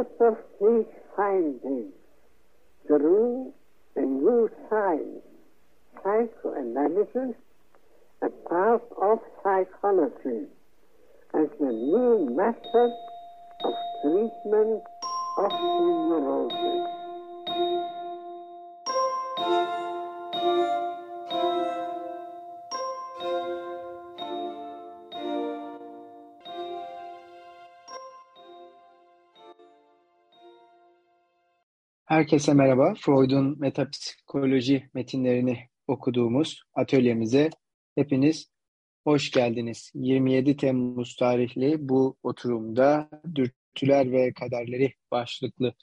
result of these findings through a new science, psychoanalysis, a part of psychology, as the new method of treatment of neurosis. Herkese merhaba. Freud'un metapsikoloji metinlerini okuduğumuz atölyemize hepiniz hoş geldiniz. 27 Temmuz tarihli bu oturumda Dürtüler ve Kaderleri başlıklı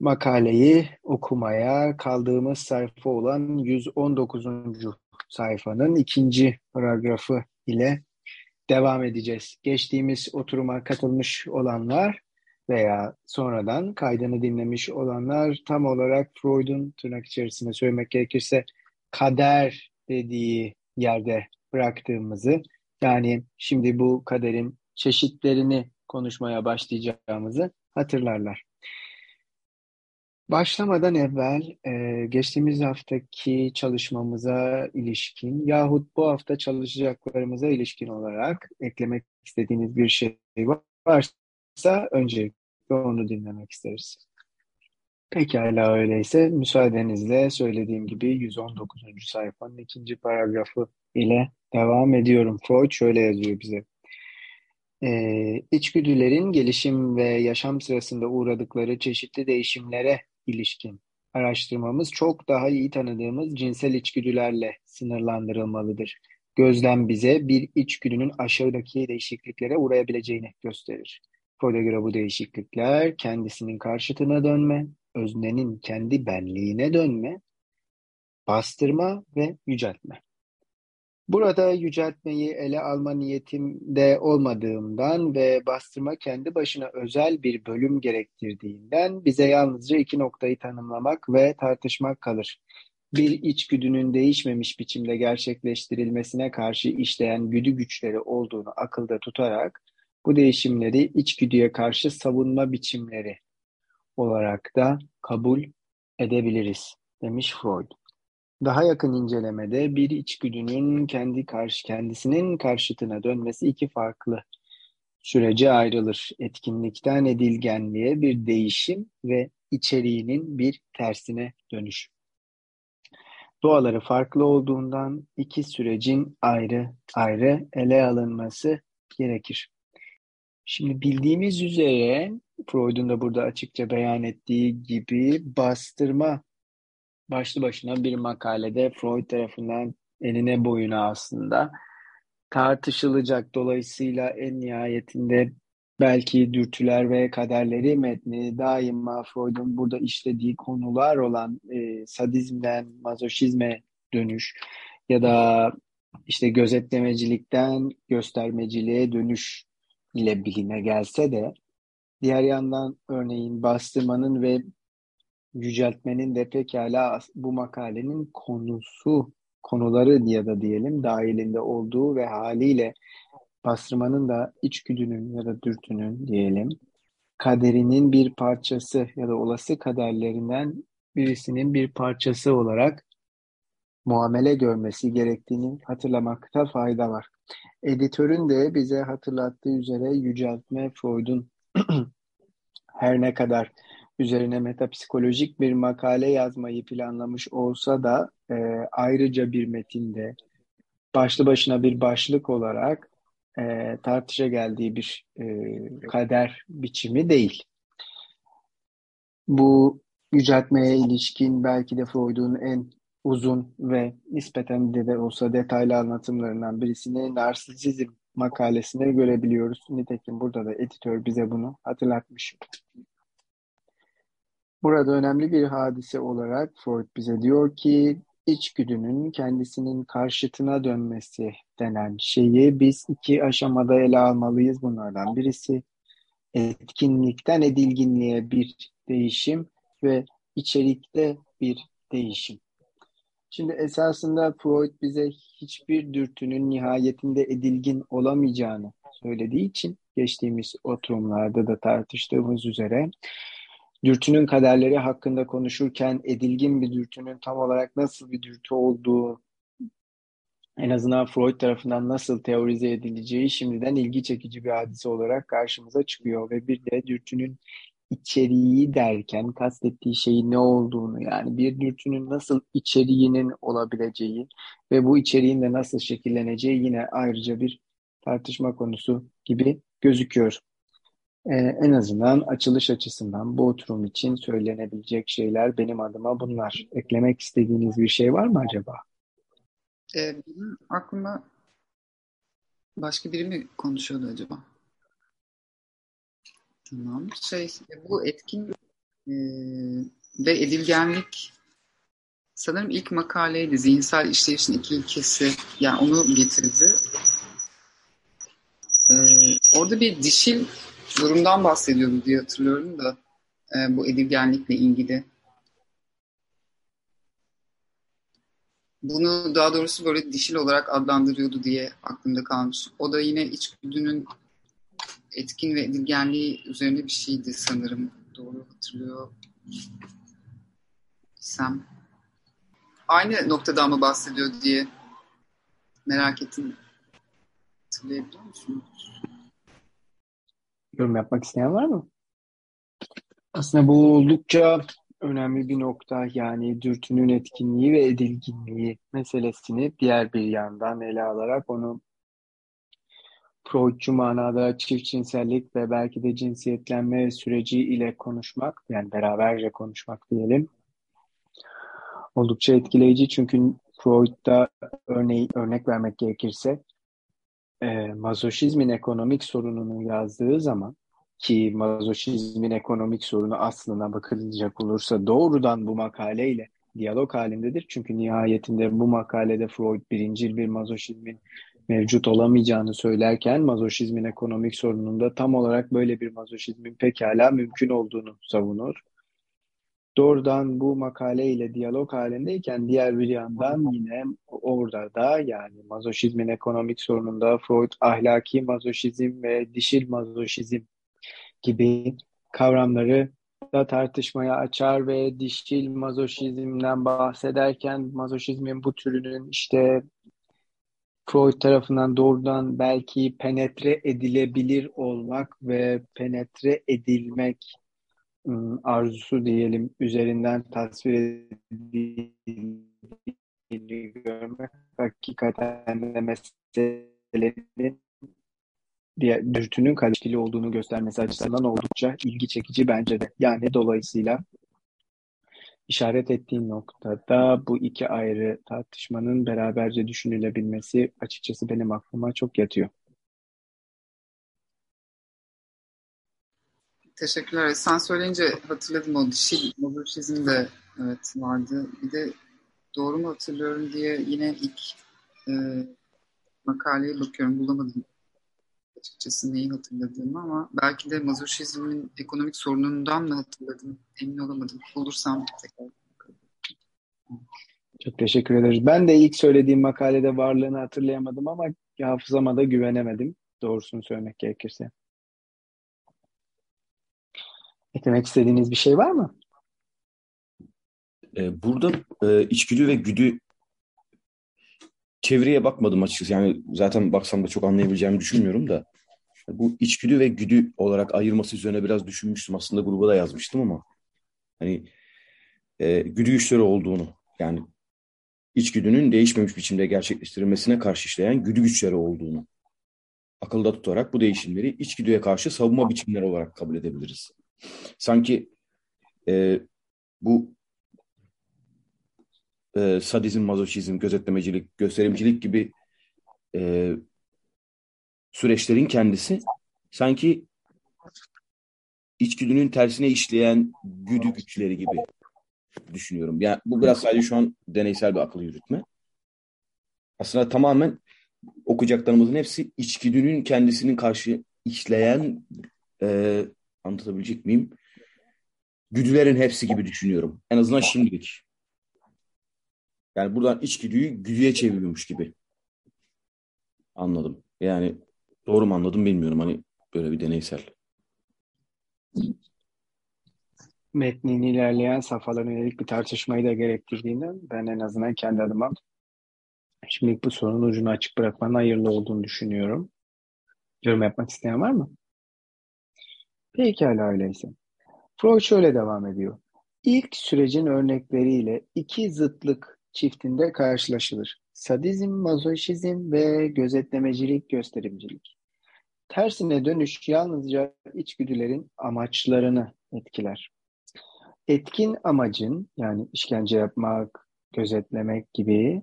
makaleyi okumaya kaldığımız sayfa olan 119. sayfanın ikinci paragrafı ile devam edeceğiz. Geçtiğimiz oturuma katılmış olanlar veya sonradan kaydını dinlemiş olanlar tam olarak Freud'un tırnak içerisinde söylemek gerekirse kader dediği yerde bıraktığımızı yani şimdi bu kaderin çeşitlerini konuşmaya başlayacağımızı hatırlarlar. Başlamadan evvel e, geçtiğimiz haftaki çalışmamıza ilişkin yahut bu hafta çalışacaklarımıza ilişkin olarak eklemek istediğiniz bir şey varsa öncelikle onu dinlemek isteriz. Pekala öyleyse müsaadenizle söylediğim gibi 119. sayfanın ikinci paragrafı ile devam ediyorum. Freud şöyle yazıyor bize. Ee, içgüdülerin gelişim ve yaşam sırasında uğradıkları çeşitli değişimlere ilişkin araştırmamız çok daha iyi tanıdığımız cinsel içgüdülerle sınırlandırılmalıdır. Gözlem bize bir içgüdünün aşağıdaki değişikliklere uğrayabileceğini gösterir. Freud'a göre bu değişiklikler kendisinin karşıtına dönme, öznenin kendi benliğine dönme, bastırma ve yüceltme. Burada yüceltmeyi ele alma niyetimde olmadığımdan ve bastırma kendi başına özel bir bölüm gerektirdiğinden bize yalnızca iki noktayı tanımlamak ve tartışmak kalır. Bir içgüdünün değişmemiş biçimde gerçekleştirilmesine karşı işleyen güdü güçleri olduğunu akılda tutarak bu değişimleri içgüdüye karşı savunma biçimleri olarak da kabul edebiliriz demiş Freud. Daha yakın incelemede bir içgüdünün kendi karşı kendisinin karşıtına dönmesi iki farklı sürece ayrılır. Etkinlikten edilgenliğe bir değişim ve içeriğinin bir tersine dönüş. Doğaları farklı olduğundan iki sürecin ayrı ayrı ele alınması gerekir. Şimdi bildiğimiz üzere Freud'un da burada açıkça beyan ettiği gibi bastırma başlı başına bir makalede Freud tarafından eline boyuna aslında tartışılacak. Dolayısıyla en nihayetinde belki dürtüler ve kaderleri metni daima Freud'un burada işlediği konular olan e, sadizmden mazoşizme dönüş ya da işte gözetlemecilikten göstermeciliğe dönüş ile biline gelse de diğer yandan örneğin bastırmanın ve yüceltmenin de pekala bu makalenin konusu, konuları ya da diyelim dahilinde olduğu ve haliyle bastırmanın da içgüdünün ya da dürtünün diyelim kaderinin bir parçası ya da olası kaderlerinden birisinin bir parçası olarak muamele görmesi gerektiğini hatırlamakta fayda var. Editörün de bize hatırlattığı üzere yüceltme Freud'un her ne kadar üzerine metapsikolojik bir makale yazmayı planlamış olsa da e, ayrıca bir metinde başlı başına bir başlık olarak e, tartışa geldiği bir e, kader biçimi değil. Bu yüceltmeye ilişkin belki de Freud'un en uzun ve nispeten de, de olsa detaylı anlatımlarından birisini narsisizm makalesinde görebiliyoruz. Nitekim burada da editör bize bunu hatırlatmış. Burada önemli bir hadise olarak Freud bize diyor ki içgüdünün kendisinin karşıtına dönmesi denen şeyi biz iki aşamada ele almalıyız. Bunlardan birisi etkinlikten edilginliğe bir değişim ve içerikte bir değişim. Şimdi esasında Freud bize hiçbir dürtünün nihayetinde edilgin olamayacağını söylediği için geçtiğimiz oturumlarda da tartıştığımız üzere dürtünün kaderleri hakkında konuşurken edilgin bir dürtünün tam olarak nasıl bir dürtü olduğu en azından Freud tarafından nasıl teorize edileceği şimdiden ilgi çekici bir hadise olarak karşımıza çıkıyor ve bir de dürtünün içeriği derken kastettiği şeyin ne olduğunu yani bir dürtünün nasıl içeriğinin olabileceği ve bu içeriğin de nasıl şekilleneceği yine ayrıca bir tartışma konusu gibi gözüküyor. Ee, en azından açılış açısından bu oturum için söylenebilecek şeyler benim adıma bunlar. Eklemek istediğiniz bir şey var mı acaba? Ee, benim aklıma başka biri mi konuşuyordu acaba? Tamam. Şey, bu etkin e, ve edilgenlik sanırım ilk makaleydi. Zihinsel işleyişin iki ilkesi. Yani onu getirdi. Ee, orada bir dişil durumdan bahsediyordu diye hatırlıyorum da e, bu edilgenlikle ilgili. Bunu daha doğrusu böyle dişil olarak adlandırıyordu diye aklımda kalmış. O da yine içgüdünün etkin ve edilgenliği üzerine bir şeydi sanırım. Doğru hatırlıyor. Sam. Aynı noktadan mı bahsediyor diye merak ettim. Hatırlayabiliyor musunuz? Yorum yapmak isteyen var mı? Aslında bu oldukça önemli bir nokta yani dürtünün etkinliği ve edilginliği meselesini diğer bir yandan ele alarak onu Freudcu manada çift cinsellik ve belki de cinsiyetlenme süreci ile konuşmak yani beraberce konuşmak diyelim oldukça etkileyici çünkü Freud'da örneği, örnek vermek gerekirse e, mazoşizmin ekonomik sorununu yazdığı zaman ki mazoşizmin ekonomik sorunu aslına bakılacak olursa doğrudan bu makaleyle diyalog halindedir. Çünkü nihayetinde bu makalede Freud birincil bir mazoşizmin mevcut olamayacağını söylerken mazoşizmin ekonomik sorununda tam olarak böyle bir mazoşizmin pekala mümkün olduğunu savunur. Doğrudan bu makaleyle diyalog halindeyken diğer bir yandan yine orada da yani mazoşizmin ekonomik sorununda Freud ahlaki mazoşizm ve dişil mazoşizm gibi kavramları da tartışmaya açar ve dişil mazoşizmden bahsederken mazoşizmin bu türünün işte Freud tarafından doğrudan belki penetre edilebilir olmak ve penetre edilmek ıı, arzusu diyelim üzerinden tasvir edildiğini görmek hakikaten de meselenin diye dürtünün kaliteli olduğunu göstermesi açısından oldukça ilgi çekici bence de. Yani dolayısıyla işaret ettiğim noktada bu iki ayrı tartışmanın beraberce düşünülebilmesi açıkçası benim aklıma çok yatıyor. Teşekkürler. Sen söyleyince hatırladım o dişil mazoşizm de evet vardı. Bir de doğru mu hatırlıyorum diye yine ilk e, makaleye bakıyorum bulamadım açıkçası neyi hatırladığımı ama belki de mazoşizmin ekonomik sorunundan mı hatırladım emin olamadım. Bulursam tekrar Çok teşekkür ederiz. Ben de ilk söylediğim makalede varlığını hatırlayamadım ama hafızama da güvenemedim. Doğrusunu söylemek gerekirse. Eklemek istediğiniz bir şey var mı? Ee, burada e, içgüdü ve güdü çevreye bakmadım açıkçası. Yani zaten baksam da çok anlayabileceğimi düşünmüyorum da. Bu içgüdü ve güdü olarak ayırması üzerine biraz düşünmüştüm. Aslında gruba da yazmıştım ama. Hani e, güdü güçleri olduğunu yani içgüdünün değişmemiş biçimde gerçekleştirilmesine karşı işleyen güdü güçleri olduğunu akılda tutarak bu değişimleri içgüdüye karşı savunma biçimleri olarak kabul edebiliriz. Sanki e, bu e, sadizm, mazoşizm, gözetlemecilik, gösterimcilik gibi e, süreçlerin kendisi sanki içgüdünün tersine işleyen güdü güçleri gibi düşünüyorum. Yani bu biraz sadece şu an deneysel bir akıl yürütme. Aslında tamamen okuyacaklarımızın hepsi içgüdünün kendisinin karşı işleyen e, anlatabilecek miyim? Güdülerin hepsi gibi düşünüyorum. En azından şimdilik. Yani buradan içgüdüyü güdüye çeviriyormuş gibi. Anladım. Yani doğru mu anladım bilmiyorum. Hani böyle bir deneysel. metnin ilerleyen safhalarına yönelik bir tartışmayı da gerektirdiğinden ben en azından kendi adıma şimdilik bu sorunun ucunu açık bırakmanın hayırlı olduğunu düşünüyorum. Yorum yapmak isteyen var mı? Pekala öyleyse. Freud şöyle devam ediyor. İlk sürecin örnekleriyle iki zıtlık çiftinde karşılaşılır. Sadizm, mazoşizm ve gözetlemecilik, gösterimcilik. Tersine dönüş yalnızca içgüdülerin amaçlarını etkiler. Etkin amacın yani işkence yapmak, gözetlemek gibi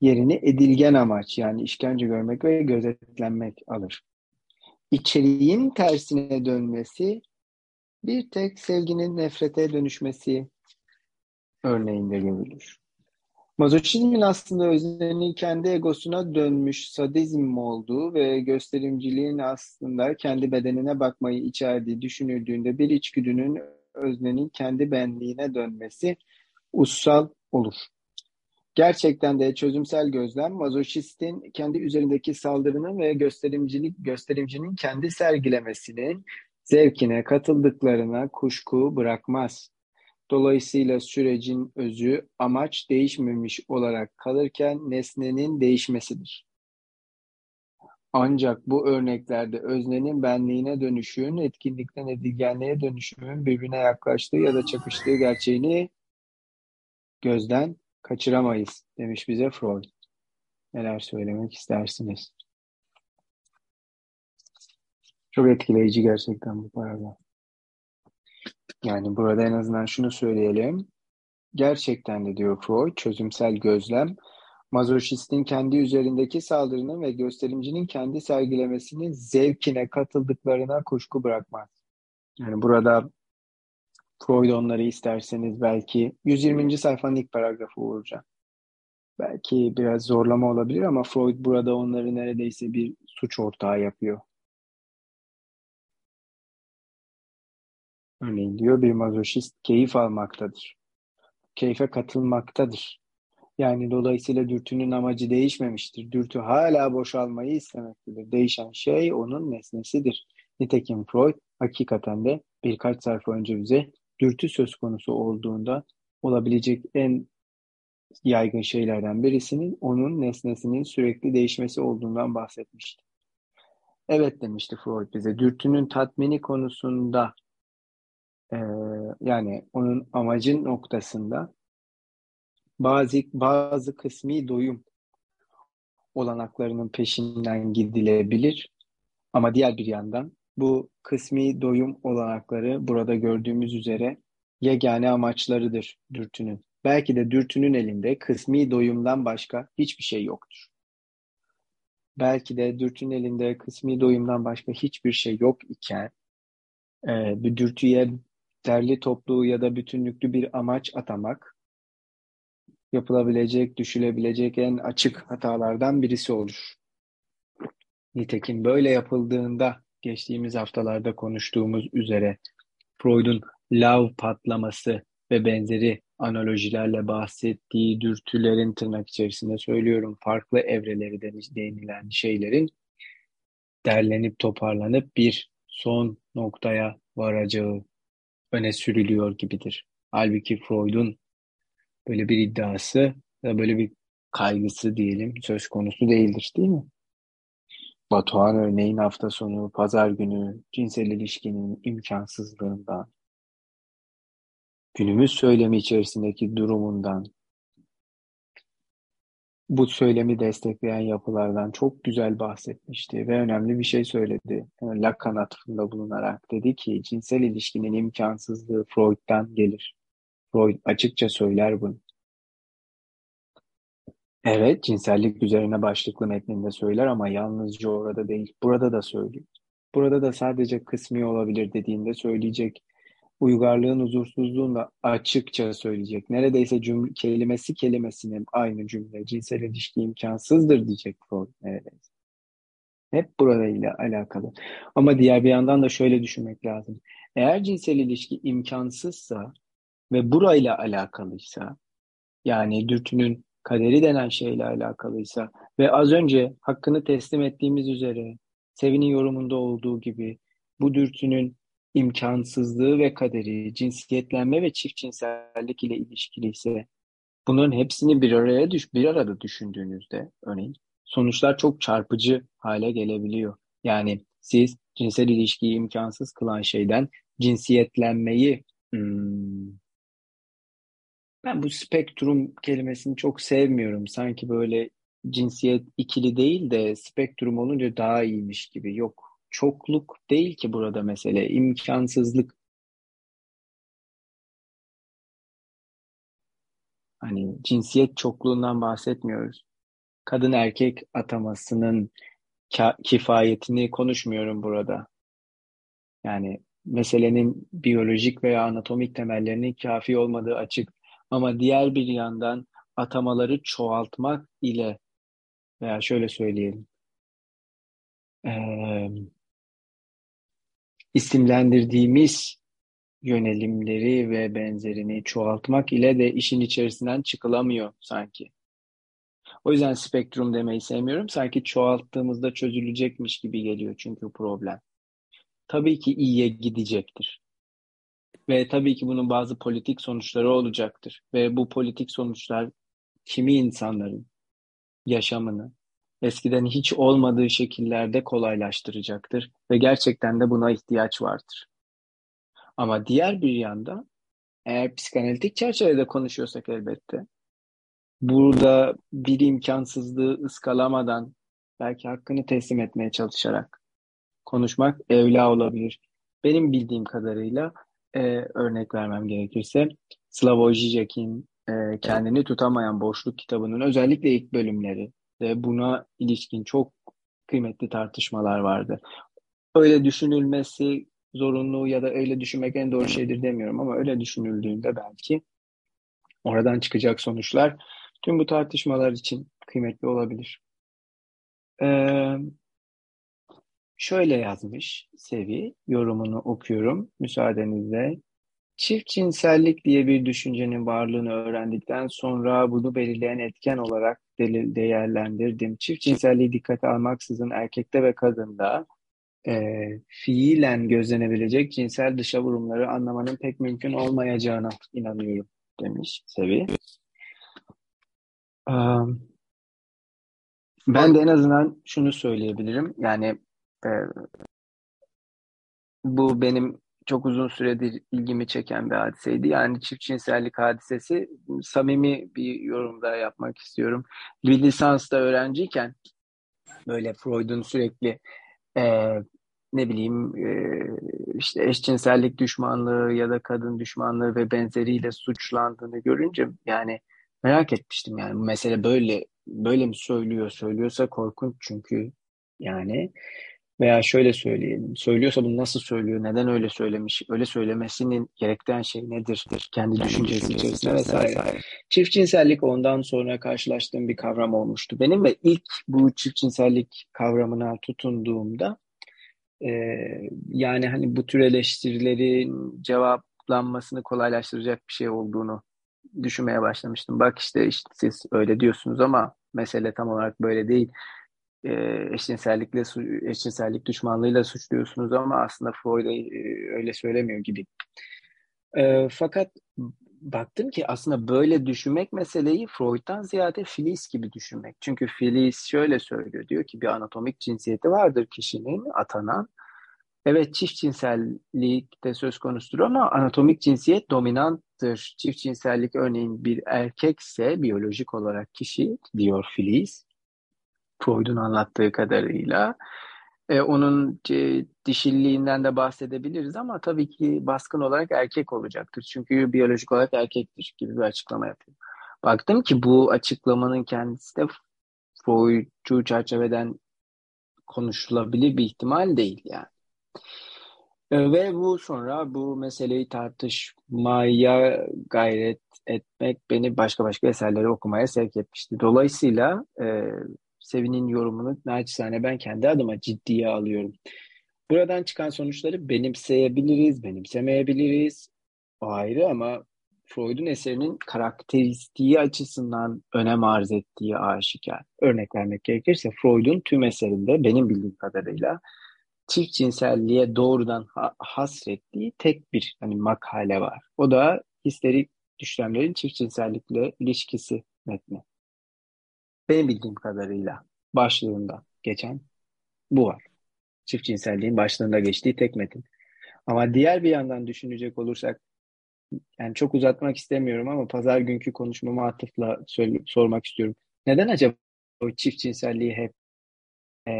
yerini edilgen amaç yani işkence görmek ve gözetlenmek alır. İçeriğin tersine dönmesi bir tek sevginin nefrete dönüşmesi örneğinde görülür. Mazoçizmin aslında öznenin kendi egosuna dönmüş sadizm olduğu ve gösterimciliğin aslında kendi bedenine bakmayı içerdiği düşünüldüğünde bir içgüdünün öznenin kendi benliğine dönmesi ussal olur. Gerçekten de çözümsel gözlem mazoşistin kendi üzerindeki saldırının ve gösterimcilik gösterimcinin kendi sergilemesinin zevkine katıldıklarına kuşku bırakmaz. Dolayısıyla sürecin özü amaç değişmemiş olarak kalırken nesnenin değişmesidir. Ancak bu örneklerde öznenin benliğine dönüşün, etkinlikten edilgenliğe dönüşümün birbirine yaklaştığı ya da çakıştığı gerçeğini gözden kaçıramayız demiş bize Freud. Neler söylemek istersiniz? Çok etkileyici gerçekten bu paragraf. Yani burada en azından şunu söyleyelim. Gerçekten de diyor Freud, çözümsel gözlem, mazoşistin kendi üzerindeki saldırının ve gösterimcinin kendi sergilemesinin zevkine katıldıklarına kuşku bırakmaz. Yani burada Freud onları isterseniz belki 120. sayfanın ilk paragrafı vuracağım. Belki biraz zorlama olabilir ama Freud burada onları neredeyse bir suç ortağı yapıyor. Örneğin diyor bir mazoşist keyif almaktadır. Keyfe katılmaktadır. Yani dolayısıyla dürtünün amacı değişmemiştir. Dürtü hala boşalmayı istemektedir. Değişen şey onun nesnesidir. Nitekim Freud hakikaten de birkaç sayfa önce bize dürtü söz konusu olduğunda olabilecek en yaygın şeylerden birisinin onun nesnesinin sürekli değişmesi olduğundan bahsetmişti. Evet demişti Freud bize, dürtünün tatmini konusunda e, yani onun amacın noktasında bazı bazı kısmi doyum olanaklarının peşinden gidilebilir ama diğer bir yandan bu kısmi doyum olanakları burada gördüğümüz üzere yegane amaçlarıdır dürtünün. Belki de dürtünün elinde kısmi doyumdan başka hiçbir şey yoktur. Belki de dürtünün elinde kısmi doyumdan başka hiçbir şey yok iken e, bir dürtüye derli toplu ya da bütünlüklü bir amaç atamak yapılabilecek, düşülebilecek en açık hatalardan birisi olur. Nitekim böyle yapıldığında geçtiğimiz haftalarda konuştuğumuz üzere Freud'un lav patlaması ve benzeri analojilerle bahsettiği dürtülerin tırnak içerisinde söylüyorum farklı evreleri denilen şeylerin derlenip toparlanıp bir son noktaya varacağı öne sürülüyor gibidir. Halbuki Freud'un böyle bir iddiası ya böyle bir kaygısı diyelim söz konusu değildir değil mi? Batuhan örneğin hafta sonu, pazar günü cinsel ilişkinin imkansızlığından, günümüz söylemi içerisindeki durumundan, bu söylemi destekleyen yapılardan çok güzel bahsetmişti ve önemli bir şey söyledi. Yani Lacan atıfında bulunarak dedi ki cinsel ilişkinin imkansızlığı Freud'dan gelir. Freud açıkça söyler bunu. Evet, cinsellik üzerine başlıklı metninde söyler ama yalnızca orada değil, burada da söylüyor. Burada da sadece kısmi olabilir dediğinde söyleyecek. Uygarlığın huzursuzluğunu açıkça söyleyecek. Neredeyse cümle, kelimesi kelimesinin aynı cümle. Cinsel ilişki imkansızdır diyecek Freud neredeyse. Hep burayla alakalı. Ama diğer bir yandan da şöyle düşünmek lazım. Eğer cinsel ilişki imkansızsa ve burayla alakalıysa, yani dürtünün kaderi denen şeyle alakalıysa ve az önce hakkını teslim ettiğimiz üzere Sevin'in yorumunda olduğu gibi bu dürtünün imkansızlığı ve kaderi, cinsiyetlenme ve çift cinsellik ile ilişkili ise bunların hepsini bir araya düş bir arada düşündüğünüzde örneğin sonuçlar çok çarpıcı hale gelebiliyor. Yani siz cinsel ilişkiyi imkansız kılan şeyden cinsiyetlenmeyi hmm, ben bu spektrum kelimesini çok sevmiyorum. Sanki böyle cinsiyet ikili değil de spektrum olunca daha iyiymiş gibi. Yok. Çokluk değil ki burada mesele. imkansızlık. Hani cinsiyet çokluğundan bahsetmiyoruz. Kadın erkek atamasının kifayetini konuşmuyorum burada. Yani meselenin biyolojik veya anatomik temellerinin kafi olmadığı açık. Ama diğer bir yandan atamaları çoğaltmak ile veya şöyle söyleyelim isimlendirdiğimiz yönelimleri ve benzerini çoğaltmak ile de işin içerisinden çıkılamıyor sanki. O yüzden spektrum demeyi sevmiyorum. Sanki çoğalttığımızda çözülecekmiş gibi geliyor çünkü problem. Tabii ki iyiye gidecektir. Ve tabii ki bunun bazı politik sonuçları olacaktır. Ve bu politik sonuçlar kimi insanların yaşamını eskiden hiç olmadığı şekillerde kolaylaştıracaktır. Ve gerçekten de buna ihtiyaç vardır. Ama diğer bir yanda eğer psikanalitik çerçevede konuşuyorsak elbette burada bir imkansızlığı ıskalamadan belki hakkını teslim etmeye çalışarak konuşmak evla olabilir. Benim bildiğim kadarıyla e, örnek vermem gerekirse Slavoj Žižek'in e, Kendini Tutamayan Boşluk kitabının özellikle ilk bölümleri ve buna ilişkin çok kıymetli tartışmalar vardı. Öyle düşünülmesi zorunlu ya da öyle düşünmek en doğru şeydir demiyorum ama öyle düşünüldüğünde belki oradan çıkacak sonuçlar tüm bu tartışmalar için kıymetli olabilir. Ee, şöyle yazmış Sevi, yorumunu okuyorum müsaadenizle. Çift cinsellik diye bir düşüncenin varlığını öğrendikten sonra bunu belirleyen etken olarak değerlendirdim. Çift cinselliği dikkate almaksızın erkekte ve kadında e, fiilen gözlenebilecek cinsel dışa vurumları anlamanın pek mümkün olmayacağına inanıyorum demiş Sevi. Um, ben de en azından şunu söyleyebilirim. Yani e, bu benim çok uzun süredir ilgimi çeken bir hadiseydi. Yani çift cinsellik hadisesi samimi bir yorumda yapmak istiyorum. Bir lisansta öğrenciyken böyle Freud'un sürekli e, ne bileyim e, işte eşcinsellik düşmanlığı ya da kadın düşmanlığı ve benzeriyle suçlandığını görünce yani merak etmiştim yani bu mesele böyle böyle mi söylüyor söylüyorsa korkunç çünkü yani veya şöyle söyleyelim. Söylüyorsa bunu nasıl söylüyor? Neden öyle söylemiş? Öyle söylemesinin gerektiren şey nedir? Kendi düşüncesi içerisinde vesaire. Çift cinsellik ondan sonra karşılaştığım bir kavram olmuştu. Benim ve ilk bu çift cinsellik kavramına tutunduğumda e, yani hani bu tür eleştirilerin cevaplanmasını kolaylaştıracak bir şey olduğunu düşünmeye başlamıştım. Bak işte, işte siz öyle diyorsunuz ama mesele tam olarak böyle değil e, eşcinsellikle eşcinsellik düşmanlığıyla suçluyorsunuz ama aslında Freud e, öyle söylemiyor gibi. E, fakat baktım ki aslında böyle düşünmek meseleyi Freud'dan ziyade Filiz gibi düşünmek. Çünkü Filiz şöyle söylüyor. Diyor ki bir anatomik cinsiyeti vardır kişinin atanan. Evet çift cinsellik de söz konusudur ama anatomik cinsiyet dominanttır. Çift cinsellik örneğin bir erkekse biyolojik olarak kişi diyor Filiz Freud'un anlattığı kadarıyla. E, onun e, dişilliğinden de bahsedebiliriz ama tabii ki baskın olarak erkek olacaktır. Çünkü biyolojik olarak erkektir gibi bir açıklama yapıyor. Baktım ki bu açıklamanın kendisi de Freud'cu çerçeveden konuşulabilir bir ihtimal değil yani. E, ve bu sonra bu meseleyi tartışmaya gayret etmek beni başka başka eserleri okumaya sevk etmişti. Dolayısıyla e, Sevin'in yorumunu naçizane ben kendi adıma ciddiye alıyorum. Buradan çıkan sonuçları benimseyebiliriz, benimsemeyebiliriz. O ayrı ama Freud'un eserinin karakteristiği açısından önem arz ettiği aşikar. Örnek vermek gerekirse Freud'un tüm eserinde benim bildiğim kadarıyla çift cinselliğe doğrudan ha- hasrettiği tek bir hani makale var. O da histerik düşlemlerin çift cinsellikle ilişkisi metni. Benim bildiğim kadarıyla başlığında geçen bu var. Çift cinselliğin başlığında geçtiği tek metin. Ama diğer bir yandan düşünecek olursak yani çok uzatmak istemiyorum ama pazar günkü konuşmamı atıfla söyle, sormak istiyorum. Neden acaba o çift cinselliği hep e,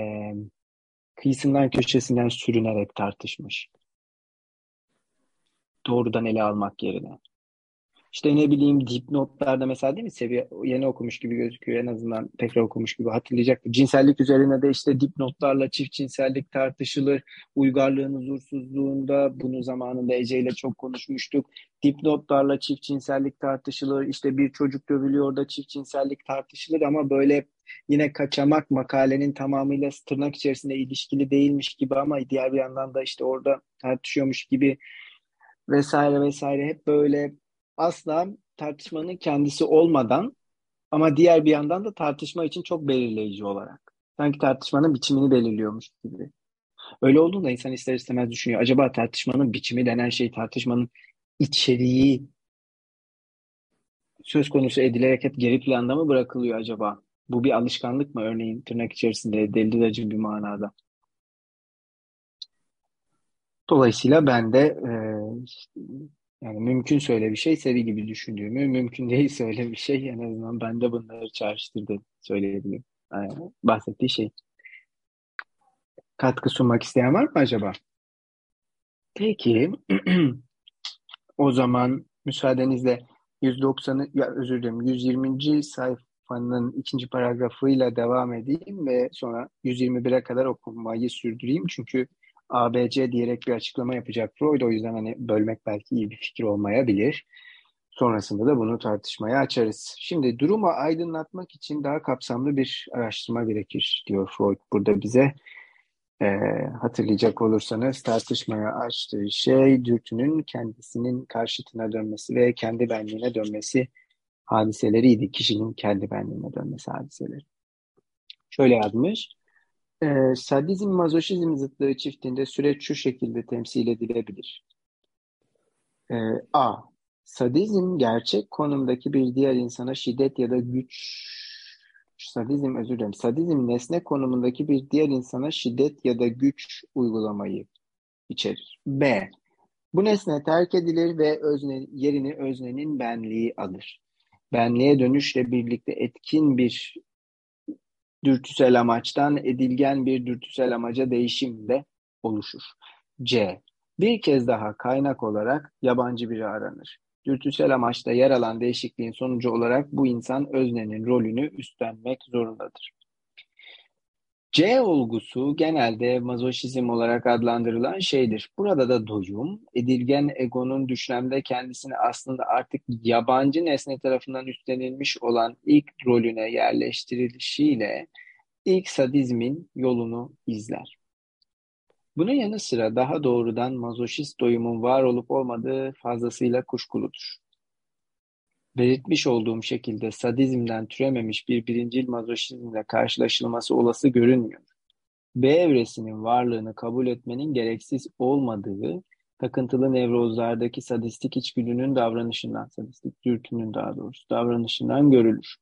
kıyısından köşesinden sürünerek tartışmış? Doğrudan ele almak yerine. İşte ne bileyim dipnotlarda mesela değil mi seviye yeni okumuş gibi gözüküyor en azından tekrar okumuş gibi hatırlayacaktır. Cinsellik üzerine de işte dipnotlarla çift cinsellik tartışılır. Uygarlığın huzursuzluğunda bunu zamanında Ece ile çok konuşmuştuk. Dipnotlarla çift cinsellik tartışılır. İşte bir çocuk dövülüyor da çift cinsellik tartışılır ama böyle yine kaçamak makalenin tamamıyla tırnak içerisinde ilişkili değilmiş gibi ama diğer bir yandan da işte orada tartışıyormuş gibi vesaire vesaire hep böyle asla tartışmanın kendisi olmadan ama diğer bir yandan da tartışma için çok belirleyici olarak. Sanki tartışmanın biçimini belirliyormuş gibi. Öyle olduğunda insan ister istemez düşünüyor. Acaba tartışmanın biçimi denen şey tartışmanın içeriği söz konusu edilerek hep geri planda mı bırakılıyor acaba? Bu bir alışkanlık mı örneğin tırnak içerisinde deliracı bir manada? Dolayısıyla ben de e, yani mümkün söyle bir şey seri gibi düşündüğümü, mümkün değil söyle bir şey en azından ben de bunları çağrıştırdı söyleyebilirim. Yani bahsettiği şey. Katkı sunmak isteyen var mı acaba? Peki, o zaman müsaadenizle 190'ı, ya özür dilerim 120. sayfanın ikinci paragrafıyla devam edeyim ve sonra 121'e kadar okumayı sürdüreyim. Çünkü ABC diyerek bir açıklama yapacak Freud. O yüzden hani bölmek belki iyi bir fikir olmayabilir. Sonrasında da bunu tartışmaya açarız. Şimdi durumu aydınlatmak için daha kapsamlı bir araştırma gerekir diyor Freud burada bize. E, hatırlayacak olursanız tartışmaya açtığı şey dürtünün kendisinin karşıtına dönmesi ve kendi benliğine dönmesi hadiseleriydi. Kişinin kendi benliğine dönmesi hadiseleri. Şöyle yazmış. E, sadizm mazoşizm zıtlığı çiftinde süreç şu şekilde temsil edilebilir. E, A. Sadizm gerçek konumdaki bir diğer insana şiddet ya da güç sadizm özür dilerim. Sadizm nesne konumundaki bir diğer insana şiddet ya da güç uygulamayı içerir. B. Bu nesne terk edilir ve özne, yerini öznenin benliği alır. Benliğe dönüşle birlikte etkin bir dürtüsel amaçtan edilgen bir dürtüsel amaca değişim de oluşur. C. Bir kez daha kaynak olarak yabancı biri aranır. Dürtüsel amaçta yer alan değişikliğin sonucu olarak bu insan öznenin rolünü üstlenmek zorundadır. C olgusu genelde mazoşizm olarak adlandırılan şeydir. Burada da doyum, edilgen egonun düşlemde kendisini aslında artık yabancı nesne tarafından üstlenilmiş olan ilk rolüne yerleştirilişiyle ilk sadizmin yolunu izler. Bunun yanı sıra daha doğrudan mazoşist doyumun var olup olmadığı fazlasıyla kuşkuludur. Belirtmiş olduğum şekilde sadizmden türememiş bir birincil mazoşizmle karşılaşılması olası görünmüyor. B evresinin varlığını kabul etmenin gereksiz olmadığı, takıntılı nevrozlardaki sadistik içgüdünün davranışından, sadistik dürtünün daha doğrusu davranışından görülür.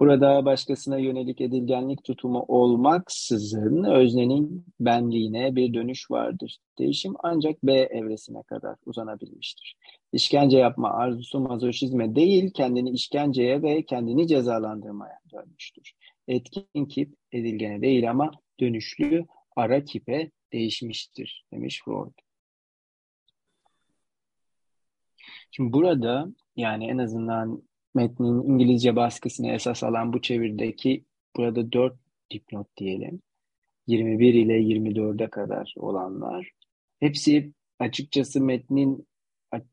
Burada başkasına yönelik edilgenlik tutumu olmaksızın öznenin benliğine bir dönüş vardır. Değişim ancak B evresine kadar uzanabilmiştir. İşkence yapma arzusu mazoşizme değil, kendini işkenceye ve kendini cezalandırmaya dönmüştür. Etkin kip edilgene değil ama dönüşlü ara kipe değişmiştir demiş Freud. Şimdi burada yani en azından metnin İngilizce baskısını esas alan bu çevirdeki burada 4 dipnot diyelim. 21 ile 24'e kadar olanlar. Hepsi açıkçası metnin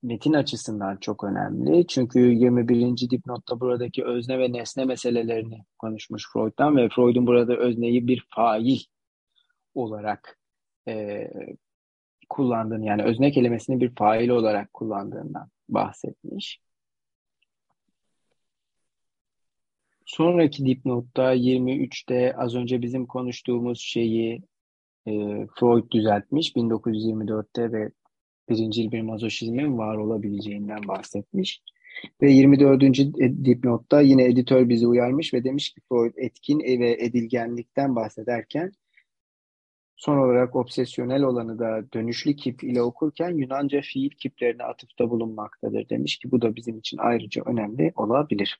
metin açısından çok önemli. Çünkü 21. dipnotta buradaki özne ve nesne meselelerini konuşmuş Freud'dan ve Freud'un burada özneyi bir fail olarak e, kullandığını yani özne kelimesini bir fail olarak kullandığından bahsetmiş. Sonraki dipnotta 23'te az önce bizim konuştuğumuz şeyi e, Freud düzeltmiş 1924'te ve birincil bir mazoşizmin var olabileceğinden bahsetmiş. Ve 24. dipnotta yine editör bizi uyarmış ve demiş ki Freud etkin ve edilgenlikten bahsederken son olarak obsesyonel olanı da dönüşlü kip ile okurken Yunanca fiil kiplerine atıfta bulunmaktadır demiş ki bu da bizim için ayrıca önemli olabilir.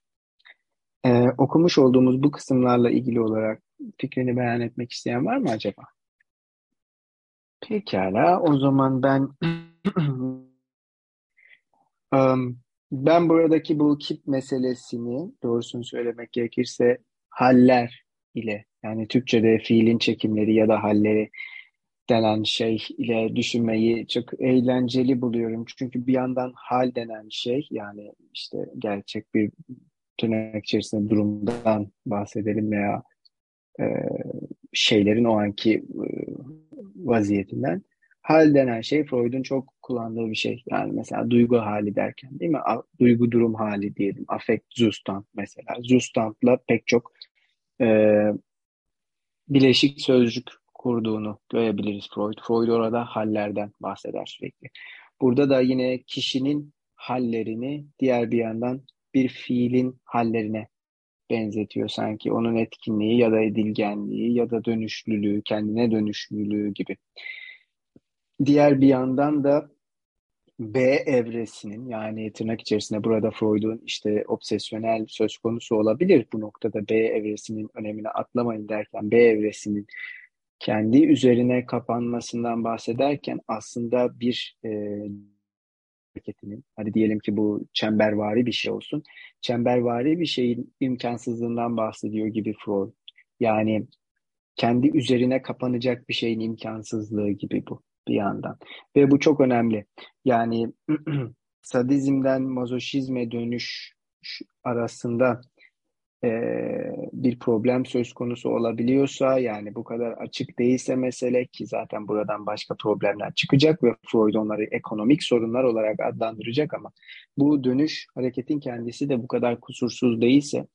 Ee, okumuş olduğumuz bu kısımlarla ilgili olarak fikrini beyan etmek isteyen var mı acaba? Pekala, o zaman ben um, ben buradaki bu kip meselesini doğrusunu söylemek gerekirse haller ile yani Türkçe'de fiilin çekimleri ya da halleri denen şey ile düşünmeyi çok eğlenceli buluyorum. Çünkü bir yandan hal denen şey yani işte gerçek bir tırnak içerisinde durumdan bahsedelim veya e, şeylerin o anki e, vaziyetinden. Hal denen şey Freud'un çok kullandığı bir şey. Yani mesela duygu hali derken değil mi? A, duygu durum hali diyelim. Affekt Zustand mesela. Zustand'la pek çok e, bileşik sözcük kurduğunu görebiliriz Freud. Freud orada hallerden bahseder sürekli. Burada da yine kişinin hallerini diğer bir yandan bir fiilin hallerine benzetiyor sanki. Onun etkinliği ya da edilgenliği ya da dönüşlülüğü, kendine dönüşlülüğü gibi. Diğer bir yandan da B evresinin yani tırnak içerisinde burada Freud'un işte obsesyonel söz konusu olabilir bu noktada B evresinin önemini atlamayın derken B evresinin kendi üzerine kapanmasından bahsederken aslında bir e, hareketinin, hadi diyelim ki bu çembervari bir şey olsun, çembervari bir şeyin imkansızlığından bahsediyor gibi Freud. Yani kendi üzerine kapanacak bir şeyin imkansızlığı gibi bu bir yandan. Ve bu çok önemli. Yani sadizmden mazoşizme dönüş arasında bir problem söz konusu olabiliyorsa yani bu kadar açık değilse mesele ki zaten buradan başka problemler çıkacak ve Freud onları ekonomik sorunlar olarak adlandıracak ama bu dönüş hareketin kendisi de bu kadar kusursuz değilse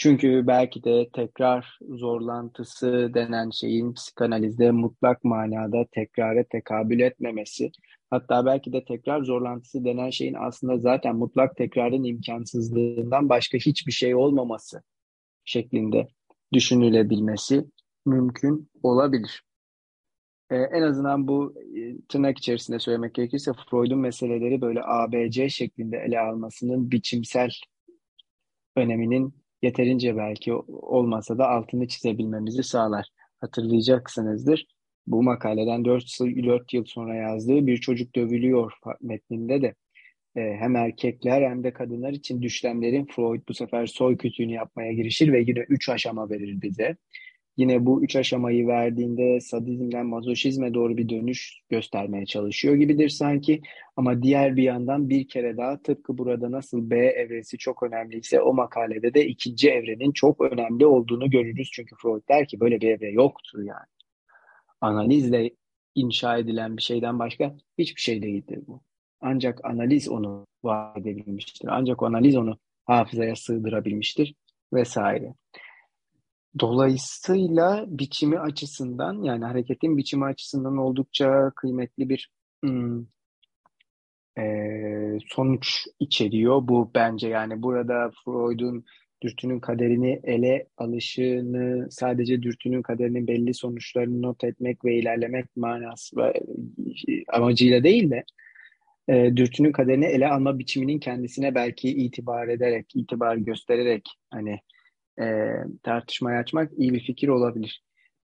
çünkü belki de tekrar zorlantısı denen şeyin psikanalizde mutlak manada tekrara tekabül etmemesi, hatta belki de tekrar zorlantısı denen şeyin aslında zaten mutlak tekrarın imkansızlığından başka hiçbir şey olmaması şeklinde düşünülebilmesi mümkün olabilir. Ee, en azından bu e, tırnak içerisinde söylemek gerekirse Freud'un meseleleri böyle ABC şeklinde ele almasının biçimsel öneminin yeterince belki olmasa da altını çizebilmemizi sağlar. Hatırlayacaksınızdır. Bu makaleden 4, 4 yıl sonra yazdığı Bir Çocuk Dövülüyor metninde de e, hem erkekler hem de kadınlar için düşlemlerin Freud bu sefer soy kütüğünü yapmaya girişir ve yine üç aşama verir bize. Yine bu üç aşamayı verdiğinde sadizmden mazoşizme doğru bir dönüş göstermeye çalışıyor gibidir sanki. Ama diğer bir yandan bir kere daha tıpkı burada nasıl B evresi çok önemliyse o makalede de ikinci evrenin çok önemli olduğunu görürüz. Çünkü Freud der ki böyle bir evre yoktur yani. Analizle inşa edilen bir şeyden başka hiçbir şey değildir bu. Ancak analiz onu var edebilmiştir. Ancak analiz onu hafızaya sığdırabilmiştir vesaire. Dolayısıyla biçimi açısından yani hareketin biçimi açısından oldukça kıymetli bir hmm, e, sonuç içeriyor. Bu bence yani burada Freud'un dürtünün kaderini ele alışını sadece dürtünün kaderinin belli sonuçlarını not etmek ve ilerlemek manası ve amacıyla değil de e, dürtünün kaderini ele alma biçiminin kendisine belki itibar ederek, itibar göstererek hani e, tartışmaya açmak iyi bir fikir olabilir.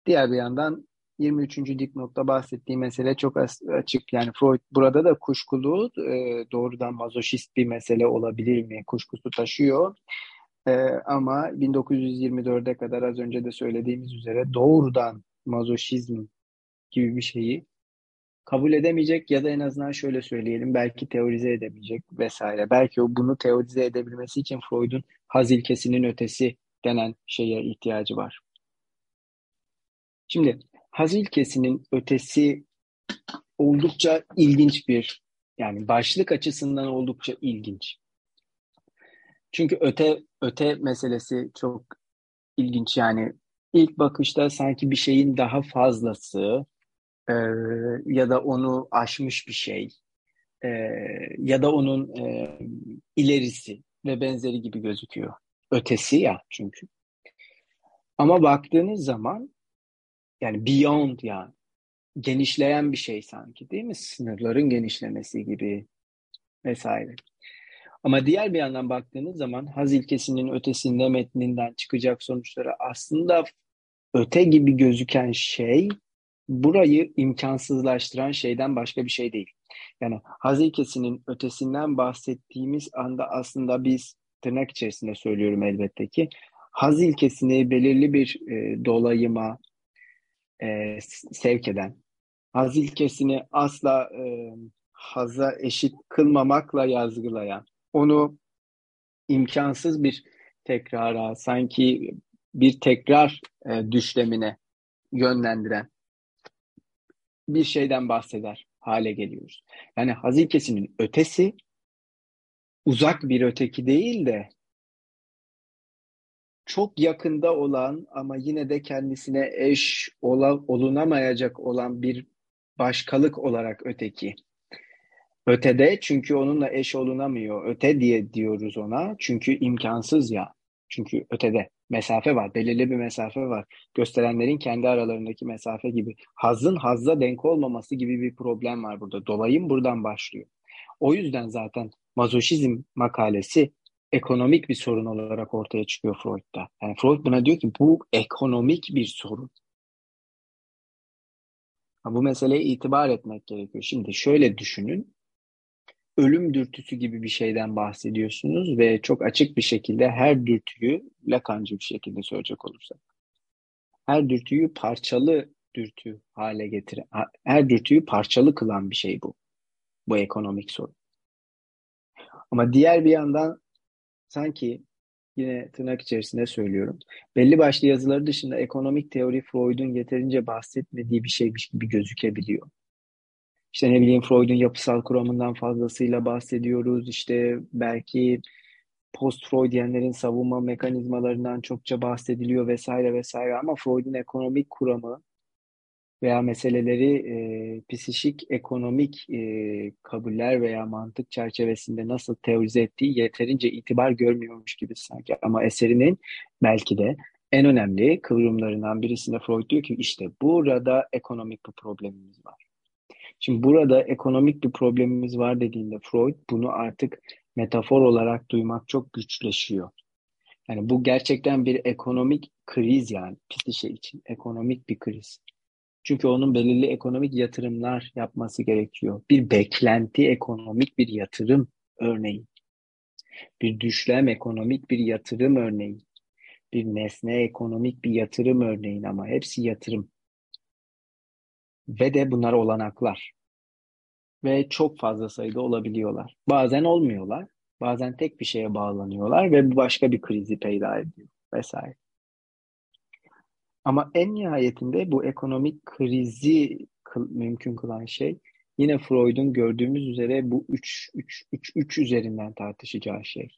Diğer bir yandan 23. dipnotta bahsettiği mesele çok açık. Yani Freud burada da kuşkulu e, doğrudan mazoşist bir mesele olabilir mi? Kuşkusu taşıyor. E, ama 1924'e kadar az önce de söylediğimiz üzere doğrudan mazoşizm gibi bir şeyi kabul edemeyecek ya da en azından şöyle söyleyelim belki teorize edemeyecek vesaire. Belki o bunu teorize edebilmesi için Freud'un haz ilkesinin ötesi denen şeye ihtiyacı var. Şimdi haz ilkesinin ötesi oldukça ilginç bir yani başlık açısından oldukça ilginç. Çünkü öte öte meselesi çok ilginç yani ilk bakışta sanki bir şeyin daha fazlası e, ya da onu aşmış bir şey e, ya da onun e, ilerisi ve benzeri gibi gözüküyor. Ötesi ya çünkü. Ama baktığınız zaman yani beyond yani genişleyen bir şey sanki değil mi? Sınırların genişlemesi gibi vesaire. Ama diğer bir yandan baktığınız zaman haz ilkesinin ötesinde metninden çıkacak sonuçlara aslında öte gibi gözüken şey burayı imkansızlaştıran şeyden başka bir şey değil. Yani haz ilkesinin ötesinden bahsettiğimiz anda aslında biz tırnak içerisinde söylüyorum elbette ki haz ilkesini belirli bir e, dolayıma e, sevk eden, haz ilkesini asla e, haza eşit kılmamakla yazgılayan, onu imkansız bir tekrara, sanki bir tekrar e, düşlemine yönlendiren bir şeyden bahseder hale geliyoruz. Yani haz ilkesinin ötesi uzak bir öteki değil de çok yakında olan ama yine de kendisine eş ola, olunamayacak olan bir başkalık olarak öteki. Ötede çünkü onunla eş olunamıyor. Öte diye diyoruz ona. Çünkü imkansız ya. Çünkü ötede mesafe var. Belirli bir mesafe var. Gösterenlerin kendi aralarındaki mesafe gibi. Hazın hazza denk olmaması gibi bir problem var burada. Dolayım buradan başlıyor. O yüzden zaten mazoşizm makalesi ekonomik bir sorun olarak ortaya çıkıyor Freud'da. Yani Freud buna diyor ki bu ekonomik bir sorun. Bu meseleye itibar etmek gerekiyor. Şimdi şöyle düşünün. Ölüm dürtüsü gibi bir şeyden bahsediyorsunuz ve çok açık bir şekilde her dürtüyü Lakancı bir şekilde söyleyecek olursak. Her dürtüyü parçalı dürtü hale getiren, her dürtüyü parçalı kılan bir şey bu. Bu ekonomik sorun. Ama diğer bir yandan sanki yine tırnak içerisinde söylüyorum. Belli başlı yazıları dışında ekonomik teori Freud'un yeterince bahsetmediği bir şeymiş gibi gözükebiliyor. İşte ne bileyim Freud'un yapısal kuramından fazlasıyla bahsediyoruz. İşte belki post-Freudiyenlerin savunma mekanizmalarından çokça bahsediliyor vesaire vesaire ama Freud'un ekonomik kuramı veya meseleleri e, psişik, ekonomik e, kabuller veya mantık çerçevesinde nasıl teorize ettiği yeterince itibar görmüyormuş gibi sanki. Ama eserinin belki de en önemli kıvrımlarından birisinde Freud diyor ki işte burada ekonomik bir problemimiz var. Şimdi burada ekonomik bir problemimiz var dediğinde Freud bunu artık metafor olarak duymak çok güçleşiyor. Yani bu gerçekten bir ekonomik kriz yani psişe için ekonomik bir kriz. Çünkü onun belirli ekonomik yatırımlar yapması gerekiyor. Bir beklenti ekonomik bir yatırım örneğin. Bir düşlem ekonomik bir yatırım örneğin. Bir nesne ekonomik bir yatırım örneğin ama hepsi yatırım. Ve de bunlar olanaklar. Ve çok fazla sayıda olabiliyorlar. Bazen olmuyorlar. Bazen tek bir şeye bağlanıyorlar ve bu başka bir krizi peyda ediyor vesaire. Ama en nihayetinde bu ekonomik krizi kıl, mümkün kılan şey yine Freud'un gördüğümüz üzere bu 3 3 3 3 üzerinden tartışacağı şey.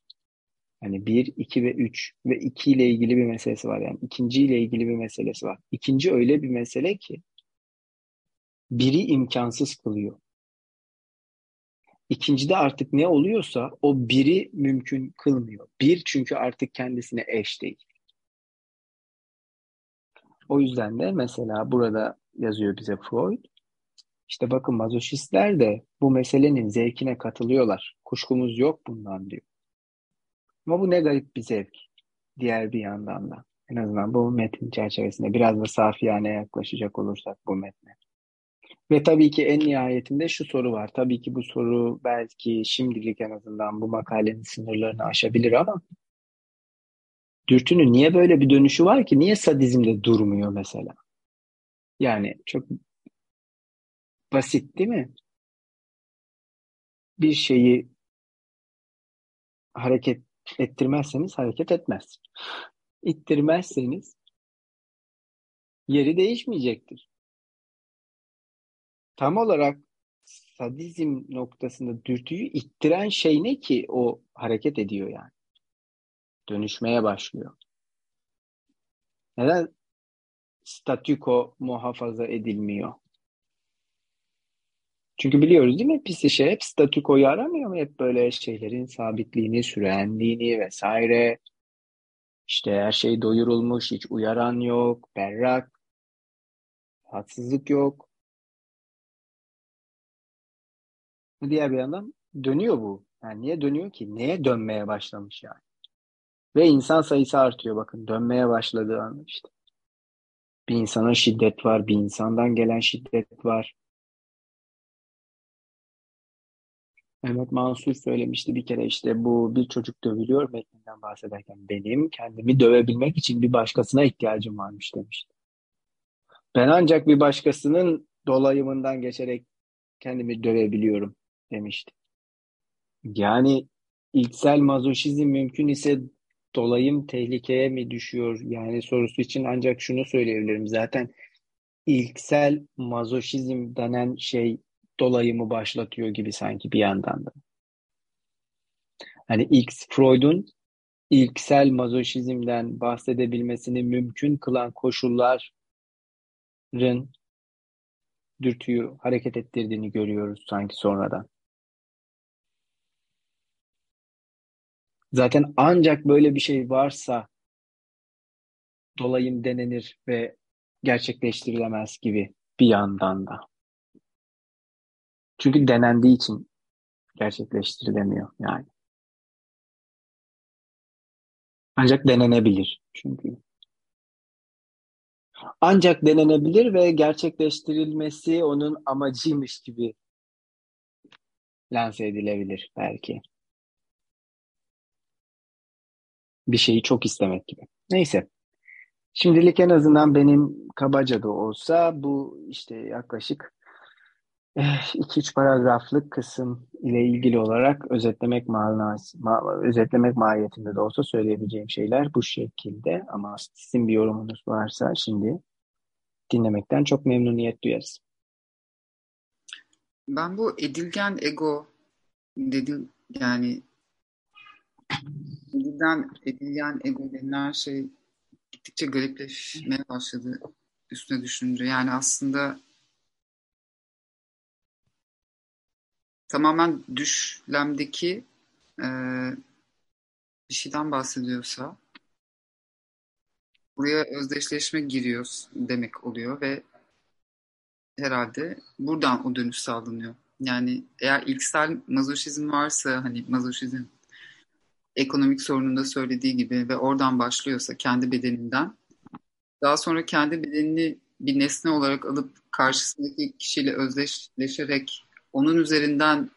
Yani 1, 2 ve 3 ve 2 ile ilgili bir meselesi var. Yani ikinci ile ilgili bir meselesi var. İkinci öyle bir mesele ki biri imkansız kılıyor. İkincide artık ne oluyorsa o biri mümkün kılmıyor. Bir çünkü artık kendisine eş değil. O yüzden de mesela burada yazıyor bize Freud. İşte bakın mazoşistler de bu meselenin zevkine katılıyorlar. Kuşkumuz yok bundan diyor. Ama bu ne garip bir zevk. Diğer bir yandan da. En azından bu metin çerçevesinde biraz da safiyane yaklaşacak olursak bu metne. Ve tabii ki en nihayetinde şu soru var. Tabii ki bu soru belki şimdilik en azından bu makalenin sınırlarını aşabilir ama dürtünün niye böyle bir dönüşü var ki? Niye sadizmde durmuyor mesela? Yani çok basit değil mi? Bir şeyi hareket ettirmezseniz hareket etmez. İttirmezseniz yeri değişmeyecektir. Tam olarak sadizm noktasında dürtüyü ittiren şey ne ki o hareket ediyor yani? dönüşmeye başlıyor. Neden statüko muhafaza edilmiyor. Çünkü biliyoruz değil mi? Pis işe hep statükoyu aramıyor mu? Hep böyle şeylerin sabitliğini, sürenliğini vesaire. İşte her şey doyurulmuş, hiç uyaran yok, berrak, haksızlık yok. Diğer bir yandan dönüyor bu. Yani niye dönüyor ki? Neye dönmeye başlamış yani? Ve insan sayısı artıyor bakın. Dönmeye başladığı an işte. Bir insana şiddet var, bir insandan gelen şiddet var. Mehmet Mansur söylemişti bir kere işte bu bir çocuk dövülüyor metninden bahsederken benim kendimi dövebilmek için bir başkasına ihtiyacım varmış demişti. Ben ancak bir başkasının dolayımından geçerek kendimi dövebiliyorum demişti. Yani ilksel mazoşizm mümkün ise dolayım tehlikeye mi düşüyor? Yani sorusu için ancak şunu söyleyebilirim. Zaten ilksel mazoşizm denen şey dolayımı başlatıyor gibi sanki bir yandan da. Hani X Freud'un ilksel mazoşizmden bahsedebilmesini mümkün kılan koşulların dürtüyü hareket ettirdiğini görüyoruz sanki sonradan. Zaten ancak böyle bir şey varsa dolayım denenir ve gerçekleştirilemez gibi bir yandan da. Çünkü denendiği için gerçekleştirilemiyor yani. Ancak denenebilir çünkü. Ancak denenebilir ve gerçekleştirilmesi onun amacıymış gibi lanse edilebilir belki. Bir şeyi çok istemek gibi. Neyse. Şimdilik en azından benim kabaca da olsa bu işte yaklaşık 2-3 eh, paragraflık kısım ile ilgili olarak özetlemek manası, ma özetlemek mahiyetinde de olsa söyleyebileceğim şeyler bu şekilde. Ama sizin bir yorumunuz varsa şimdi dinlemekten çok memnuniyet duyarız. Ben bu edilgen ego dedim yani edilgen ego denilen şey gittikçe garipleşmeye başladı üstüne düşününce. Yani aslında tamamen düşlemdeki e, bir şeyden bahsediyorsa buraya özdeşleşme giriyor demek oluyor ve herhalde buradan o dönüş sağlanıyor. Yani eğer ilksel mazoşizm varsa hani mazoşizm ekonomik sorununda söylediği gibi ve oradan başlıyorsa kendi bedeninden daha sonra kendi bedenini bir nesne olarak alıp karşısındaki kişiyle özdeşleşerek onun üzerinden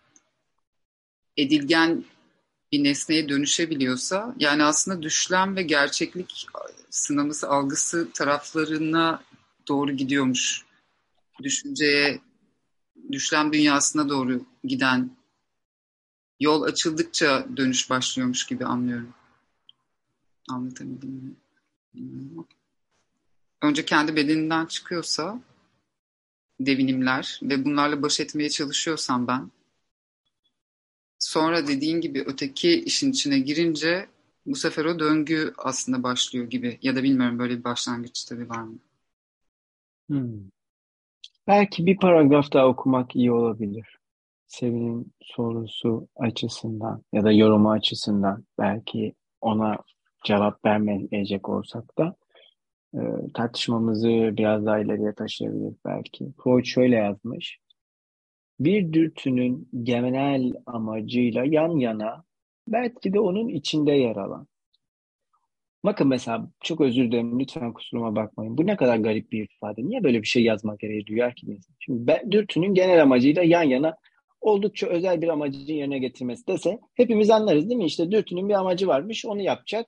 edilgen bir nesneye dönüşebiliyorsa yani aslında düşlem ve gerçeklik sınaması algısı taraflarına doğru gidiyormuş. Düşünceye, düşlem dünyasına doğru giden yol açıldıkça dönüş başlıyormuş gibi anlıyorum. Anlatabildim mi? Önce kendi bedeninden çıkıyorsa devinimler ve bunlarla baş etmeye çalışıyorsam ben sonra dediğin gibi öteki işin içine girince bu sefer o döngü aslında başlıyor gibi. Ya da bilmiyorum böyle bir başlangıç tabii var mı? Hmm. Belki bir paragraf daha okumak iyi olabilir. Sevin'in sorusu açısından ya da yorumu açısından belki ona cevap vermeyecek olsak da e, tartışmamızı biraz daha ileriye taşıyabilir belki. Freud şöyle yazmış. Bir dürtünün genel amacıyla yan yana belki de onun içinde yer alan. Bakın mesela çok özür dilerim lütfen kusuruma bakmayın. Bu ne kadar garip bir ifade. Niye böyle bir şey yazmak gereği duyar ki insan? Şimdi ben, dürtünün genel amacıyla yan yana oldukça özel bir amacı yerine getirmesi dese hepimiz anlarız değil mi? İşte dürtünün bir amacı varmış onu yapacak.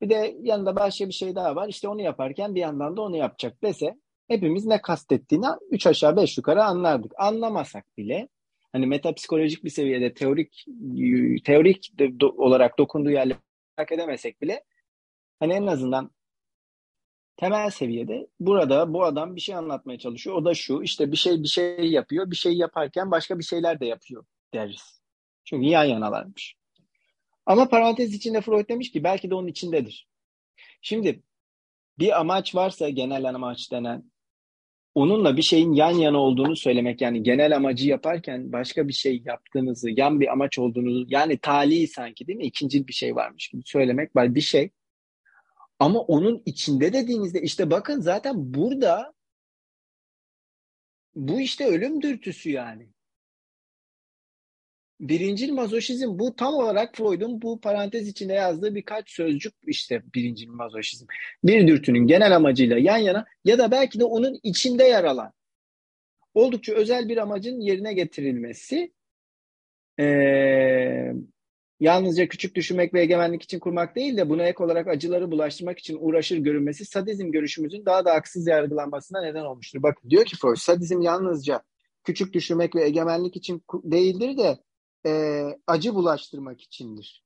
Bir de yanında başka bir şey daha var. İşte onu yaparken bir yandan da onu yapacak dese hepimiz ne kastettiğini üç aşağı beş yukarı anlardık. Anlamasak bile hani metapsikolojik bir seviyede teorik teorik olarak dokunduğu yerleri fark edemesek bile hani en azından temel seviyede burada bu adam bir şey anlatmaya çalışıyor. O da şu işte bir şey bir şey yapıyor. Bir şey yaparken başka bir şeyler de yapıyor deriz. Çünkü yan yanalarmış. Ama parantez içinde Freud demiş ki belki de onun içindedir. Şimdi bir amaç varsa genel amaç denen onunla bir şeyin yan yana olduğunu söylemek yani genel amacı yaparken başka bir şey yaptığınızı, yan bir amaç olduğunu yani tali sanki değil mi? İkincil bir şey varmış gibi söylemek var bir şey. Ama onun içinde dediğinizde işte bakın zaten burada bu işte ölüm dürtüsü yani. Birincil mazoşizm bu tam olarak Freud'un bu parantez içinde yazdığı birkaç sözcük işte birincil mazoşizm. Bir dürtünün genel amacıyla yan yana ya da belki de onun içinde yer alan oldukça özel bir amacın yerine getirilmesi ee, yalnızca küçük düşünmek ve egemenlik için kurmak değil de buna ek olarak acıları bulaştırmak için uğraşır görünmesi sadizm görüşümüzün daha da haksız yargılanmasına neden olmuştur. Bakın diyor ki Freud sadizm yalnızca küçük düşünmek ve egemenlik için değildir de e, acı bulaştırmak içindir.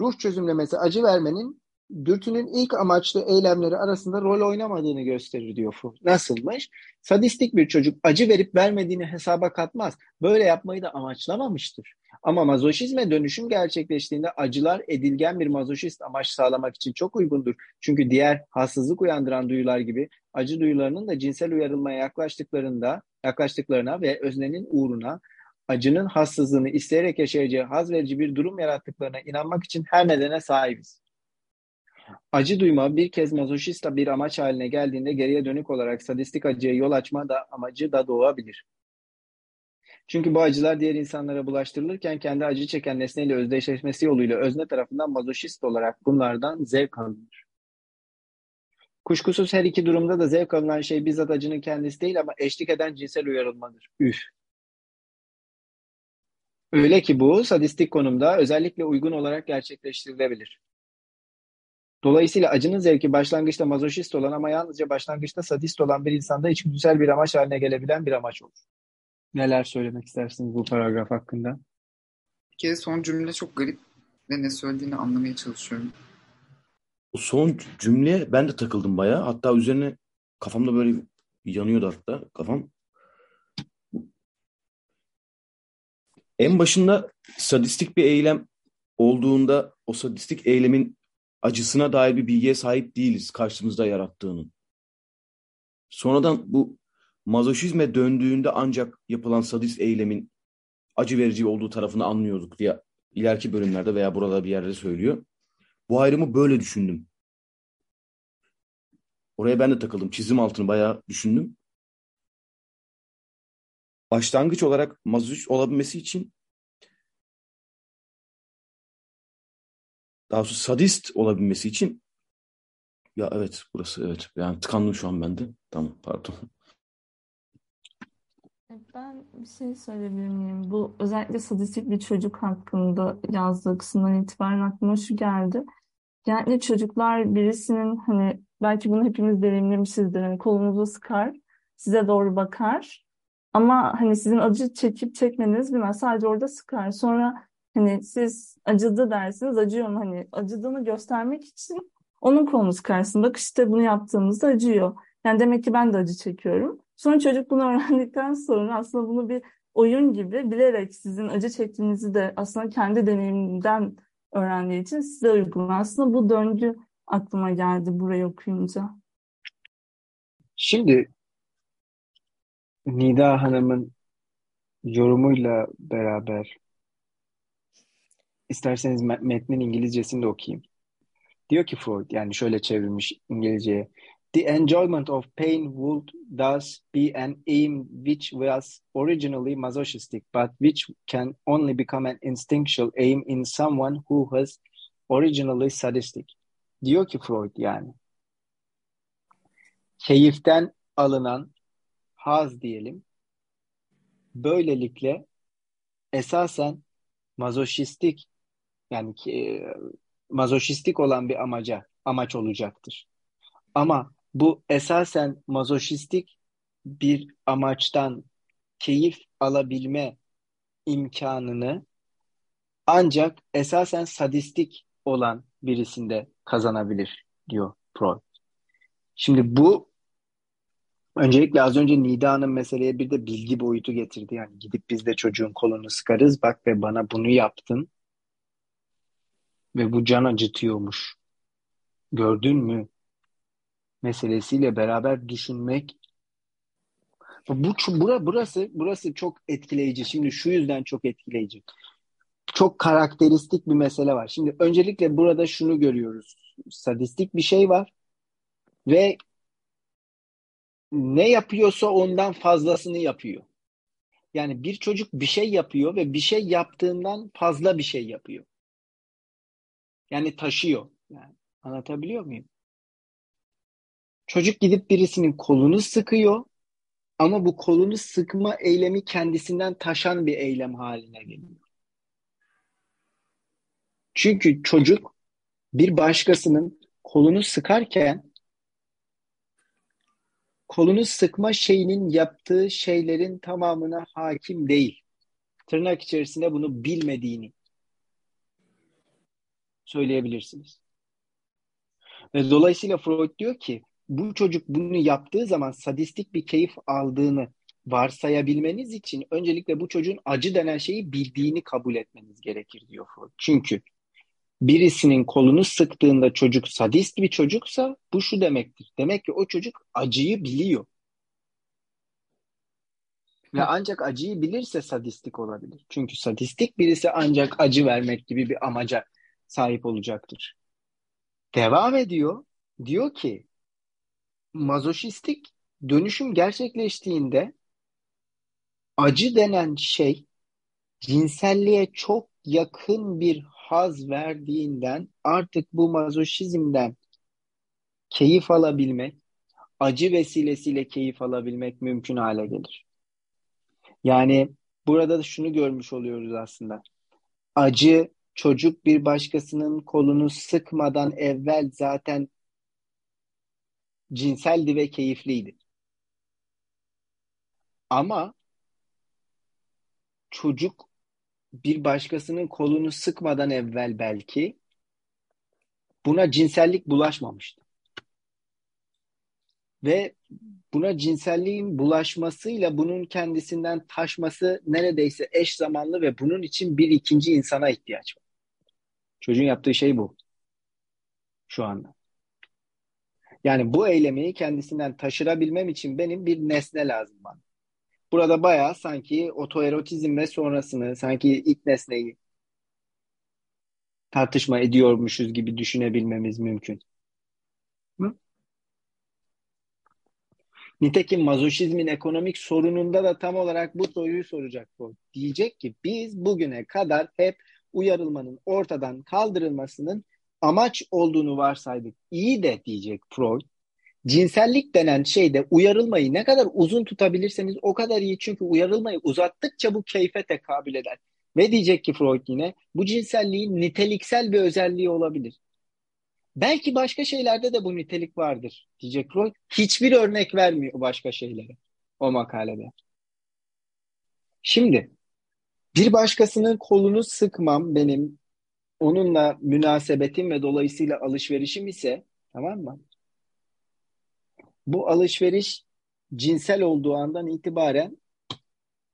Ruh çözümlemesi acı vermenin dürtünün ilk amaçlı eylemleri arasında rol oynamadığını gösterir diyor Freud. Nasılmış? Sadistik bir çocuk acı verip vermediğini hesaba katmaz. Böyle yapmayı da amaçlamamıştır. Ama mazoşizme dönüşüm gerçekleştiğinde acılar edilgen bir mazoşist amaç sağlamak için çok uygundur. Çünkü diğer hassızlık uyandıran duyular gibi acı duyularının da cinsel uyarılmaya yaklaştıklarında yaklaştıklarına ve öznenin uğruna acının hassızlığını isteyerek yaşayacağı haz verici bir durum yarattıklarına inanmak için her nedene sahibiz. Acı duyma bir kez mazoşista bir amaç haline geldiğinde geriye dönük olarak sadistik acıya yol açma da amacı da doğabilir. Çünkü bu acılar diğer insanlara bulaştırılırken kendi acı çeken nesneyle özdeşleşmesi yoluyla özne tarafından mazoşist olarak bunlardan zevk alınır. Kuşkusuz her iki durumda da zevk alınan şey bizzat acının kendisi değil ama eşlik eden cinsel uyarılmadır. Üf. Öyle ki bu sadistik konumda özellikle uygun olarak gerçekleştirilebilir. Dolayısıyla acının zevki başlangıçta mazoşist olan ama yalnızca başlangıçta sadist olan bir insanda içgüdüsel bir amaç haline gelebilen bir amaç olur. Neler söylemek istersiniz bu paragraf hakkında? Bir kere son cümle çok garip ve ne söylediğini anlamaya çalışıyorum. O son cümleye ben de takıldım bayağı. Hatta üzerine kafamda böyle yanıyordu hatta kafam. En başında sadistik bir eylem olduğunda o sadistik eylemin acısına dair bir bilgiye sahip değiliz karşımızda yarattığının. Sonradan bu mazoşizme döndüğünde ancak yapılan sadist eylemin acı verici olduğu tarafını anlıyorduk diye ileriki bölümlerde veya burada bir yerde söylüyor. Bu ayrımı böyle düşündüm. Oraya ben de takıldım. Çizim altını bayağı düşündüm. Başlangıç olarak mazoş olabilmesi için daha doğrusu sadist olabilmesi için ya evet burası evet yani tıkandım şu an ben de. Tamam pardon. Ben bir şey söyleyebilir miyim? Bu özellikle sadistik bir çocuk hakkında yazdığı kısımdan itibaren aklıma şu geldi. Yani çocuklar birisinin hani belki bunu hepimiz deneyimlemişizdir. Hani kolunuzu sıkar, size doğru bakar. Ama hani sizin acı çekip çekmeniz bilmez. Sadece orada sıkar. Sonra hani siz acıdı dersiniz. Acıyor mu? Hani acıdığını göstermek için onun kolunu sıkarsın. Bak işte bunu yaptığımızda acıyor. Yani demek ki ben de acı çekiyorum. Sonra çocuk bunu öğrendikten sonra aslında bunu bir oyun gibi bilerek sizin acı çektiğinizi de aslında kendi deneyiminden öğrendiği için size uygun. Aslında bu döngü aklıma geldi burayı okuyunca. Şimdi Nida Hanım'ın yorumuyla beraber isterseniz metnin İngilizcesini de okuyayım. Diyor ki Freud yani şöyle çevirmiş İngilizceye. The enjoyment of pain would thus be an aim which was originally masochistic, but which can only become an instinctual aim in someone who was originally sadistic. Diyor ki Freud yani. Keyiften alınan haz diyelim. Böylelikle esasen mazoşistik yani ki, mazoşistik olan bir amaca amaç olacaktır. Ama bu esasen mazoşistik bir amaçtan keyif alabilme imkanını ancak esasen sadistik olan birisinde kazanabilir diyor Freud. Şimdi bu öncelikle az önce Nida'nın meseleye bir de bilgi boyutu getirdi. Yani gidip biz de çocuğun kolunu sıkarız bak ve bana bunu yaptın ve bu can acıtıyormuş. Gördün mü? meselesiyle beraber düşünmek bu bura, burası burası çok etkileyici. Şimdi şu yüzden çok etkileyici. Çok karakteristik bir mesele var. Şimdi öncelikle burada şunu görüyoruz. Sadistik bir şey var ve ne yapıyorsa ondan fazlasını yapıyor. Yani bir çocuk bir şey yapıyor ve bir şey yaptığından fazla bir şey yapıyor. Yani taşıyor. Yani anlatabiliyor muyum? Çocuk gidip birisinin kolunu sıkıyor ama bu kolunu sıkma eylemi kendisinden taşan bir eylem haline geliyor. Çünkü çocuk bir başkasının kolunu sıkarken kolunu sıkma şeyinin yaptığı şeylerin tamamına hakim değil. Tırnak içerisinde bunu bilmediğini söyleyebilirsiniz. Ve dolayısıyla Freud diyor ki bu çocuk bunu yaptığı zaman sadistik bir keyif aldığını varsayabilmeniz için öncelikle bu çocuğun acı denen şeyi bildiğini kabul etmeniz gerekir diyor Freud. Çünkü birisinin kolunu sıktığında çocuk sadist bir çocuksa bu şu demektir. Demek ki o çocuk acıyı biliyor. Ve ancak acıyı bilirse sadistik olabilir. Çünkü sadistik birisi ancak acı vermek gibi bir amaca sahip olacaktır. Devam ediyor. Diyor ki mazoşistik dönüşüm gerçekleştiğinde acı denen şey cinselliğe çok yakın bir haz verdiğinden artık bu mazoşizmden keyif alabilmek, acı vesilesiyle keyif alabilmek mümkün hale gelir. Yani burada da şunu görmüş oluyoruz aslında. Acı çocuk bir başkasının kolunu sıkmadan evvel zaten cinseldi ve keyifliydi. Ama çocuk bir başkasının kolunu sıkmadan evvel belki buna cinsellik bulaşmamıştı. Ve buna cinselliğin bulaşmasıyla bunun kendisinden taşması neredeyse eş zamanlı ve bunun için bir ikinci insana ihtiyaç var. Çocuğun yaptığı şey bu. Şu anda. Yani bu eylemi kendisinden taşırabilmem için benim bir nesne lazım bana. Burada bayağı sanki otoerotizm ve sonrasını, sanki ilk nesneyi tartışma ediyormuşuz gibi düşünebilmemiz mümkün. Hı? Nitekim mazoşizmin ekonomik sorununda da tam olarak bu soruyu soracak bu. Diyecek ki biz bugüne kadar hep uyarılmanın ortadan kaldırılmasının amaç olduğunu varsaydık. İyi de diyecek Freud. Cinsellik denen şeyde uyarılmayı ne kadar uzun tutabilirseniz o kadar iyi. Çünkü uyarılmayı uzattıkça bu keyfe tekabül eder. Ve diyecek ki Freud yine bu cinselliğin niteliksel bir özelliği olabilir. Belki başka şeylerde de bu nitelik vardır diyecek Freud. Hiçbir örnek vermiyor başka şeylere o makalede. Şimdi bir başkasının kolunu sıkmam benim onunla münasebetim ve dolayısıyla alışverişim ise tamam mı? Bu alışveriş cinsel olduğu andan itibaren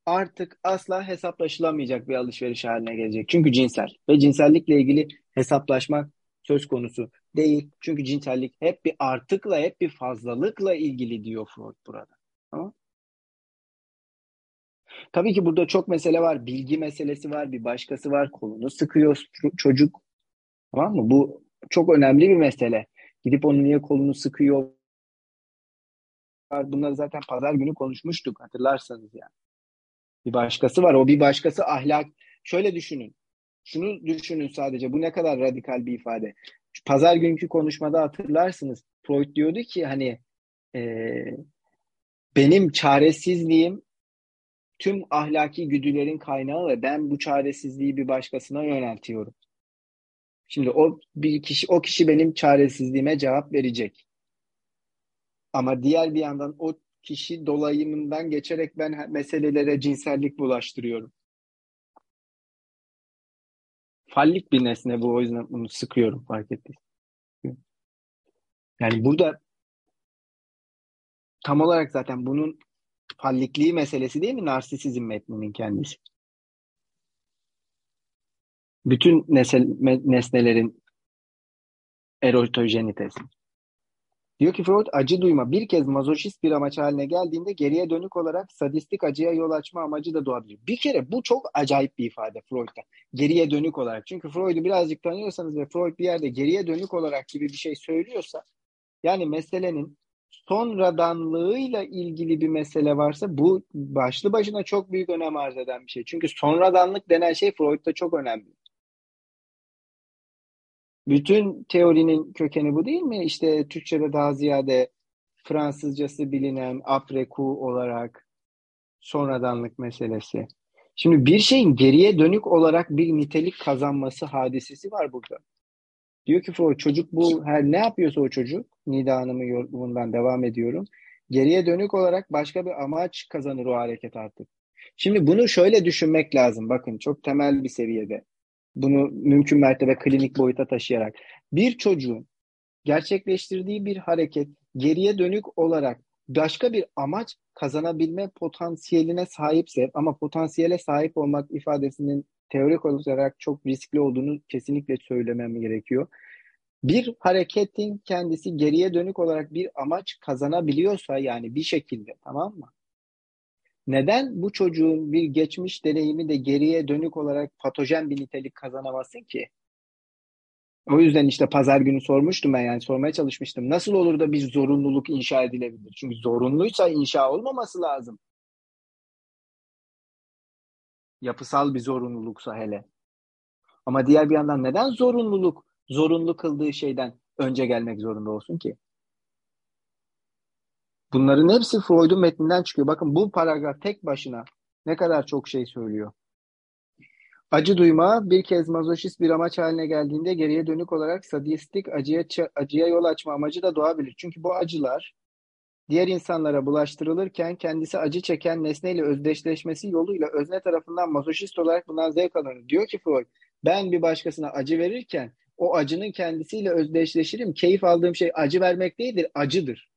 artık asla hesaplaşılamayacak bir alışveriş haline gelecek. Çünkü cinsel ve cinsellikle ilgili hesaplaşmak söz konusu değil. Çünkü cinsellik hep bir artıkla, hep bir fazlalıkla ilgili diyor Freud burada. Tamam? Tabii ki burada çok mesele var. Bilgi meselesi var, bir başkası var. Kolunu sıkıyor çocuk. Tamam mı? Bu çok önemli bir mesele. Gidip onu niye kolunu sıkıyor? Bunları zaten pazar günü konuşmuştuk hatırlarsanız yani. Bir başkası var. O bir başkası ahlak. Şöyle düşünün. Şunu düşünün sadece. Bu ne kadar radikal bir ifade. Pazar günkü konuşmada hatırlarsınız. Freud diyordu ki hani e, benim çaresizliğim tüm ahlaki güdülerin kaynağı ve ben bu çaresizliği bir başkasına yöneltiyorum. Şimdi o bir kişi o kişi benim çaresizliğime cevap verecek. Ama diğer bir yandan o kişi dolayımından geçerek ben meselelere cinsellik bulaştırıyorum. Fallik bir nesne bu o yüzden bunu sıkıyorum fark ettim. Yani burada tam olarak zaten bunun fallikliği meselesi değil mi narsisizm metninin kendisi? Bütün nesel, nesnelerin erotojenitesi. Diyor ki Freud acı duyma bir kez mazoşist bir amaç haline geldiğinde geriye dönük olarak sadistik acıya yol açma amacı da doğabilir. Bir kere bu çok acayip bir ifade Freud'da. Geriye dönük olarak. Çünkü Freud'u birazcık tanıyorsanız ve Freud bir yerde geriye dönük olarak gibi bir şey söylüyorsa yani meselenin sonradanlığıyla ilgili bir mesele varsa bu başlı başına çok büyük önem arz eden bir şey. Çünkü sonradanlık denen şey Freud'da çok önemli. Bütün teorinin kökeni bu değil mi? İşte Türkçe'de daha ziyade Fransızcası bilinen apreku olarak sonradanlık meselesi. Şimdi bir şeyin geriye dönük olarak bir nitelik kazanması hadisesi var burada. Diyor ki Freud çocuk bu her ne yapıyorsa o çocuk Nida Hanım'ın yorumundan devam ediyorum. Geriye dönük olarak başka bir amaç kazanır o hareket artık. Şimdi bunu şöyle düşünmek lazım. Bakın çok temel bir seviyede. Bunu mümkün mertebe klinik boyuta taşıyarak. Bir çocuğun gerçekleştirdiği bir hareket geriye dönük olarak başka bir amaç kazanabilme potansiyeline sahipse ama potansiyele sahip olmak ifadesinin teorik olarak çok riskli olduğunu kesinlikle söylemem gerekiyor. Bir hareketin kendisi geriye dönük olarak bir amaç kazanabiliyorsa yani bir şekilde tamam mı? Neden bu çocuğun bir geçmiş deneyimi de geriye dönük olarak patojen bir nitelik kazanamasın ki? O yüzden işte pazar günü sormuştum ben yani sormaya çalışmıştım. Nasıl olur da bir zorunluluk inşa edilebilir? Çünkü zorunluysa inşa olmaması lazım. Yapısal bir zorunluluksa hele. Ama diğer bir yandan neden zorunluluk zorunlu kıldığı şeyden önce gelmek zorunda olsun ki? Bunların hepsi Freud'un metninden çıkıyor. Bakın bu paragraf tek başına ne kadar çok şey söylüyor. Acı duyma bir kez mazoşist bir amaç haline geldiğinde geriye dönük olarak sadistik acıya, acıya yol açma amacı da doğabilir. Çünkü bu acılar diğer insanlara bulaştırılırken kendisi acı çeken nesneyle özdeşleşmesi yoluyla özne tarafından mazoşist olarak bundan zevk alınır. Diyor ki Freud, ben bir başkasına acı verirken o acının kendisiyle özdeşleşirim. Keyif aldığım şey acı vermek değildir, acıdır.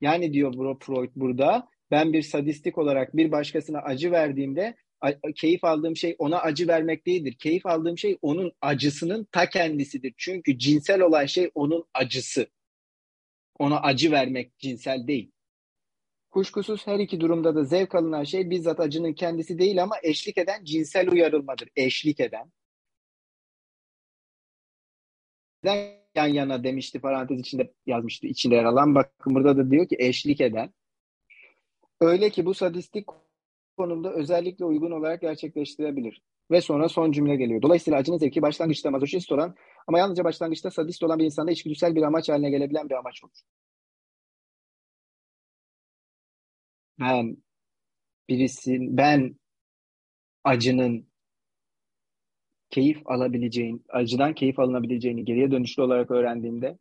Yani diyor Freud burada, ben bir sadistik olarak bir başkasına acı verdiğimde keyif aldığım şey ona acı vermek değildir. Keyif aldığım şey onun acısının ta kendisidir. Çünkü cinsel olan şey onun acısı. Ona acı vermek cinsel değil. Kuşkusuz her iki durumda da zevk alınan şey bizzat acının kendisi değil ama eşlik eden cinsel uyarılmadır. Eşlik eden. yan yana demişti parantez içinde yazmıştı içinde yer alan. Bakın burada da diyor ki eşlik eden. Öyle ki bu sadistik konumda özellikle uygun olarak gerçekleştirebilir. Ve sonra son cümle geliyor. Dolayısıyla acının zevki başlangıçta mazoşist olan ama yalnızca başlangıçta sadist olan bir insanda içgüdüsel bir amaç haline gelebilen bir amaç olur. Ben birisin, ben acının keyif alabileceğin, acıdan keyif alınabileceğini geriye dönüşlü olarak öğrendiğimde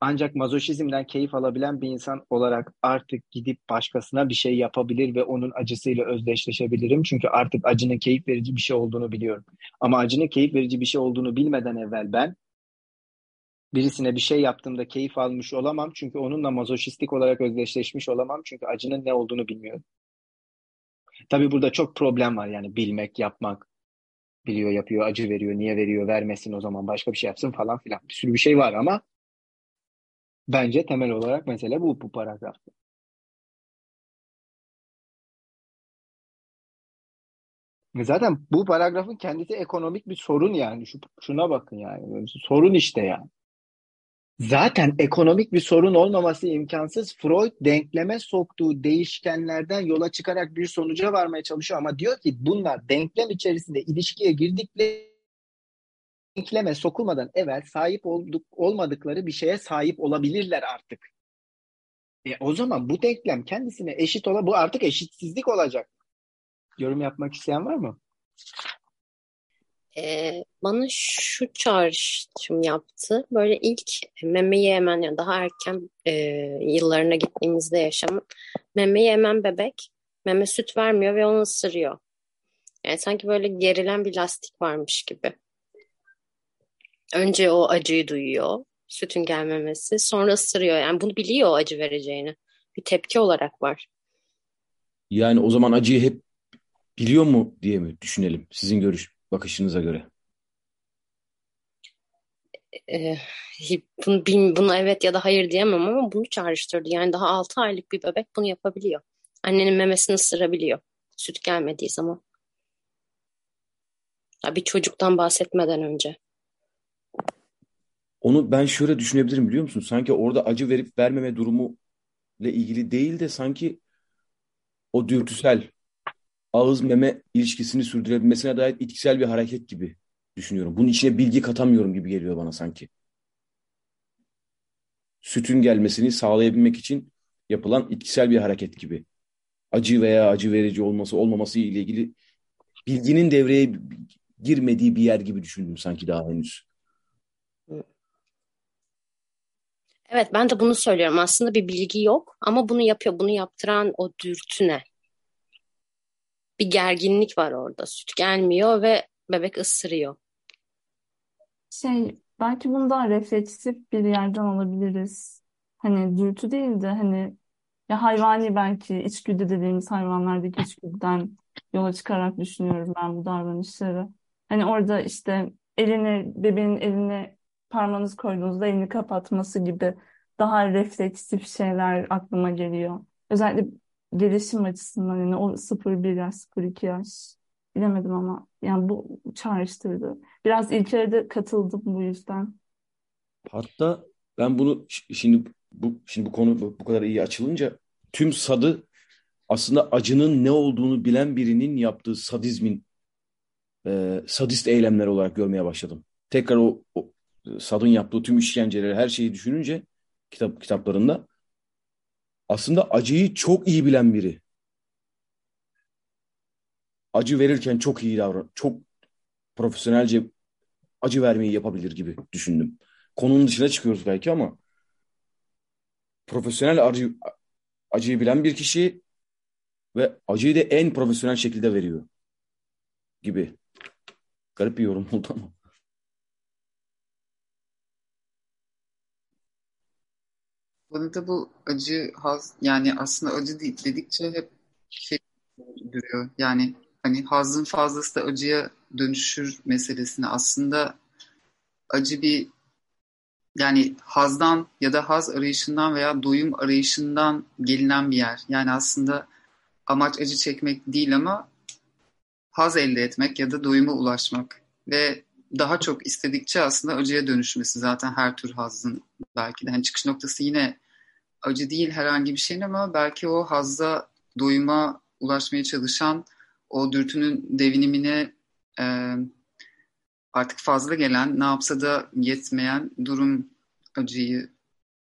ancak mazoşizmden keyif alabilen bir insan olarak artık gidip başkasına bir şey yapabilir ve onun acısıyla özdeşleşebilirim. Çünkü artık acının keyif verici bir şey olduğunu biliyorum. Ama acının keyif verici bir şey olduğunu bilmeden evvel ben birisine bir şey yaptığımda keyif almış olamam. Çünkü onunla mazoşistik olarak özdeşleşmiş olamam. Çünkü acının ne olduğunu bilmiyorum. Tabii burada çok problem var yani bilmek, yapmak. Biliyor, yapıyor, acı veriyor, niye veriyor, vermesin o zaman başka bir şey yapsın falan filan. Bir sürü bir şey var ama Bence temel olarak mesele bu, bu paragrafta. Zaten bu paragrafın kendisi ekonomik bir sorun yani. Şu, şuna bakın yani. Sorun işte yani. Zaten ekonomik bir sorun olmaması imkansız. Freud denkleme soktuğu değişkenlerden yola çıkarak bir sonuca varmaya çalışıyor ama diyor ki bunlar denklem içerisinde ilişkiye girdikleri denkleme sokulmadan evvel sahip olduk, olmadıkları bir şeye sahip olabilirler artık. E, o zaman bu denklem kendisine eşit ola bu artık eşitsizlik olacak. Yorum yapmak isteyen var mı? Ee, bana şu çağrışım yaptı. Böyle ilk memeyi hemen ya daha erken e, yıllarına gittiğimizde yaşam memeyi hemen bebek meme süt vermiyor ve onu ısırıyor. Yani sanki böyle gerilen bir lastik varmış gibi. Önce o acıyı duyuyor. Sütün gelmemesi. Sonra ısırıyor. Yani bunu biliyor acı vereceğini. Bir tepki olarak var. Yani o zaman acıyı hep biliyor mu diye mi düşünelim sizin görüş bakışınıza göre? e, bunu, bunu evet ya da hayır diyemem ama bunu çağrıştırdı. Yani daha 6 aylık bir bebek bunu yapabiliyor. Annenin memesini ısırabiliyor. Süt gelmediği zaman. Ya bir çocuktan bahsetmeden önce. Onu ben şöyle düşünebilirim biliyor musun? Sanki orada acı verip vermeme durumu ile ilgili değil de sanki o dürtüsel ağız meme ilişkisini sürdürebilmesine dair itkisel bir hareket gibi düşünüyorum. Bunun içine bilgi katamıyorum gibi geliyor bana sanki. Sütün gelmesini sağlayabilmek için yapılan itkisel bir hareket gibi. Acı veya acı verici olması olmaması ile ilgili bilginin devreye girmediği bir yer gibi düşündüm sanki daha henüz. Evet ben de bunu söylüyorum. Aslında bir bilgi yok ama bunu yapıyor. Bunu yaptıran o dürtü ne? Bir gerginlik var orada. Süt gelmiyor ve bebek ısırıyor. Şey belki bunu daha refleksif bir yerden alabiliriz. Hani dürtü değil de hani ya hayvani belki içgüdü dediğimiz hayvanlardaki içgüdüden yola çıkarak düşünüyorum ben bu davranışları. Hani orada işte elini bebeğin eline parmağınızı koyduğunuzda elini kapatması gibi daha refleksif şeyler aklıma geliyor. Özellikle gelişim açısından yani o 0-1 yaş, 0-2 yaş bilemedim ama yani bu çağrıştırdı. Biraz ilkelere de katıldım bu yüzden. Hatta ben bunu şimdi bu şimdi bu konu bu kadar iyi açılınca tüm sadı aslında acının ne olduğunu bilen birinin yaptığı sadizmin e, sadist eylemler olarak görmeye başladım. Tekrar o, o Sad'ın yaptığı tüm işkenceleri her şeyi düşününce kitap kitaplarında aslında acıyı çok iyi bilen biri. Acı verirken çok iyi davran, çok profesyonelce acı vermeyi yapabilir gibi düşündüm. Konunun dışına çıkıyoruz belki ama profesyonel acı, acıyı bilen bir kişi ve acıyı da en profesyonel şekilde veriyor gibi. Garip bir yorum oldu ama. Bana da bu acı haz yani aslında acı dedikçe hep şey duruyor. Yani hani hazın fazlası da acıya dönüşür meselesini aslında acı bir yani hazdan ya da haz arayışından veya doyum arayışından gelinen bir yer. Yani aslında amaç acı çekmek değil ama haz elde etmek ya da doyuma ulaşmak ve daha çok istedikçe aslında acıya dönüşmesi zaten her tür hazın belki de. Hani çıkış noktası yine acı değil herhangi bir şeyin ama belki o hazza doyuma ulaşmaya çalışan o dürtünün devinimine e, artık fazla gelen ne yapsa da yetmeyen durum acıyı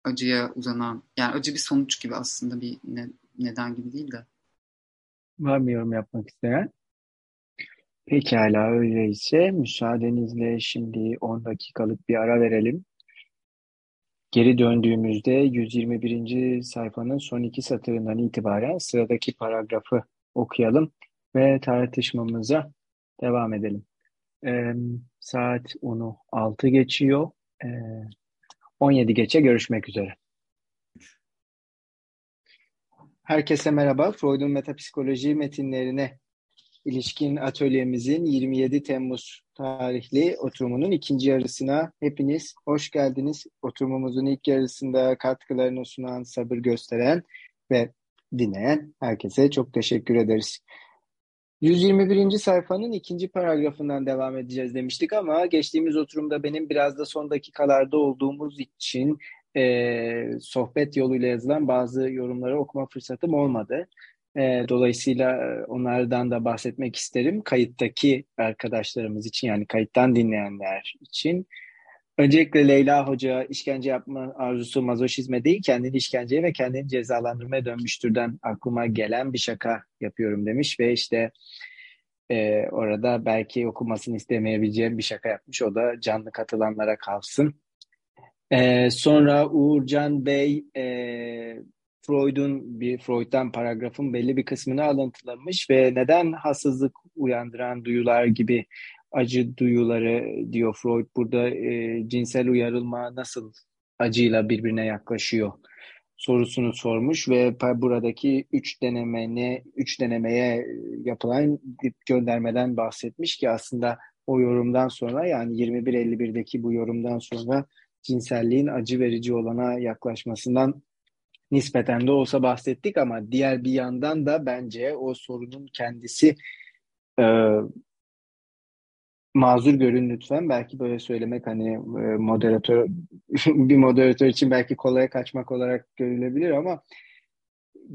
acıya uzanan yani acı bir sonuç gibi aslında bir ne, neden gibi değil de. Var mı yorum yapmak isteyen? Pekala öyleyse müsaadenizle şimdi 10 dakikalık bir ara verelim. Geri döndüğümüzde 121. sayfanın son iki satırından itibaren sıradaki paragrafı okuyalım ve tartışmamıza devam edelim. Ee, saat 10'u 6 geçiyor. Ee, 17 geçe görüşmek üzere. Herkese merhaba. Freud'un metapsikoloji metinlerine ilişkin atölyemizin 27 Temmuz tarihli oturumunun ikinci yarısına hepiniz hoş geldiniz. Oturumumuzun ilk yarısında katkılarını sunan, sabır gösteren ve dinleyen herkese çok teşekkür ederiz. 121. sayfanın ikinci paragrafından devam edeceğiz demiştik ama geçtiğimiz oturumda benim biraz da son dakikalarda olduğumuz için e, sohbet yoluyla yazılan bazı yorumları okuma fırsatım olmadı. E, dolayısıyla onlardan da bahsetmek isterim. Kayıttaki arkadaşlarımız için yani kayıttan dinleyenler için. Öncelikle Leyla Hoca işkence yapma arzusu mazoşizme değil kendini işkenceye ve kendini cezalandırmaya dönmüştürden aklıma gelen bir şaka yapıyorum demiş ve işte e, orada belki okumasını istemeyebileceğim bir şaka yapmış. O da canlı katılanlara kalsın. E, sonra Uğurcan Bey e, Freud'un bir Freud'dan paragrafın belli bir kısmını alıntılamış ve neden hassızlık uyandıran duyular gibi acı duyuları diyor Freud. Burada e, cinsel uyarılma nasıl acıyla birbirine yaklaşıyor sorusunu sormuş ve buradaki üç denemene üç denemeye yapılan göndermeden bahsetmiş ki aslında o yorumdan sonra yani 21.51'deki bu yorumdan sonra cinselliğin acı verici olana yaklaşmasından nispeten de olsa bahsettik ama diğer bir yandan da bence o sorunun kendisi e, mazur görün lütfen. Belki böyle söylemek hani e, moderatör bir moderatör için belki kolaya kaçmak olarak görülebilir ama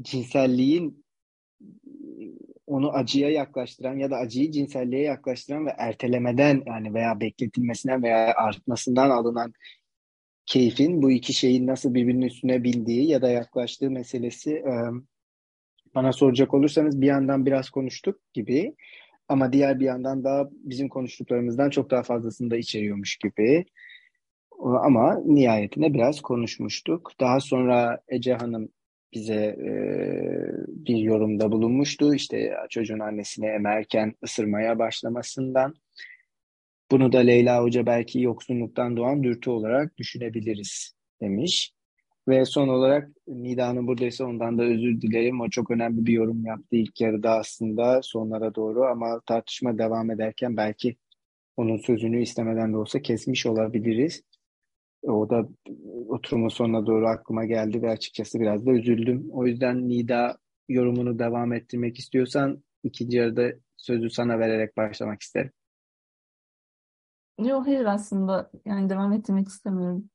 cinselliğin onu acıya yaklaştıran ya da acıyı cinselliğe yaklaştıran ve ertelemeden yani veya bekletilmesinden veya artmasından alınan keyfin bu iki şeyin nasıl birbirinin üstüne bindiği ya da yaklaştığı meselesi e, bana soracak olursanız bir yandan biraz konuştuk gibi ama diğer bir yandan da bizim konuştuklarımızdan çok daha fazlasını da içeriyormuş gibi. Ama nihayetinde biraz konuşmuştuk. Daha sonra Ece Hanım bize e, bir yorumda bulunmuştu. İşte çocuğun annesini emerken ısırmaya başlamasından. Bunu da Leyla Hoca belki yoksunluktan doğan dürtü olarak düşünebiliriz demiş. Ve son olarak Nida Hanım buradaysa ondan da özür dilerim. O çok önemli bir yorum yaptı ilk yarıda aslında sonlara doğru ama tartışma devam ederken belki onun sözünü istemeden de olsa kesmiş olabiliriz. O da oturumun sonuna doğru aklıma geldi ve açıkçası biraz da üzüldüm. O yüzden Nida yorumunu devam ettirmek istiyorsan ikinci yarıda sözü sana vererek başlamak isterim. Yok hayır aslında yani devam ettirmek istemiyorum.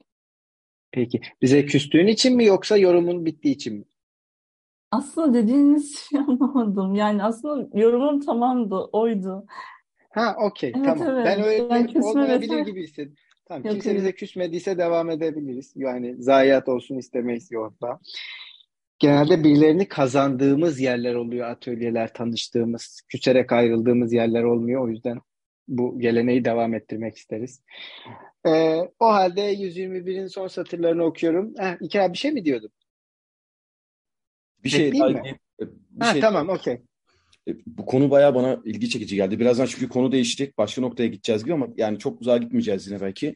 Peki. Bize küstüğün için mi yoksa yorumun bittiği için mi? Aslında dediğiniz şey anlamadım. Yani aslında yorumum tamamdı, oydu. Ha okey Evet tamam. evet. Ben öyle Yani olmayabilir vesaire gibi hissettim. Tamam yok kimse bize küsmediyse devam edebiliriz. Yani zayiat olsun istemeyiz yolda. Genelde birilerini kazandığımız yerler oluyor atölyeler, tanıştığımız, küserek ayrıldığımız yerler olmuyor. O yüzden bu geleneği devam ettirmek isteriz. Ee, o halde 121'in son satırlarını okuyorum. Heh, İkra bir şey mi diyordun? Bir şey daha mi? bir Ha şey tamam okey. E, Bu konu bayağı bana ilgi çekici geldi. Birazdan çünkü konu değişecek. Başka noktaya gideceğiz gibi ama yani çok uzağa gitmeyeceğiz yine belki.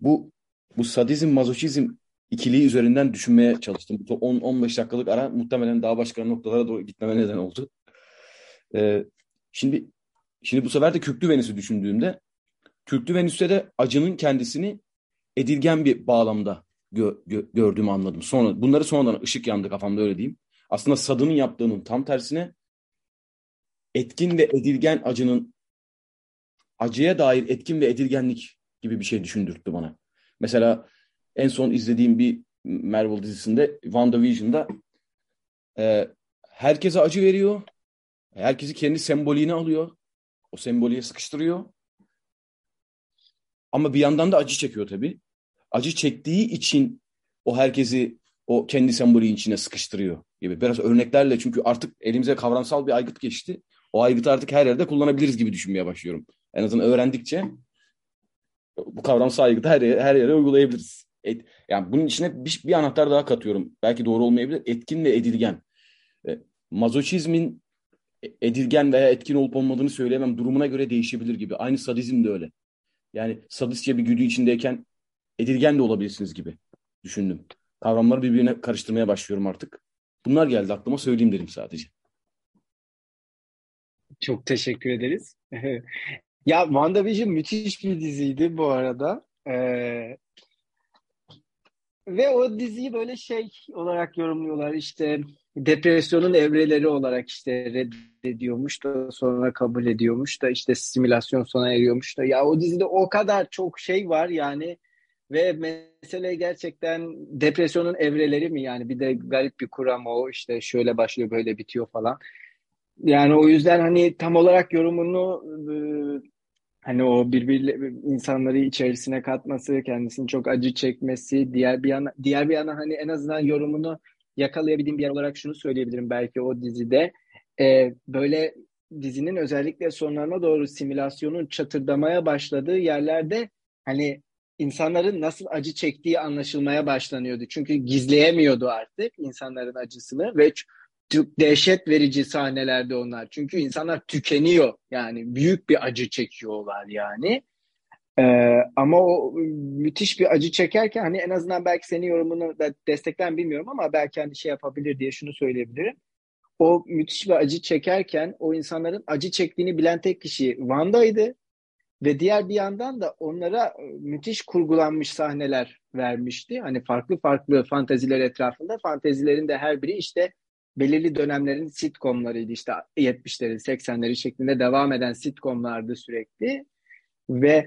Bu bu sadizm mazoşizm ikiliği üzerinden düşünmeye çalıştım. Bu 10-15 dakikalık ara muhtemelen daha başka noktalara doğru gitmeme neden oldu. Ee, şimdi şimdi bu sefer de Kürklü Venüs'ü düşündüğümde Kürklü Venüs'te de acının kendisini edilgen bir bağlamda gö- gö- gördüğümü anladım. Sonra bunları sonradan ışık yandı kafamda öyle diyeyim. Aslında Sad'ın yaptığının tam tersine etkin ve edilgen acının acıya dair etkin ve edilgenlik gibi bir şey düşündürttü bana. Mesela en son izlediğim bir Marvel dizisinde WandaVision'da e, herkese acı veriyor. Herkesi kendi sembolüne alıyor. O sembolüye sıkıştırıyor. Ama bir yandan da acı çekiyor tabii. Acı çektiği için o herkesi o kendi sembolü içine sıkıştırıyor gibi. Biraz örneklerle çünkü artık elimize kavramsal bir aygıt geçti. O aygıtı artık her yerde kullanabiliriz gibi düşünmeye başlıyorum. En azından öğrendikçe bu kavramsal aygıtı her yere, her yere uygulayabiliriz. Et, yani bunun içine bir, bir anahtar daha katıyorum. Belki doğru olmayabilir. Etkin ve edilgen. E, mazoçizmin edilgen veya etkin olup olmadığını söyleyemem. Durumuna göre değişebilir gibi. Aynı sadizm de öyle. Yani sadistçe bir güdü içindeyken edilgen de olabilirsiniz gibi düşündüm. Kavramları birbirine karıştırmaya başlıyorum artık. Bunlar geldi aklıma söyleyeyim dedim sadece. Çok teşekkür ederiz. Ya WandaVision müthiş bir diziydi bu arada. Ee, ve o diziyi böyle şey olarak yorumluyorlar işte depresyonun evreleri olarak işte reddediyormuş da sonra kabul ediyormuş da işte simülasyon sona eriyormuş da ya o dizide o kadar çok şey var yani ve mesele gerçekten depresyonun evreleri mi yani bir de garip bir kuram o işte şöyle başlıyor böyle bitiyor falan. Yani o yüzden hani tam olarak yorumunu e, hani o birbirle insanları içerisine katması, kendisini çok acı çekmesi, diğer bir yana diğer bir yana hani en azından yorumunu yakalayabildiğim bir yer olarak şunu söyleyebilirim belki o dizide e, böyle dizinin özellikle sonlarına doğru simülasyonun çatırdamaya başladığı yerlerde hani insanların nasıl acı çektiği anlaşılmaya başlanıyordu. Çünkü gizleyemiyordu artık insanların acısını ve çok dehşet verici sahnelerde onlar. Çünkü insanlar tükeniyor. Yani büyük bir acı çekiyorlar yani. Ee, ama o müthiş bir acı çekerken hani en azından belki senin yorumunu da bilmiyorum ama belki hani şey yapabilir diye şunu söyleyebilirim. O müthiş bir acı çekerken o insanların acı çektiğini bilen tek kişi Wanda'ydı. ve diğer bir yandan da onlara e, müthiş kurgulanmış sahneler vermişti. Hani farklı farklı fanteziler etrafında fantezilerin de her biri işte belirli dönemlerin sitcomlarıydı. İşte 70'lerin 80'leri şeklinde devam eden sitcomlardı sürekli ve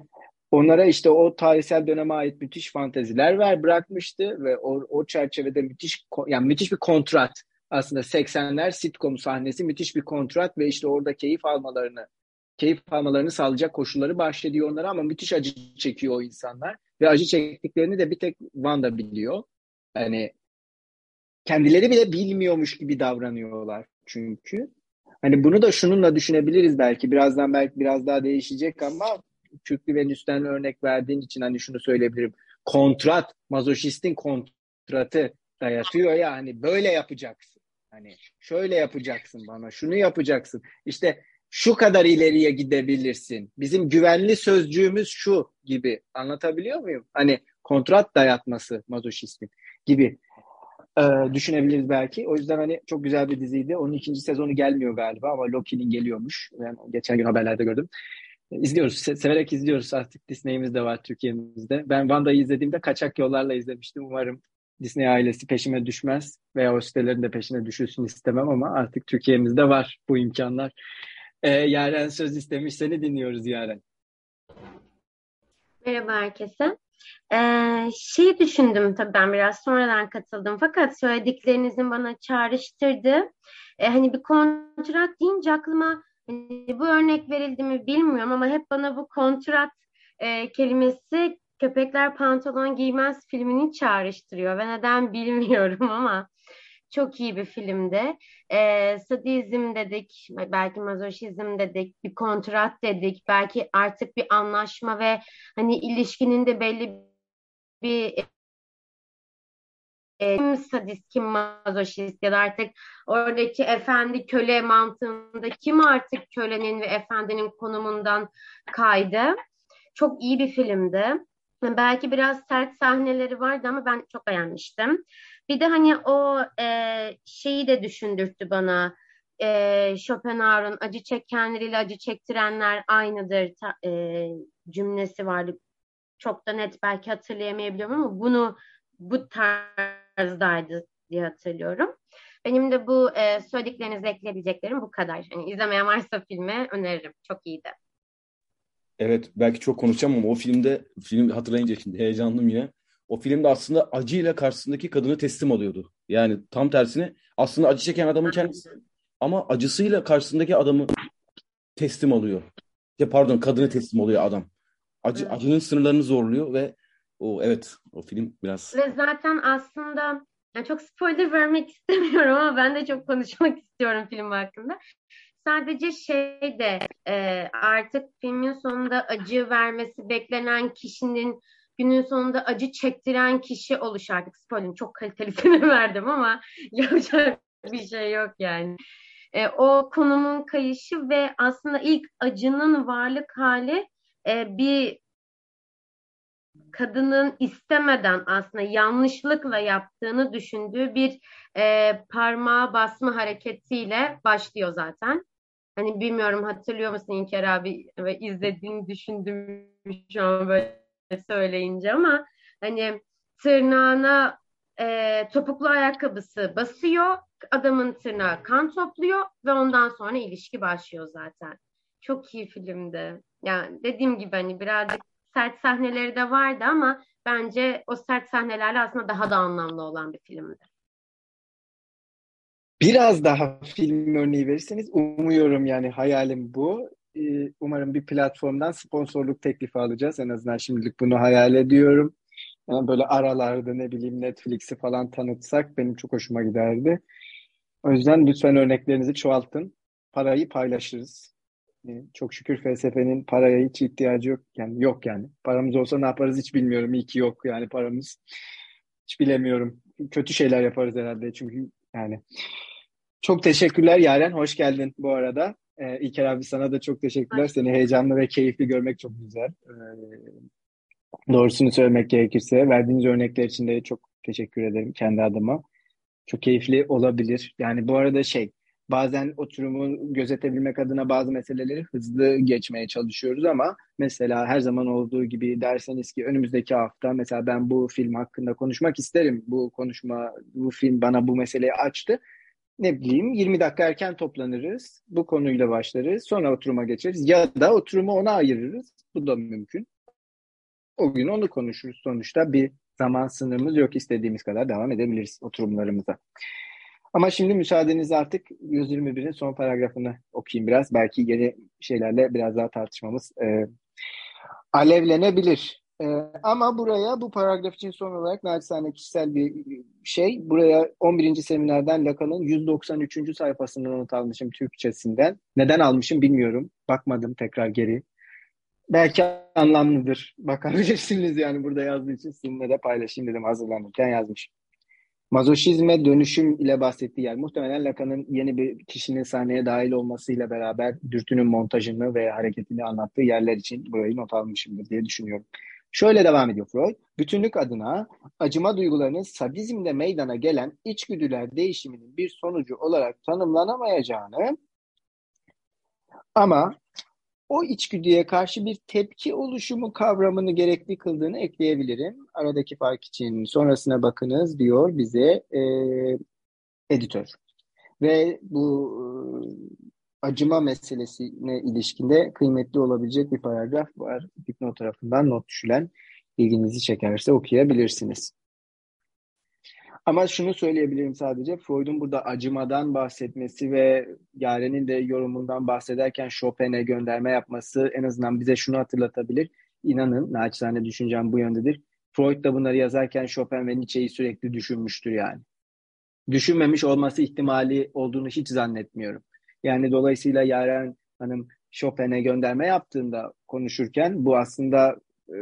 onlara işte o tarihsel döneme ait müthiş fanteziler ver bırakmıştı ve o, o çerçevede müthiş yani müthiş bir kontrat aslında 80'ler sitcom sahnesi müthiş bir kontrat ve işte orada keyif almalarını keyif almalarını sağlayacak koşulları bahşediyor onlara ama müthiş acı çekiyor o insanlar ve acı çektiklerini de bir tek Wanda biliyor. Yani kendileri bile bilmiyormuş gibi davranıyorlar çünkü. Hani bunu da şununla düşünebiliriz belki. Birazdan belki biraz daha değişecek ama Kürklü Venüs'ten örnek verdiğin için hani şunu söyleyebilirim. Kontrat, mazoşistin kontratı dayatıyor ya hani böyle yapacaksın. Hani şöyle yapacaksın bana, şunu yapacaksın. İşte şu kadar ileriye gidebilirsin. Bizim güvenli sözcüğümüz şu gibi. Anlatabiliyor muyum? Hani kontrat dayatması mazoşistin gibi e, düşünebiliriz belki. O yüzden hani çok güzel bir diziydi. Onun ikinci sezonu gelmiyor galiba ama Loki'nin geliyormuş. Ben geçen gün haberlerde gördüm. İzliyoruz. Se- severek izliyoruz. Artık Disney'imiz de var Türkiye'mizde. Ben Wanda'yı izlediğimde kaçak yollarla izlemiştim. Umarım Disney ailesi peşime düşmez veya o sitelerin de peşine düşülsün istemem ama artık Türkiye'mizde var bu imkanlar. Ee, Yaren söz istemiş. Seni dinliyoruz Yaren. Merhaba herkese. Ee, şey düşündüm tabii ben biraz sonradan katıldım fakat söylediklerinizin bana çağrıştırdı. Ee, hani bir kontrat deyince aklıma bu örnek verildi mi bilmiyorum ama hep bana bu kontrat e, kelimesi Köpekler Pantolon Giymez filmini çağrıştırıyor ve neden bilmiyorum ama çok iyi bir filmdi. E, sadizm dedik, belki mazoşizm dedik, bir kontrat dedik, belki artık bir anlaşma ve hani ilişkinin de belli bir e, kim sadist, kim mazoşist ya da artık oradaki efendi köle mantığında kim artık kölenin ve efendinin konumundan kaydı. Çok iyi bir filmdi. Belki biraz sert sahneleri vardı ama ben çok beğenmiştim. Bir de hani o e, şeyi de düşündürttü bana. E, Schopenhauer'un acı çekenleriyle acı çektirenler aynıdır ta, e, cümlesi vardı. Çok da net belki hatırlayamayabiliyorum ama bunu bu tarzdaydı diye hatırlıyorum. Benim de bu e, söylediklerinize ekleyebileceklerim bu kadar. Hani izlemeyen varsa filmi öneririm. Çok iyiydi. Evet belki çok konuşacağım ama o filmde film hatırlayınca şimdi heyecanlıyım yine. O filmde aslında acıyla karşısındaki kadını teslim alıyordu. Yani tam tersine aslında acı çeken adamın kendisi ama acısıyla karşısındaki adamı teslim alıyor. Ya pardon kadını teslim oluyor adam. Acı evet. acının sınırlarını zorluyor ve o evet o film biraz Ve zaten aslında yani çok spoiler vermek istemiyorum ama ben de çok konuşmak istiyorum film hakkında. Sadece şey de e, artık filmin sonunda acı vermesi beklenen kişinin günün sonunda acı çektiren kişi oluş artık. Spoiler çok kalitelisini verdim ama yapacak bir şey yok yani. E, o konumun kayışı ve aslında ilk acının varlık hali e, bir kadının istemeden aslında yanlışlıkla yaptığını düşündüğü bir e, parmağa basma hareketiyle başlıyor zaten. Hani bilmiyorum hatırlıyor musun İlker abi ve izlediğini düşündüm şu an böyle söyleyince ama hani tırnağına e, topuklu ayakkabısı basıyor, adamın tırnağı kan topluyor ve ondan sonra ilişki başlıyor zaten. Çok iyi filmdi. Yani dediğim gibi hani birazcık sert sahneleri de vardı ama bence o sert sahnelerle aslında daha da anlamlı olan bir filmdi. Biraz daha film örneği verirseniz umuyorum yani hayalim bu. Ee, umarım bir platformdan sponsorluk teklifi alacağız. En azından şimdilik bunu hayal ediyorum. Yani böyle aralarda ne bileyim Netflix'i falan tanıtsak benim çok hoşuma giderdi. O yüzden lütfen örneklerinizi çoğaltın. Parayı paylaşırız. Ee, çok şükür felsefenin paraya hiç ihtiyacı yok. Yani yok yani. Paramız olsa ne yaparız hiç bilmiyorum. İyi ki yok yani paramız. Hiç bilemiyorum. Kötü şeyler yaparız herhalde çünkü yani. Çok teşekkürler Yaren. Hoş geldin bu arada. Ee, İlker abi sana da çok teşekkürler. Seni heyecanlı ve keyifli görmek çok güzel. Ee, doğrusunu söylemek gerekirse verdiğiniz örnekler için de çok teşekkür ederim kendi adıma. Çok keyifli olabilir. Yani bu arada şey bazen oturumu gözetebilmek adına bazı meseleleri hızlı geçmeye çalışıyoruz ama mesela her zaman olduğu gibi derseniz ki önümüzdeki hafta mesela ben bu film hakkında konuşmak isterim. Bu konuşma, bu film bana bu meseleyi açtı. Ne bileyim 20 dakika erken toplanırız. Bu konuyla başlarız. Sonra oturuma geçeriz. Ya da oturumu ona ayırırız. Bu da mümkün. O gün onu konuşuruz. Sonuçta bir zaman sınırımız yok. istediğimiz kadar devam edebiliriz oturumlarımıza. Ama şimdi müsaadenizle artık 121'in son paragrafını okuyayım biraz. Belki yeni şeylerle biraz daha tartışmamız e, alevlenebilir. E, ama buraya bu paragraf için son olarak naçizane kişisel bir şey. Buraya 11. seminerden Lacan'ın 193. sayfasından not almışım Türkçesinden. Neden almışım bilmiyorum. Bakmadım tekrar geri. Belki anlamlıdır. Bakabilirsiniz yani burada yazdığı için sizinle de paylaşayım dedim hazırlanırken yazmış. Mazoşizme dönüşüm ile bahsettiği yer. Muhtemelen Lacan'ın yeni bir kişinin sahneye dahil olmasıyla beraber dürtünün montajını ve hareketini anlattığı yerler için burayı not almışımdır diye düşünüyorum. Şöyle devam ediyor Freud. Bütünlük adına acıma duygularının sadizmde meydana gelen içgüdüler değişiminin bir sonucu olarak tanımlanamayacağını ama o içgüdüye karşı bir tepki oluşumu kavramını gerekli kıldığını ekleyebilirim. Aradaki fark için sonrasına bakınız diyor bize e, editör. Ve bu e, acıma meselesine ilişkinde kıymetli olabilecek bir paragraf var. Dipnot tarafından not düşülen ilginizi çekerse okuyabilirsiniz. Ama şunu söyleyebilirim sadece Freud'un burada acımadan bahsetmesi ve Yaren'in de yorumundan bahsederken Chopin'e gönderme yapması en azından bize şunu hatırlatabilir. İnanın naçizane düşüncem bu yöndedir. Freud da bunları yazarken Chopin ve Nietzsche'yi sürekli düşünmüştür yani. Düşünmemiş olması ihtimali olduğunu hiç zannetmiyorum. Yani dolayısıyla Yaren Hanım Chopin'e gönderme yaptığında konuşurken bu aslında e,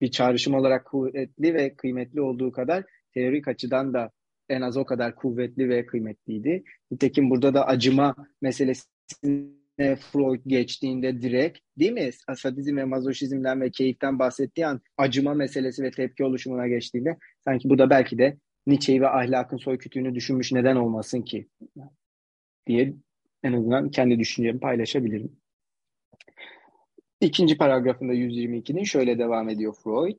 bir çağrışım olarak kuvvetli ve kıymetli olduğu kadar teorik açıdan da en az o kadar kuvvetli ve kıymetliydi. Nitekim burada da acıma meselesine Freud geçtiğinde direkt değil mi? Asadizm ve mazoşizmden ve keyiften bahsettiği an acıma meselesi ve tepki oluşumuna geçtiğinde sanki bu da belki de Nietzsche'yi ve ahlakın soykütüğünü düşünmüş neden olmasın ki diye en azından kendi düşüncemi paylaşabilirim. İkinci paragrafında 122'nin şöyle devam ediyor Freud.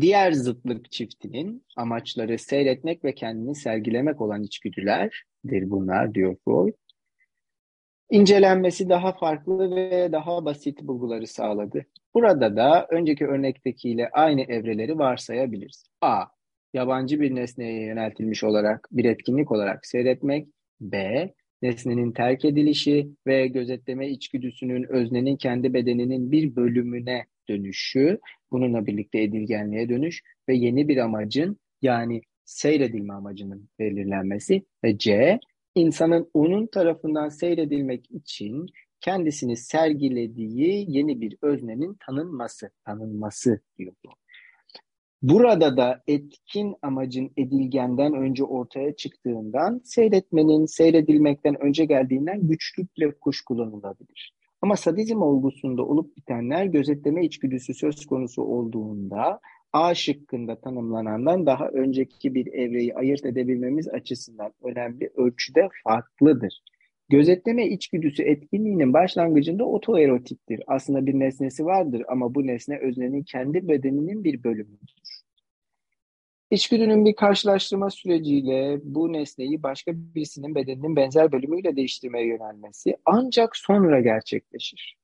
Diğer zıtlık çiftinin amaçları seyretmek ve kendini sergilemek olan içgüdülerdir bunlar diyor Freud. İncelenmesi daha farklı ve daha basit bulguları sağladı. Burada da önceki örnektekiyle aynı evreleri varsayabiliriz. A. Yabancı bir nesneye yöneltilmiş olarak bir etkinlik olarak seyretmek. B. Nesnenin terk edilişi ve gözetleme içgüdüsünün öznenin kendi bedeninin bir bölümüne dönüşü, bununla birlikte edilgenliğe dönüş ve yeni bir amacın yani seyredilme amacının belirlenmesi ve C, insanın onun tarafından seyredilmek için kendisini sergilediği yeni bir öznenin tanınması, tanınması diyor bu. Burada da etkin amacın edilgenden önce ortaya çıktığından seyretmenin seyredilmekten önce geldiğinden güçlükle kuşkulanılabilir. Ama sadizm olgusunda olup bitenler gözetleme içgüdüsü söz konusu olduğunda A şıkkında tanımlanandan daha önceki bir evreyi ayırt edebilmemiz açısından önemli ölçüde farklıdır. Gözetleme içgüdüsü etkinliğinin başlangıcında otoerotiktir. Aslında bir nesnesi vardır ama bu nesne öznenin kendi bedeninin bir bölümüdür. İçgüdünün bir karşılaştırma süreciyle bu nesneyi başka birisinin bedeninin benzer bölümüyle değiştirmeye yönelmesi ancak sonra gerçekleşir.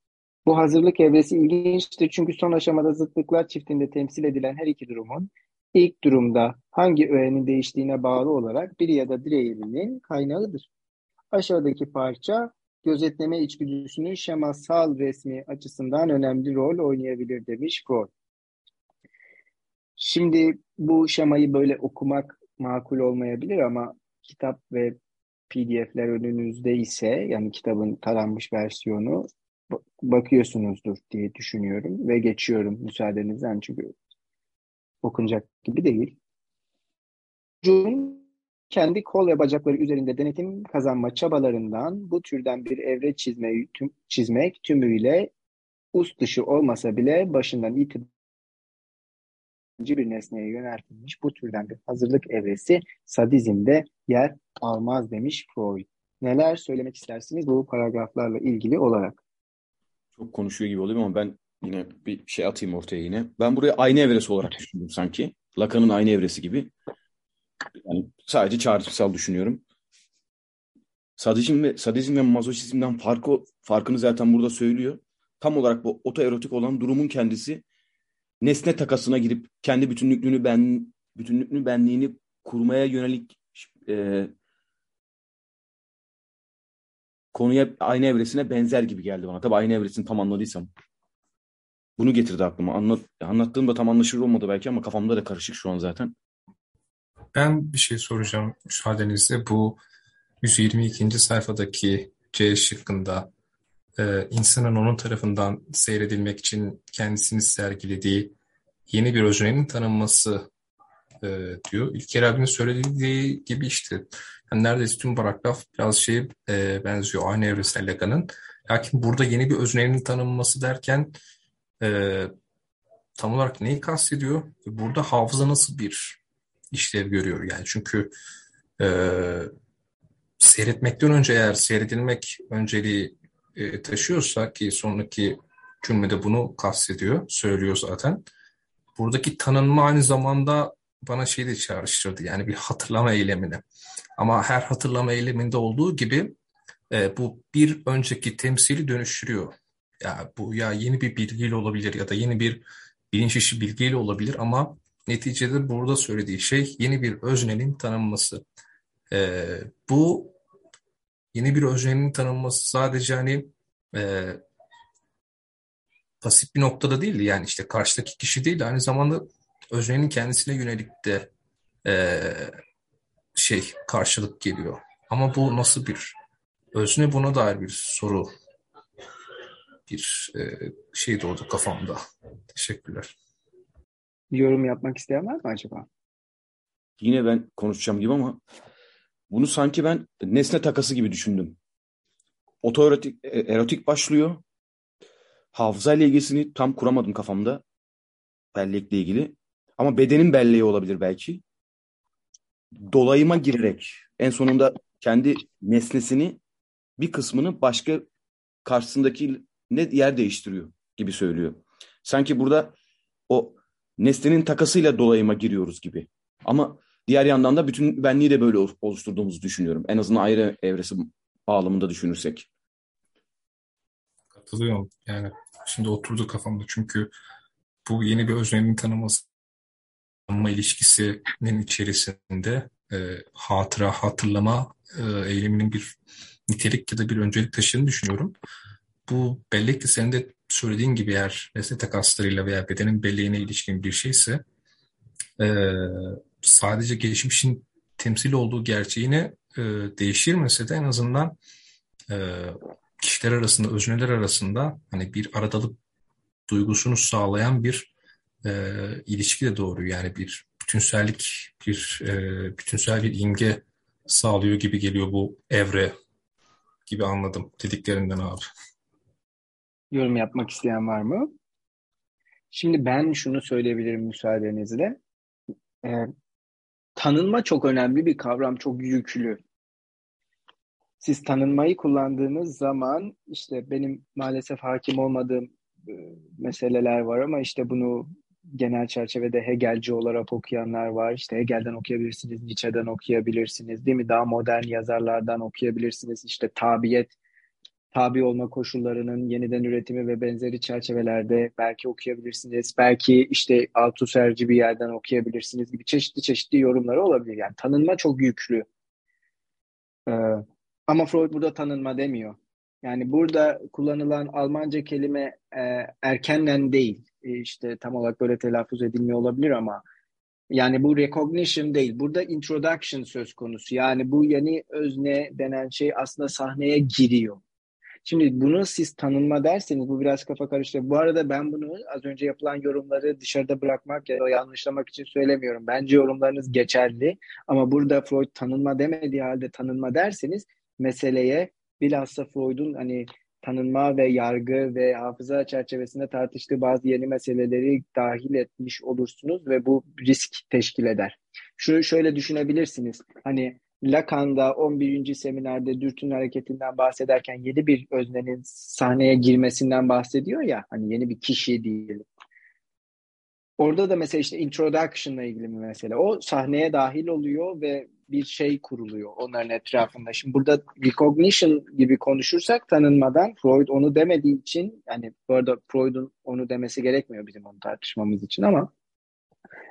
Bu hazırlık evresi ilginçtir çünkü son aşamada zıtlıklar çiftinde temsil edilen her iki durumun ilk durumda hangi öğenin değiştiğine bağlı olarak bir ya da diğerinin kaynağıdır. Aşağıdaki parça gözetleme içgüdüsünün şemasal resmi açısından önemli rol oynayabilir demiş Freud. Şimdi bu şemayı böyle okumak makul olmayabilir ama kitap ve PDF'ler önünüzde ise yani kitabın taranmış versiyonu bakıyorsunuzdur diye düşünüyorum ve geçiyorum müsaadenizden çünkü okunacak gibi değil. Jun kendi kol ve bacakları üzerinde denetim kazanma çabalarından bu türden bir evre çizmeyi, tüm, çizmek tümüyle ust dışı olmasa bile başından itibaren bir nesneye yöneltilmiş bu türden bir hazırlık evresi sadizmde yer almaz demiş Freud. Neler söylemek istersiniz bu paragraflarla ilgili olarak? Çok konuşuyor gibi oluyor ama ben yine bir şey atayım ortaya yine. Ben buraya aynı evresi olarak düşündüm sanki. Lacan'ın aynı evresi gibi. Yani sadece çağrışımsal düşünüyorum. Sadizm ve sadizm ve mazoşizmden farkı farkını zaten burada söylüyor. Tam olarak bu otoerotik olan durumun kendisi nesne takasına girip kendi bütünlüklüğünü ben bütünlüklüğünü benliğini kurmaya yönelik e, konuya aynı evresine benzer gibi geldi bana. Tabii aynı evresini tam anladıysam. Bunu getirdi aklıma. Anlat, anlattığım da tam anlaşılır olmadı belki ama kafamda da karışık şu an zaten. Ben bir şey soracağım müsaadenizle. Bu 122. sayfadaki C şıkkında e, insanın onun tarafından seyredilmek için kendisini sergilediği yeni bir öznenin tanınması e, diyor. İlker abinin söylediği gibi işte yani neredeyse tüm paragraf biraz şey e, benziyor aynı evresel Lacan'ın. Lakin burada yeni bir öznenin tanınması derken e, tam olarak neyi kastediyor? Burada hafıza nasıl bir işlev görüyor yani çünkü e, seyretmekten önce eğer seyredilmek önceliği e, taşıyorsa ki sonraki cümlede bunu kastediyor, söylüyor zaten. Buradaki tanınma aynı zamanda bana şey de çağrıştırdı yani bir hatırlama eylemini. Ama her hatırlama eyleminde olduğu gibi e, bu bir önceki temsili dönüştürüyor. Ya bu ya yeni bir bilgiyle olabilir ya da yeni bir bilinç işi bilgiyle olabilir ama neticede burada söylediği şey yeni bir öznenin tanınması. E, bu yeni bir öznenin tanınması sadece hani e, pasif bir noktada değil yani işte karşıdaki kişi değil aynı zamanda öznenin kendisine yönelik de e, şey karşılık geliyor. Ama bu nasıl bir özne buna dair bir soru bir e, şey doğdu kafamda. Teşekkürler. Yorum yapmak isteyen var mı acaba? Yine ben konuşacağım gibi ama bunu sanki ben nesne takası gibi düşündüm. Otoerotik e, erotik başlıyor. Hafızayla ilgisini tam kuramadım kafamda. Bellekle ilgili. Ama bedenin belleği olabilir belki. Dolayıma girerek en sonunda kendi nesnesini bir kısmını başka karşısındaki ne yer değiştiriyor gibi söylüyor. Sanki burada o nesnenin takasıyla dolayıma giriyoruz gibi. Ama diğer yandan da bütün benliği de böyle oluşturduğumuzu düşünüyorum. En azından ayrı evresi bağlamında düşünürsek. Katılıyorum. Yani şimdi oturdu kafamda çünkü bu yeni bir öznenin tanıması tanıma ilişkisinin içerisinde e, hatıra, hatırlama e, eyleminin bir nitelik ya da bir öncelik taşıdığını düşünüyorum. Bu bellek de senin de söylediğin gibi eğer nesne takaslarıyla veya bedenin belleğine ilişkin bir şeyse e, sadece geçmişin temsil olduğu gerçeğini e, değiştirmese de en azından e, kişiler arasında, özneler arasında hani bir aradalık duygusunu sağlayan bir e, ilişki de doğru. Yani bir bütünsellik, bir e, bütünsel bir imge sağlıyor gibi geliyor bu evre gibi anladım dediklerinden abi. Yorum yapmak isteyen var mı? Şimdi ben şunu söyleyebilirim müsaadenizle. Ee, tanınma çok önemli bir kavram, çok yüklü. Siz tanınmayı kullandığınız zaman işte benim maalesef hakim olmadığım e, meseleler var ama işte bunu genel çerçevede Hegelci olarak okuyanlar var. İşte Hegel'den okuyabilirsiniz, Nietzsche'den okuyabilirsiniz, değil mi? Daha modern yazarlardan okuyabilirsiniz. İşte tabiyet, tabi olma koşullarının yeniden üretimi ve benzeri çerçevelerde belki okuyabilirsiniz. Belki işte Althusser'ci bir yerden okuyabilirsiniz gibi çeşitli çeşitli yorumları olabilir. Yani tanınma çok yüklü. Ee, ama Freud burada tanınma demiyor. Yani burada kullanılan Almanca kelime e, erkenden değil. E, işte tam olarak böyle telaffuz edilmiyor olabilir ama yani bu recognition değil. Burada introduction söz konusu. Yani bu yeni özne denen şey aslında sahneye giriyor. Şimdi bunu siz tanınma derseniz bu biraz kafa karıştırıyor. Bu arada ben bunu az önce yapılan yorumları dışarıda bırakmak ya da yanlışlamak için söylemiyorum. Bence yorumlarınız geçerli ama burada Freud tanınma demediği halde tanınma derseniz meseleye bilhassa Freud'un hani tanınma ve yargı ve hafıza çerçevesinde tartıştığı bazı yeni meseleleri dahil etmiş olursunuz ve bu risk teşkil eder. Şunu şöyle düşünebilirsiniz. Hani Lacan'da 11. seminerde dürtünün hareketinden bahsederken yeni bir öznenin sahneye girmesinden bahsediyor ya hani yeni bir kişi diyelim. Orada da mesela işte introduction'la ilgili bir mesele. O sahneye dahil oluyor ve bir şey kuruluyor onların etrafında. Şimdi burada recognition gibi konuşursak tanınmadan Freud onu demediği için yani bu arada Freud'un onu demesi gerekmiyor bizim onu tartışmamız için ama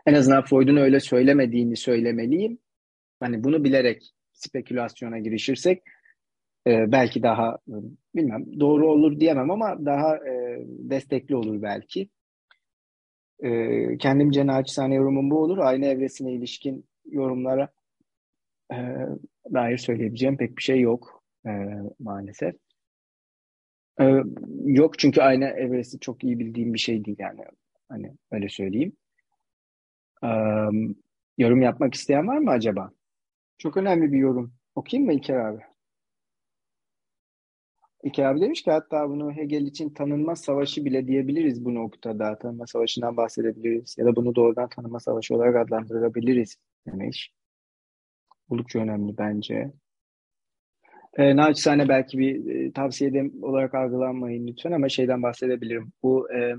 en azından Freud'un öyle söylemediğini söylemeliyim. Hani bunu bilerek spekülasyona girişirsek e, belki daha bilmem doğru olur diyemem ama daha e, destekli olur belki. E, kendimce naçizane yorumum bu olur. Aynı evresine ilişkin yorumlara e, dair söyleyebileceğim pek bir şey yok e, maalesef. E, yok çünkü aynı evresi çok iyi bildiğim bir şey değil yani. Hani öyle söyleyeyim. E, yorum yapmak isteyen var mı acaba? Çok önemli bir yorum. Okuyayım mı İlker abi? İlker abi demiş ki hatta bunu Hegel için tanınma savaşı bile diyebiliriz bu noktada. Tanınma savaşından bahsedebiliriz. Ya da bunu doğrudan tanınma savaşı olarak adlandırabiliriz demiş. Oldukça önemli bence. E, naçizane belki bir e, tavsiye olarak algılanmayın lütfen ama şeyden bahsedebilirim. Bu e,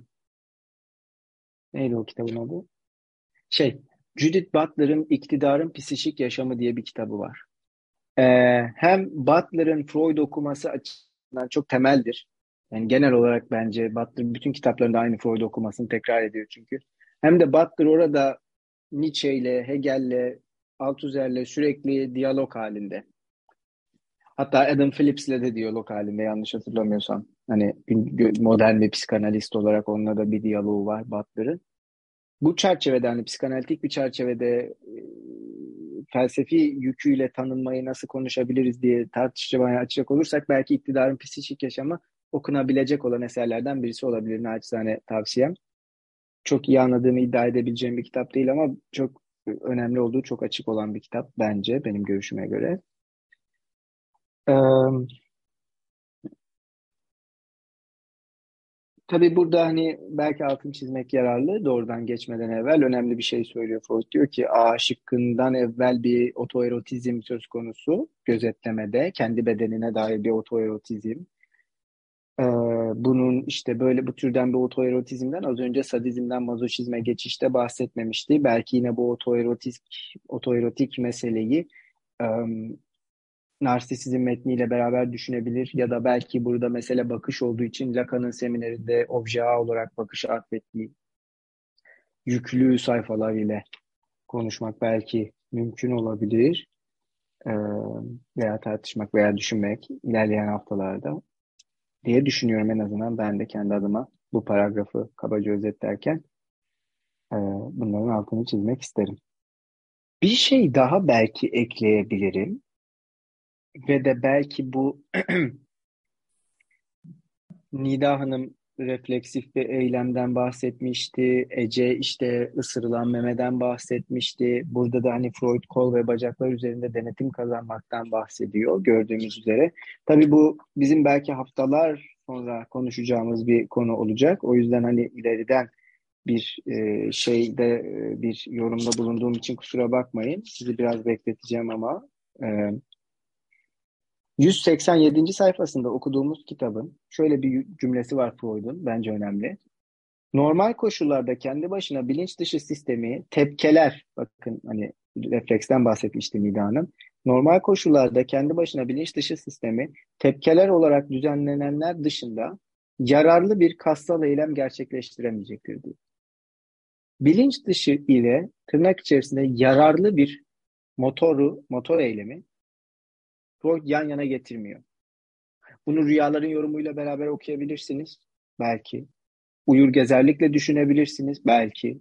neydi o kitabın adı? Şey, Judith Butler'ın İktidarın Psişik Yaşamı diye bir kitabı var. E, hem Butler'ın Freud okuması açısından çok temeldir. Yani genel olarak bence Butler bütün kitaplarında aynı Freud okumasını tekrar ediyor çünkü. Hem de Butler orada Nietzsche ile, Hegel'le, Althusser'le sürekli diyalog halinde. Hatta Adam Phillips'le de diyalog halinde yanlış hatırlamıyorsam. Hani modern bir psikanalist olarak onunla da bir diyaloğu var Butler'ın. Bu çerçevede hani psikanalitik bir çerçevede e, felsefi yüküyle tanınmayı nasıl konuşabiliriz diye tartışmaya açacak olursak belki iktidarın psikik yaşamı okunabilecek olan eserlerden birisi olabilir naçizane tavsiyem. Çok iyi anladığımı iddia edebileceğim bir kitap değil ama çok önemli olduğu çok açık olan bir kitap bence benim görüşüme göre. Ee, tabii burada hani belki altın çizmek yararlı doğrudan geçmeden evvel önemli bir şey söylüyor Freud. Diyor ki A şıkkından evvel bir otoerotizm söz konusu gözetlemede kendi bedenine dair bir otoerotizm. Ee, bunun işte böyle bu türden bir otoerotizmden az önce sadizmden mazoşizme geçişte bahsetmemişti. Belki yine bu otoerotik otoerotik meseleyi narsisizm metniyle beraber düşünebilir ya da belki burada mesele bakış olduğu için Lacan'ın seminerinde obje olarak bakışı atfettiği yüklü sayfalar ile konuşmak belki mümkün olabilir veya tartışmak veya düşünmek ilerleyen haftalarda diye düşünüyorum en azından ben de kendi adıma bu paragrafı kabaca özetlerken bunların altını çizmek isterim. Bir şey daha belki ekleyebilirim ve de belki bu Nida Hanım refleksif bir eylemden bahsetmişti. Ece işte ısırılan memeden bahsetmişti. Burada da hani Freud kol ve bacaklar üzerinde denetim kazanmaktan bahsediyor gördüğümüz üzere. Tabii bu bizim belki haftalar sonra konuşacağımız bir konu olacak. O yüzden hani ileriden bir e, şeyde e, bir yorumda bulunduğum için kusura bakmayın. Sizi biraz bekleteceğim ama e, 187. sayfasında okuduğumuz kitabın şöyle bir cümlesi var Freud'un bence önemli. Normal koşullarda kendi başına bilinç dışı sistemi tepkeler, bakın hani refleksten bahsetmişti Nida Hanım. Normal koşullarda kendi başına bilinç dışı sistemi tepkeler olarak düzenlenenler dışında yararlı bir kassal eylem gerçekleştiremeyecektir diyor. Bilinç dışı ile tırnak içerisinde yararlı bir motoru, motor eylemi Freud yan yana getirmiyor. Bunu rüyaların yorumuyla beraber okuyabilirsiniz. Belki. Uyur gezerlikle düşünebilirsiniz. Belki.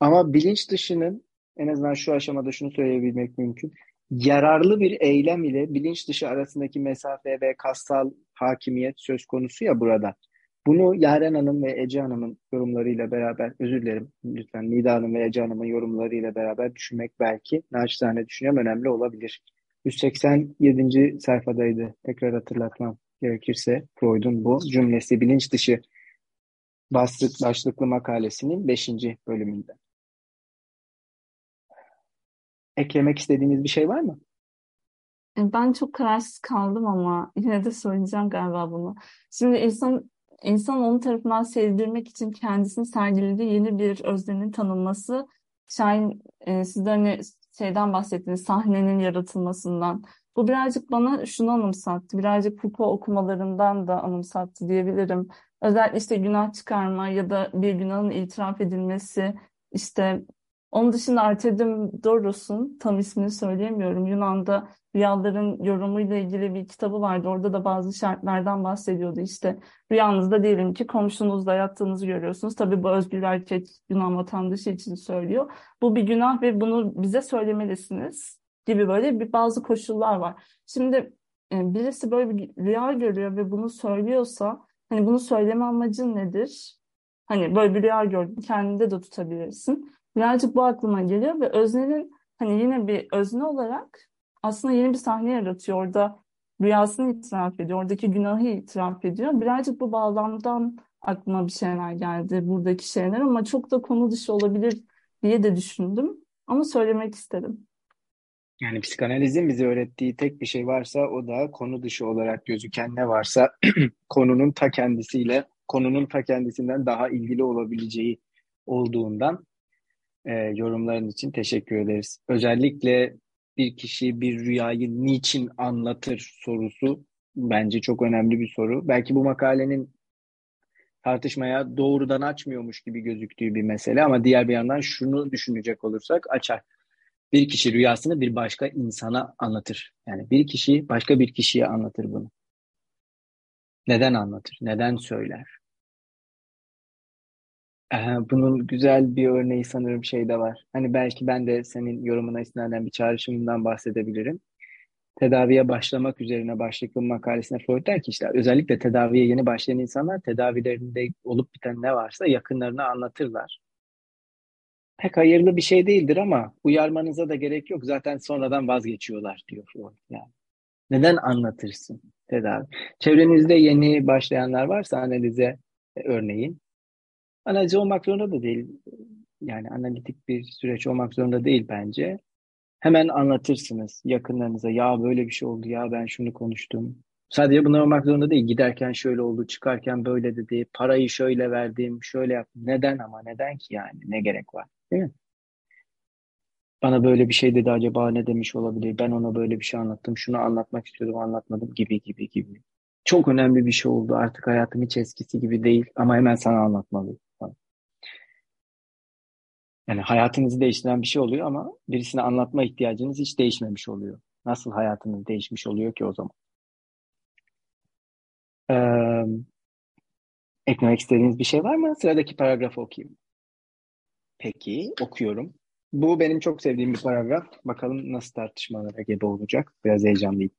Ama bilinç dışının en azından şu aşamada şunu söyleyebilmek mümkün. Yararlı bir eylem ile bilinç dışı arasındaki mesafe ve kassal hakimiyet söz konusu ya burada. Bunu Yaren Hanım ve Ece Hanım'ın yorumlarıyla beraber, özür dilerim lütfen Nida Hanım ve Ece Hanım'ın yorumlarıyla beraber düşünmek belki naçizane düşünüyorum önemli olabilir. 187. sayfadaydı. Tekrar hatırlatmam gerekirse Freud'un bu cümlesi bilinç dışı başlık, başlıklı makalesinin 5. bölümünde. eklemek istediğiniz bir şey var mı? Ben çok kararsız kaldım ama yine de söyleyeceğim galiba bunu. Şimdi insan insan onun tarafından sevdirmek için kendisini sergilediği yeni bir öznenin tanınması. Şahin e, siz hani şeyden bahsettiniz, sahnenin yaratılmasından. Bu birazcık bana şunu anımsattı. Birazcık Foucault okumalarından da anımsattı diyebilirim. Özellikle işte günah çıkarma ya da bir günahın itiraf edilmesi. işte onun dışında Artemidoros'un tam ismini söyleyemiyorum. Yunan'da rüyaların yorumuyla ilgili bir kitabı vardı. Orada da bazı şartlardan bahsediyordu. İşte rüyanızda diyelim ki komşunuzla yattığınızı görüyorsunuz. Tabii bu özgür erkek Yunan vatandaşı için söylüyor. Bu bir günah ve bunu bize söylemelisiniz gibi böyle bir bazı koşullar var. Şimdi e, birisi böyle bir rüya görüyor ve bunu söylüyorsa hani bunu söyleme amacın nedir? Hani böyle bir rüya gördün kendinde de tutabilirsin. Birazcık bu aklıma geliyor ve öznenin hani yine bir özne olarak aslında yeni bir sahne yaratıyor. Orada rüyasını itiraf ediyor. Oradaki günahı itiraf ediyor. Birazcık bu bağlamdan aklıma bir şeyler geldi buradaki şeyler ama çok da konu dışı olabilir diye de düşündüm. Ama söylemek istedim. Yani psikanalizin bize öğrettiği tek bir şey varsa o da konu dışı olarak gözüken ne varsa konunun ta kendisiyle konunun ta kendisinden daha ilgili olabileceği olduğundan e, yorumların için teşekkür ederiz. Özellikle bir kişi bir rüyayı niçin anlatır sorusu bence çok önemli bir soru. Belki bu makalenin tartışmaya doğrudan açmıyormuş gibi gözüktüğü bir mesele ama diğer bir yandan şunu düşünecek olursak açar. Bir kişi rüyasını bir başka insana anlatır. Yani bir kişi başka bir kişiye anlatır bunu. Neden anlatır? Neden söyler? Bunun güzel bir örneği sanırım şey de var. Hani belki ben de senin yorumuna istinaden bir çağrışımından bahsedebilirim. Tedaviye başlamak üzerine başlıklı makalesine Freud der ki işte özellikle tedaviye yeni başlayan insanlar tedavilerinde olup biten ne varsa yakınlarına anlatırlar. Pek hayırlı bir şey değildir ama uyarmanıza da gerek yok. Zaten sonradan vazgeçiyorlar diyor Freud. Yani neden anlatırsın tedavi? Çevrenizde yeni başlayanlar varsa analize örneğin Analiz olmak zorunda da değil. Yani analitik bir süreç olmak zorunda değil bence. Hemen anlatırsınız yakınlarınıza. Ya böyle bir şey oldu ya ben şunu konuştum. Sadece bunlar olmak zorunda değil. Giderken şöyle oldu, çıkarken böyle dedi. Parayı şöyle verdim, şöyle yaptım. Neden ama neden ki yani? Ne gerek var? Değil mi? Bana böyle bir şey dedi acaba ne demiş olabilir? Ben ona böyle bir şey anlattım. Şunu anlatmak istiyordum anlatmadım gibi gibi gibi. Çok önemli bir şey oldu. Artık hayatım hiç eskisi gibi değil ama hemen sana anlatmalıyım. Yani hayatınızı değiştiren bir şey oluyor ama birisine anlatma ihtiyacınız hiç değişmemiş oluyor. Nasıl hayatınız değişmiş oluyor ki o zaman? Ee, eklemek istediğiniz bir şey var mı? Sıradaki paragrafı okuyayım. Peki, okuyorum. Bu benim çok sevdiğim bir paragraf. Bakalım nasıl tartışmalara gebe olacak. Biraz heyecanlıyım.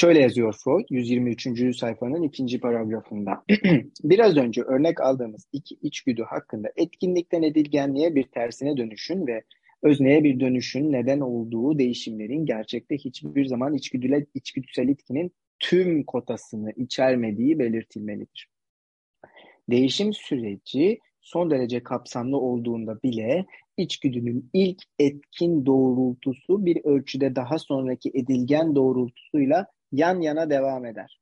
Şöyle yazıyor Freud 123. sayfanın ikinci paragrafında. Biraz önce örnek aldığımız iki içgüdü hakkında etkinlikten edilgenliğe bir tersine dönüşün ve özneye bir dönüşün neden olduğu değişimlerin gerçekte hiçbir zaman içgüdüle, içgüdüsel itkinin tüm kotasını içermediği belirtilmelidir. Değişim süreci son derece kapsamlı olduğunda bile içgüdünün ilk etkin doğrultusu bir ölçüde daha sonraki edilgen doğrultusuyla yan yana devam eder.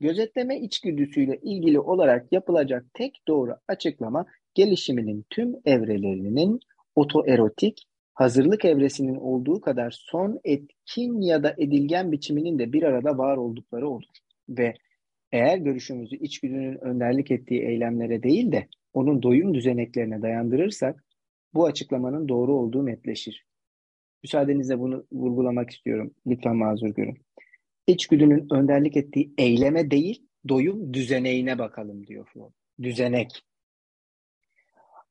Gözetleme içgüdüsüyle ilgili olarak yapılacak tek doğru açıklama gelişiminin tüm evrelerinin otoerotik, hazırlık evresinin olduğu kadar son etkin ya da edilgen biçiminin de bir arada var oldukları olur. Ve eğer görüşümüzü içgüdünün önderlik ettiği eylemlere değil de onun doyum düzeneklerine dayandırırsak bu açıklamanın doğru olduğu netleşir. Müsaadenizle bunu vurgulamak istiyorum. Lütfen mazur görün içgüdünün önderlik ettiği eyleme değil, doyum düzeneğine bakalım diyor Freud. Düzenek.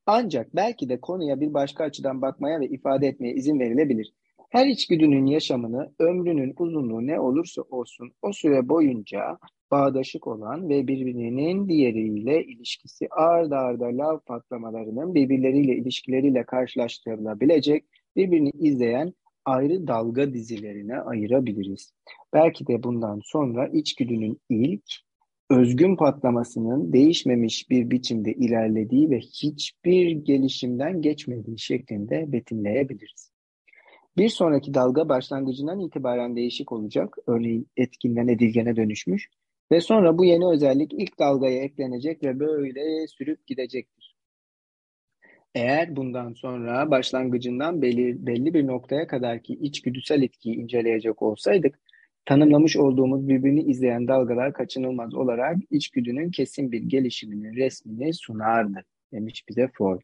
Ancak belki de konuya bir başka açıdan bakmaya ve ifade etmeye izin verilebilir. Her içgüdünün yaşamını, ömrünün uzunluğu ne olursa olsun o süre boyunca bağdaşık olan ve birbirinin diğeriyle ilişkisi ard arda lav patlamalarının birbirleriyle ilişkileriyle karşılaştırılabilecek, birbirini izleyen ayrı dalga dizilerine ayırabiliriz. Belki de bundan sonra içgüdünün ilk özgün patlamasının değişmemiş bir biçimde ilerlediği ve hiçbir gelişimden geçmediği şeklinde betimleyebiliriz. Bir sonraki dalga başlangıcından itibaren değişik olacak. Örneğin etkinden edilgene dönüşmüş. Ve sonra bu yeni özellik ilk dalgaya eklenecek ve böyle sürüp gidecektir. Eğer bundan sonra başlangıcından belli, belli bir noktaya kadarki içgüdüsel etkiyi inceleyecek olsaydık, tanımlamış olduğumuz birbirini izleyen dalgalar kaçınılmaz olarak içgüdünün kesin bir gelişiminin resmini sunardı, demiş bize Freud.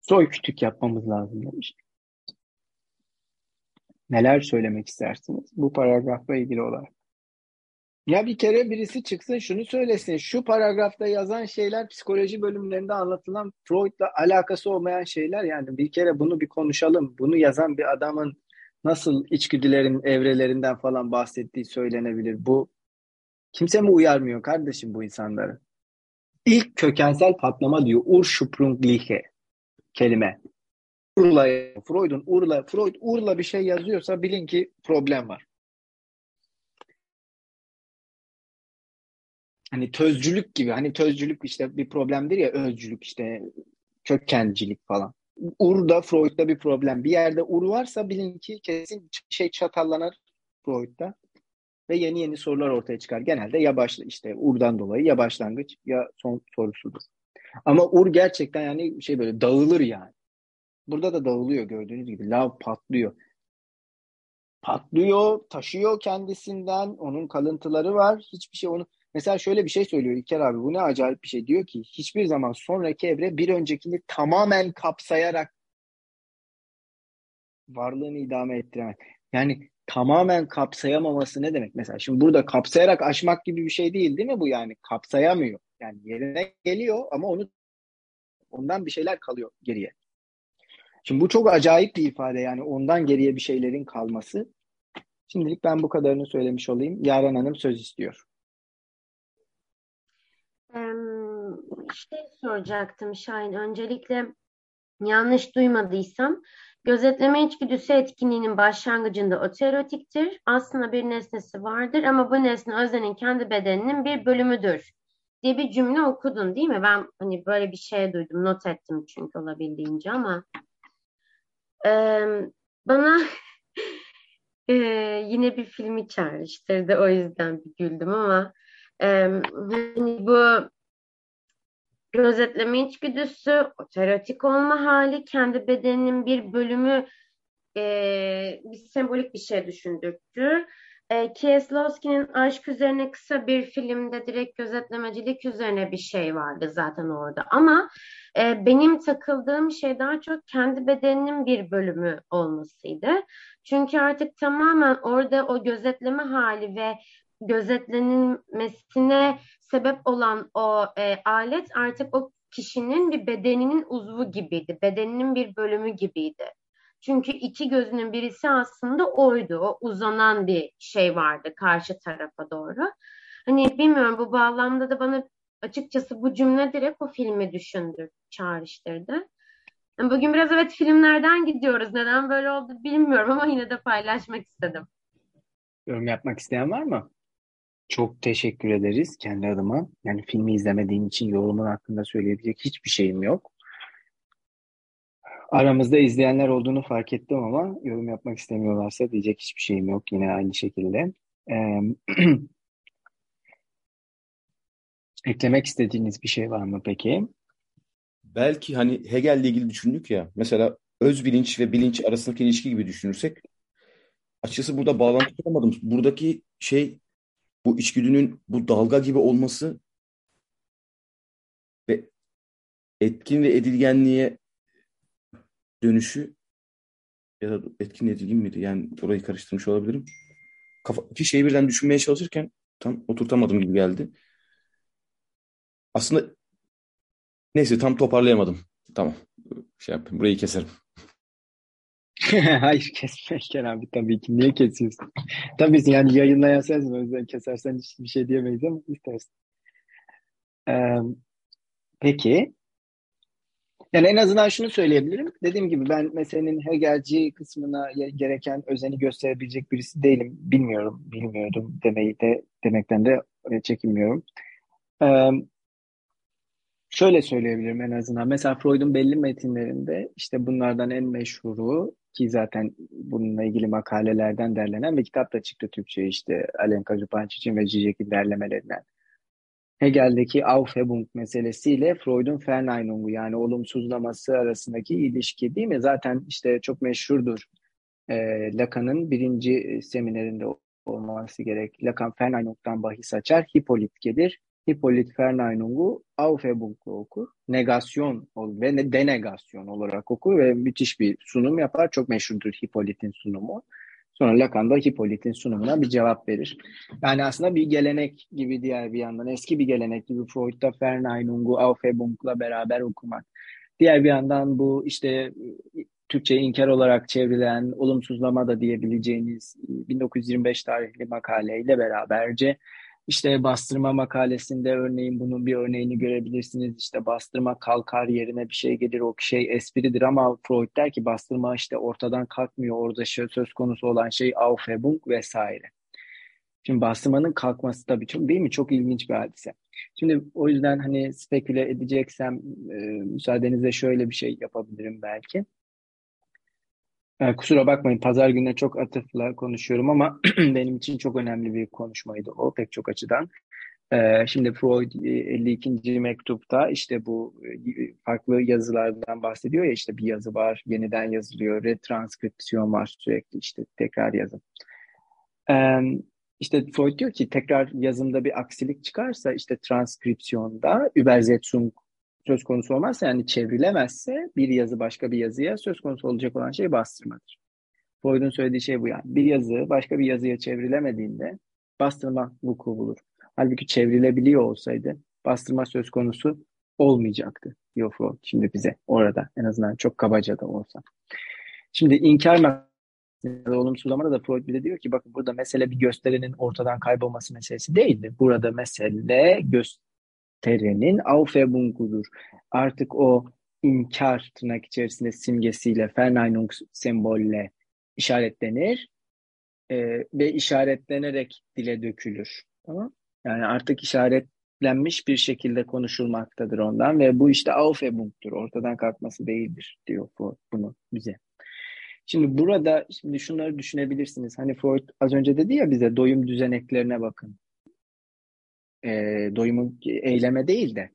Soy kütük yapmamız lazım demiş. Neler söylemek istersiniz bu paragrafla ilgili olarak? Ya bir kere birisi çıksın şunu söylesin. Şu paragrafta yazan şeyler psikoloji bölümlerinde anlatılan Freud'la alakası olmayan şeyler. Yani bir kere bunu bir konuşalım. Bunu yazan bir adamın nasıl içgüdülerin evrelerinden falan bahsettiği söylenebilir. Bu kimse mi uyarmıyor kardeşim bu insanları? İlk kökensel patlama diyor Ursprüngliche kelime. Urla, Freud'un Urla, Freud Urla bir şey yazıyorsa bilin ki problem var. Hani tözcülük gibi. Hani tözcülük işte bir problemdir ya özcülük işte kökencilik falan. Ur'da Freud'da bir problem. Bir yerde Ur varsa bilin ki kesin şey çatallanır Freud'da ve yeni yeni sorular ortaya çıkar. Genelde ya başla işte Ur'dan dolayı ya başlangıç ya son sorusudur. Ama Ur gerçekten yani şey böyle dağılır yani. Burada da dağılıyor gördüğünüz gibi. Lav patlıyor. Patlıyor, taşıyor kendisinden. Onun kalıntıları var. Hiçbir şey onu Mesela şöyle bir şey söylüyor İlker abi. Bu ne acayip bir şey. Diyor ki hiçbir zaman sonraki evre bir öncekini tamamen kapsayarak varlığını idame ettiremez. Yani tamamen kapsayamaması ne demek? Mesela şimdi burada kapsayarak aşmak gibi bir şey değil değil mi bu yani? Kapsayamıyor. Yani yerine geliyor ama onu ondan bir şeyler kalıyor geriye. Şimdi bu çok acayip bir ifade yani ondan geriye bir şeylerin kalması. Şimdilik ben bu kadarını söylemiş olayım. Yaren Hanım söz istiyor. Şey soracaktım Şahin. Öncelikle yanlış duymadıysam gözetleme içgüdüsü etkinliğinin başlangıcında oterotiktir. Aslında bir nesnesi vardır ama bu nesne öznenin kendi bedeninin bir bölümüdür diye bir cümle okudun değil mi? Ben hani böyle bir şey duydum, not ettim çünkü olabildiğince ama e, bana e, yine bir filmi çağrıştırdı. O yüzden bir güldüm ama e, hani bu gözetleme içgüdüsü, oterotik olma hali, kendi bedeninin bir bölümü e, bir sembolik bir şey düşündürttü. E, Kieslowski'nin aşk üzerine kısa bir filmde direkt gözetlemecilik üzerine bir şey vardı zaten orada. Ama e, benim takıldığım şey daha çok kendi bedeninin bir bölümü olmasıydı. Çünkü artık tamamen orada o gözetleme hali ve gözetlenilmesine sebep olan o e, alet artık o kişinin bir bedeninin uzvu gibiydi. Bedeninin bir bölümü gibiydi. Çünkü iki gözünün birisi aslında oydu. O uzanan bir şey vardı karşı tarafa doğru. Hani bilmiyorum bu bağlamda da bana açıkçası bu cümle direkt o filmi düşündü, çağrıştırdı. Yani bugün biraz evet filmlerden gidiyoruz. Neden böyle oldu bilmiyorum ama yine de paylaşmak istedim. Yorum yapmak isteyen var mı? Çok teşekkür ederiz kendi adıma. Yani filmi izlemediğim için yorumun hakkında söyleyebilecek hiçbir şeyim yok. Aramızda izleyenler olduğunu fark ettim ama yorum yapmak istemiyorlarsa diyecek hiçbir şeyim yok yine aynı şekilde. Ee, eklemek istediğiniz bir şey var mı peki? Belki hani Hegel'le ilgili düşündük ya. Mesela öz bilinç ve bilinç arasındaki ilişki gibi düşünürsek açıkçası burada bağlantı kuramadım. Buradaki şey bu içgüdünün bu dalga gibi olması ve etkin ve edilgenliğe dönüşü ya da etkin edilgin miydi? Yani orayı karıştırmış olabilirim. Kafa, iki şeyi birden düşünmeye çalışırken tam oturtamadım gibi geldi. Aslında neyse tam toparlayamadım. Tamam. Şey yapayım. Burayı keserim. Hayır kesme Kenan abi tabii ki. Niye kesiyorsun? Tabii yani yayınlayan sensin o yüzden kesersen hiçbir şey diyemeyiz ama istersin. Ee, peki. Yani en azından şunu söyleyebilirim. Dediğim gibi ben meselenin Hegelci kısmına gereken özeni gösterebilecek birisi değilim. Bilmiyorum, bilmiyordum demeyi de demekten de e, çekinmiyorum. Ee, şöyle söyleyebilirim en azından. Mesela Freud'un belli metinlerinde işte bunlardan en meşhuru ki zaten bununla ilgili makalelerden derlenen bir kitap da çıktı Türkçe işte Alenka Zupančič'in ve Zizek'in derlemelerinden. Hegel'deki Aufhebung meselesiyle Freud'un Verneinung'u yani olumsuzlaması arasındaki ilişki değil mi? Zaten işte çok meşhurdur. E, Lacan'ın birinci seminerinde olması gerek. Lacan Verneinung'dan bahis açar. Hippolyt gelir. Hippolyt Aufhebung'la okur. Negasyon ve denegasyon olarak okur ve müthiş bir sunum yapar. Çok meşhurdur Hippolyt'in sunumu. Sonra Lacan da Hippolyt'in sunumuna bir cevap verir. Yani aslında bir gelenek gibi diğer bir yandan. Eski bir gelenek gibi Freud'da Verneinung'u Aufhebung'la beraber okumak. Diğer bir yandan bu işte Türkçe inkar olarak çevrilen olumsuzlama da diyebileceğiniz 1925 tarihli makaleyle beraberce işte bastırma makalesinde örneğin bunun bir örneğini görebilirsiniz. İşte bastırma kalkar yerine bir şey gelir o şey espridir ama Freud der ki bastırma işte ortadan kalkmıyor. Orada söz konusu olan şey Aufhebung vesaire. Şimdi bastırmanın kalkması tabii çok değil mi? Çok ilginç bir hadise. Şimdi o yüzden hani speküle edeceksem e, müsaadenizle şöyle bir şey yapabilirim belki. E, kusura bakmayın pazar gününe çok atıfla konuşuyorum ama benim için çok önemli bir konuşmaydı o pek çok açıdan. E, şimdi Freud 52. mektupta işte bu e, farklı yazılardan bahsediyor ya işte bir yazı var yeniden yazılıyor retranskripsiyon var sürekli işte tekrar yazım. E, işte Freud diyor ki tekrar yazımda bir aksilik çıkarsa işte transkripsiyonda Übersetzung söz konusu olmazsa yani çevrilemezse bir yazı başka bir yazıya söz konusu olacak olan şey bastırmadır. Freud'un söylediği şey bu yani. Bir yazı başka bir yazıya çevrilemediğinde bastırma vuku bulur. Halbuki çevrilebiliyor olsaydı bastırma söz konusu olmayacaktı diyor Freud şimdi bize orada en azından çok kabaca da olsa. Şimdi inkar olumsuzlamada da Freud bize diyor ki bakın burada mesele bir gösterinin ortadan kaybolması meselesi değildir. Burada mesele göster terenin Aufhebungudur. Artık o inkar tırnak içerisinde simgesiyle Verneinung sembolle işaretlenir e, ve işaretlenerek dile dökülür. Tamam? Yani artık işaretlenmiş bir şekilde konuşulmaktadır ondan ve bu işte Aufhebung'dur. Ortadan kalkması değildir diyor Freud bunu bize. Şimdi burada şimdi şunları düşünebilirsiniz. Hani Freud az önce dedi ya bize doyum düzeneklerine bakın e, doyumu eyleme değil de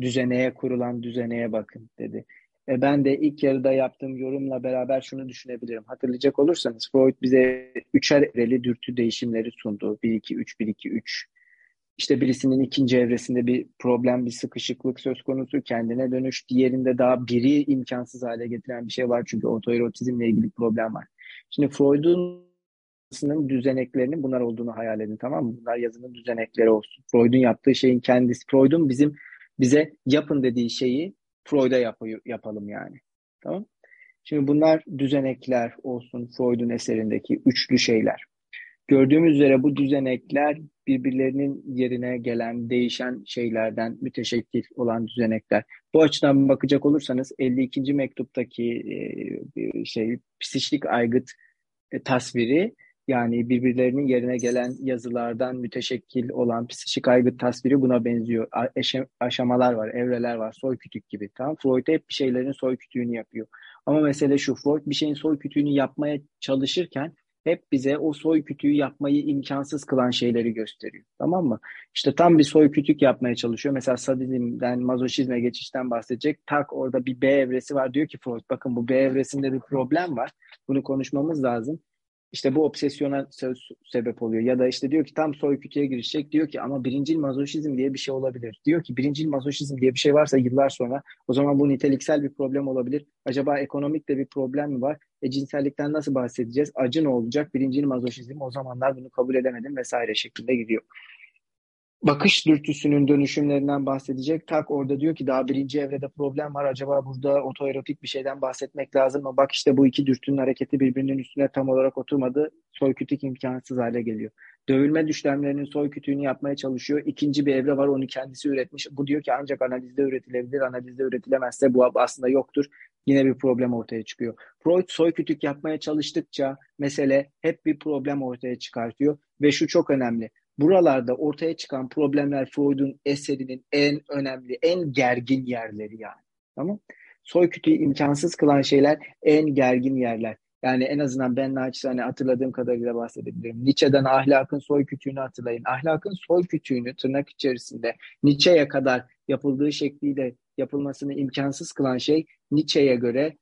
düzeneye kurulan düzeneye bakın dedi. E, ben de ilk yarıda yaptığım yorumla beraber şunu düşünebilirim. Hatırlayacak olursanız Freud bize üçer evreli dürtü değişimleri sundu. 1-2-3, 1-2-3. İşte birisinin ikinci evresinde bir problem, bir sıkışıklık söz konusu, kendine dönüş. Diğerinde daha biri imkansız hale getiren bir şey var çünkü otoerotizmle ilgili problem var. Şimdi Freud'un yazısının düzeneklerinin bunlar olduğunu hayal edin tamam mı? Bunlar yazının düzenekleri olsun. Freud'un yaptığı şeyin kendisi. Freud'un bizim bize yapın dediği şeyi Freud'a yap yapalım yani. Tamam? Şimdi bunlar düzenekler olsun Freud'un eserindeki üçlü şeyler. Gördüğümüz üzere bu düzenekler birbirlerinin yerine gelen, değişen şeylerden müteşekkil olan düzenekler. Bu açıdan bakacak olursanız 52. mektuptaki şey psişlik aygıt e, tasviri yani birbirlerinin yerine gelen yazılardan müteşekkil olan psikik aygıt tasviri buna benziyor. aşamalar var, evreler var, soy kütük gibi. Tamam? Freud hep bir şeylerin soy kütüğünü yapıyor. Ama mesele şu, Freud bir şeyin soy kütüğünü yapmaya çalışırken hep bize o soy kütüğü yapmayı imkansız kılan şeyleri gösteriyor. Tamam mı? İşte tam bir soy kütük yapmaya çalışıyor. Mesela sadizmden, mazoşizme geçişten bahsedecek. Tak orada bir B evresi var. Diyor ki Freud bakın bu B evresinde bir problem var. Bunu konuşmamız lazım. İşte bu obsesyona sebep oluyor. Ya da işte diyor ki tam soy kütüye girişecek. Diyor ki ama birincil mazoşizm diye bir şey olabilir. Diyor ki birincil mazoşizm diye bir şey varsa yıllar sonra o zaman bu niteliksel bir problem olabilir. Acaba ekonomik de bir problem mi var? E cinsellikten nasıl bahsedeceğiz? Acı ne olacak? Birincil mazoşizm o zamanlar bunu kabul edemedim vesaire şeklinde gidiyor bakış dürtüsünün dönüşümlerinden bahsedecek. Tak orada diyor ki daha birinci evrede problem var. Acaba burada otoerotik bir şeyden bahsetmek lazım mı? Bak işte bu iki dürtünün hareketi birbirinin üstüne tam olarak oturmadı. Soykütük imkansız hale geliyor. Dövülme düşlemlerinin soykütüğünü yapmaya çalışıyor. İkinci bir evre var onu kendisi üretmiş. Bu diyor ki ancak analizde üretilebilir. Analizde üretilemezse bu aslında yoktur. Yine bir problem ortaya çıkıyor. Freud soykütük yapmaya çalıştıkça mesele hep bir problem ortaya çıkartıyor. Ve şu çok önemli buralarda ortaya çıkan problemler Freud'un eserinin en önemli, en gergin yerleri yani. Tamam? Soy kütüğü imkansız kılan şeyler en gergin yerler. Yani en azından ben naçizane hatırladığım kadarıyla bahsedebilirim. Nietzsche'den ahlakın soy kütüğünü hatırlayın. Ahlakın soy kütüğünü tırnak içerisinde Nietzsche'ye kadar yapıldığı şekliyle yapılmasını imkansız kılan şey Nietzsche'ye göre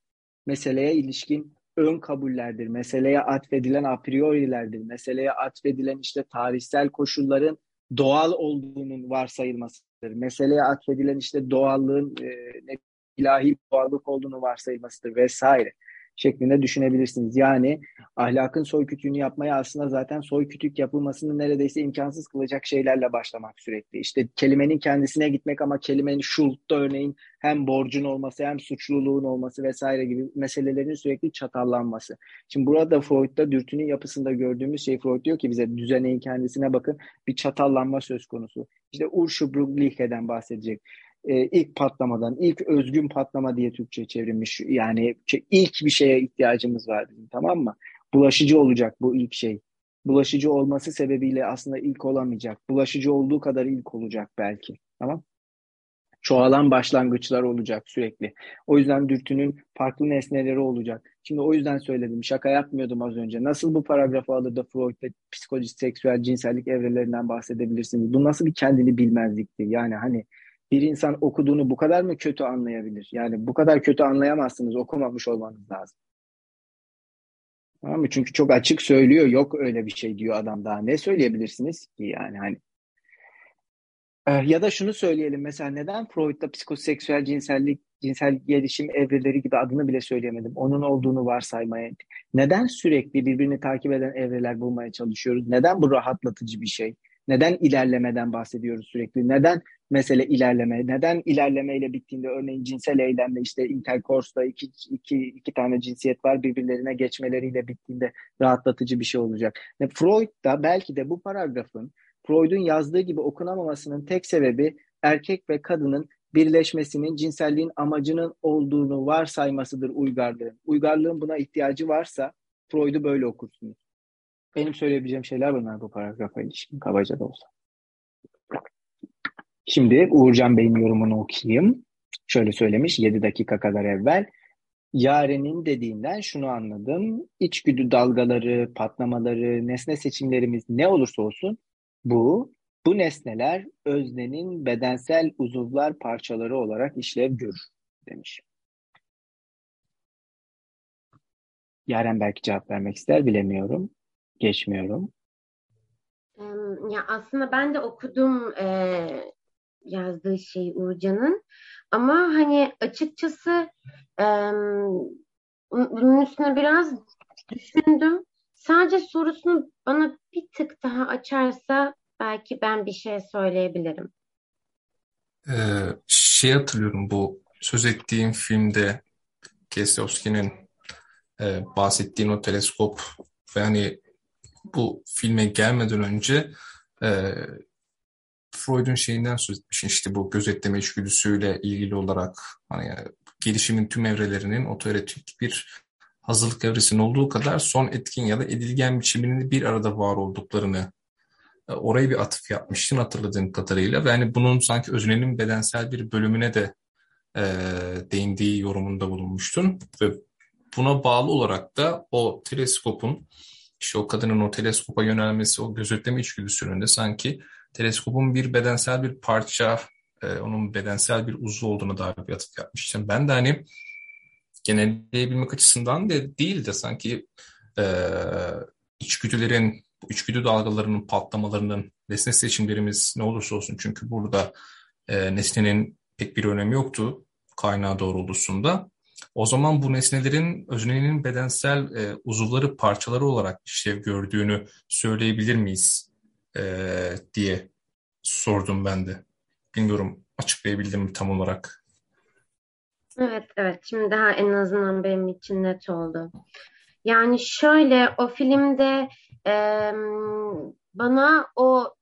meseleye ilişkin ön kabullerdir. Meseleye atfedilen a priorilerdir. Meseleye atfedilen işte tarihsel koşulların doğal olduğunun varsayılmasıdır. Meseleye atfedilen işte doğallığın e, ilahi doğallık olduğunu varsayılmasıdır vesaire şeklinde düşünebilirsiniz. Yani ahlakın soy kütüğünü yapmaya aslında zaten soy kütük yapılmasını neredeyse imkansız kılacak şeylerle başlamak sürekli. İşte kelimenin kendisine gitmek ama kelimenin şultta örneğin hem borcun olması hem suçluluğun olması vesaire gibi meselelerin sürekli çatallanması. Şimdi burada Freud'da dürtünün yapısında gördüğümüz şey Freud diyor ki bize düzeneğin kendisine bakın bir çatallanma söz konusu. İşte Ursprünglichke'den bahsedecek e, ilk patlamadan, ilk özgün patlama diye Türkçe çevrilmiş. Yani ilk bir şeye ihtiyacımız var bizim tamam mı? Bulaşıcı olacak bu ilk şey. Bulaşıcı olması sebebiyle aslında ilk olamayacak. Bulaşıcı olduğu kadar ilk olacak belki. Tamam Çoğalan başlangıçlar olacak sürekli. O yüzden dürtünün farklı nesneleri olacak. Şimdi o yüzden söyledim. Şaka yapmıyordum az önce. Nasıl bu paragrafı alır da Freud'da psikolojik, seksüel, cinsellik evrelerinden bahsedebilirsiniz? Bu nasıl bir kendini bilmezliktir? Yani hani bir insan okuduğunu bu kadar mı kötü anlayabilir? Yani bu kadar kötü anlayamazsınız, okumamış olmanız lazım. Tamam mı? Çünkü çok açık söylüyor, yok öyle bir şey diyor adam daha. Ne söyleyebilirsiniz ki yani hani? Ee, ya da şunu söyleyelim mesela neden Freud'da psikoseksüel cinsellik, cinsel gelişim evreleri gibi adını bile söyleyemedim. Onun olduğunu varsaymaya. Neden sürekli birbirini takip eden evreler bulmaya çalışıyoruz? Neden bu rahatlatıcı bir şey? Neden ilerlemeden bahsediyoruz sürekli? Neden mesele ilerleme? Neden ilerlemeyle bittiğinde örneğin cinsel eylemle işte intercourse'da iki, iki, iki tane cinsiyet var birbirlerine geçmeleriyle bittiğinde rahatlatıcı bir şey olacak. Ve Freud da belki de bu paragrafın Freud'un yazdığı gibi okunamamasının tek sebebi erkek ve kadının birleşmesinin cinselliğin amacının olduğunu varsaymasıdır uygarlığın. Uygarlığın buna ihtiyacı varsa Freud'u böyle okursunuz. Benim söyleyebileceğim şeyler bunlar bu paragrafa ilişkin kabaca da olsa. Şimdi Uğurcan Bey'in yorumunu okuyayım. Şöyle söylemiş 7 dakika kadar evvel. Yaren'in dediğinden şunu anladım. İçgüdü dalgaları, patlamaları, nesne seçimlerimiz ne olursa olsun bu, bu nesneler öznenin bedensel uzuvlar parçaları olarak işlev görür demiş. Yaren belki cevap vermek ister bilemiyorum. Geçmiyorum. Ya aslında ben de okudum e, yazdığı şey Uğurcan'ın. Ama hani açıkçası e, bunun üstüne biraz düşündüm. Sadece sorusunu bana bir tık daha açarsa belki ben bir şey söyleyebilirim. Ee, şey hatırlıyorum bu söz ettiğim filmde Kieslowski'nin e, bahsettiğin o teleskop ve hani bu filme gelmeden önce e, Freud'un şeyinden söz etmiş işte bu gözetleme içgüdüsüyle ilgili olarak hani gelişimin tüm evrelerinin otoerotik bir hazırlık evresinin olduğu kadar son etkin ya da edilgen biçiminin bir arada var olduklarını e, oraya bir atıf yapmıştın hatırladığım kadarıyla ve hani bunun sanki öznenin bedensel bir bölümüne de e, değindiği yorumunda bulunmuştun ve buna bağlı olarak da o teleskopun işte o kadının o teleskopa yönelmesi, o gözetleme içgüdüsünün de sanki teleskopun bir bedensel bir parça, e, onun bedensel bir uzvu olduğuna dair bir atıf yapmıştım. Ben de hani genelleyebilmek açısından de değil de sanki e, içgüdülerin, içgüdü dalgalarının patlamalarının nesne seçimlerimiz ne olursa olsun çünkü burada e, nesnenin pek bir önemi yoktu kaynağı doğrultusunda. O zaman bu nesnelerin öznenin bedensel e, uzuvları parçaları olarak işlev gördüğünü söyleyebilir miyiz e, diye sordum ben de. Bilmiyorum açıklayabildim mi tam olarak. Evet, evet. Şimdi daha en azından benim için net oldu. Yani şöyle o filmde e, bana o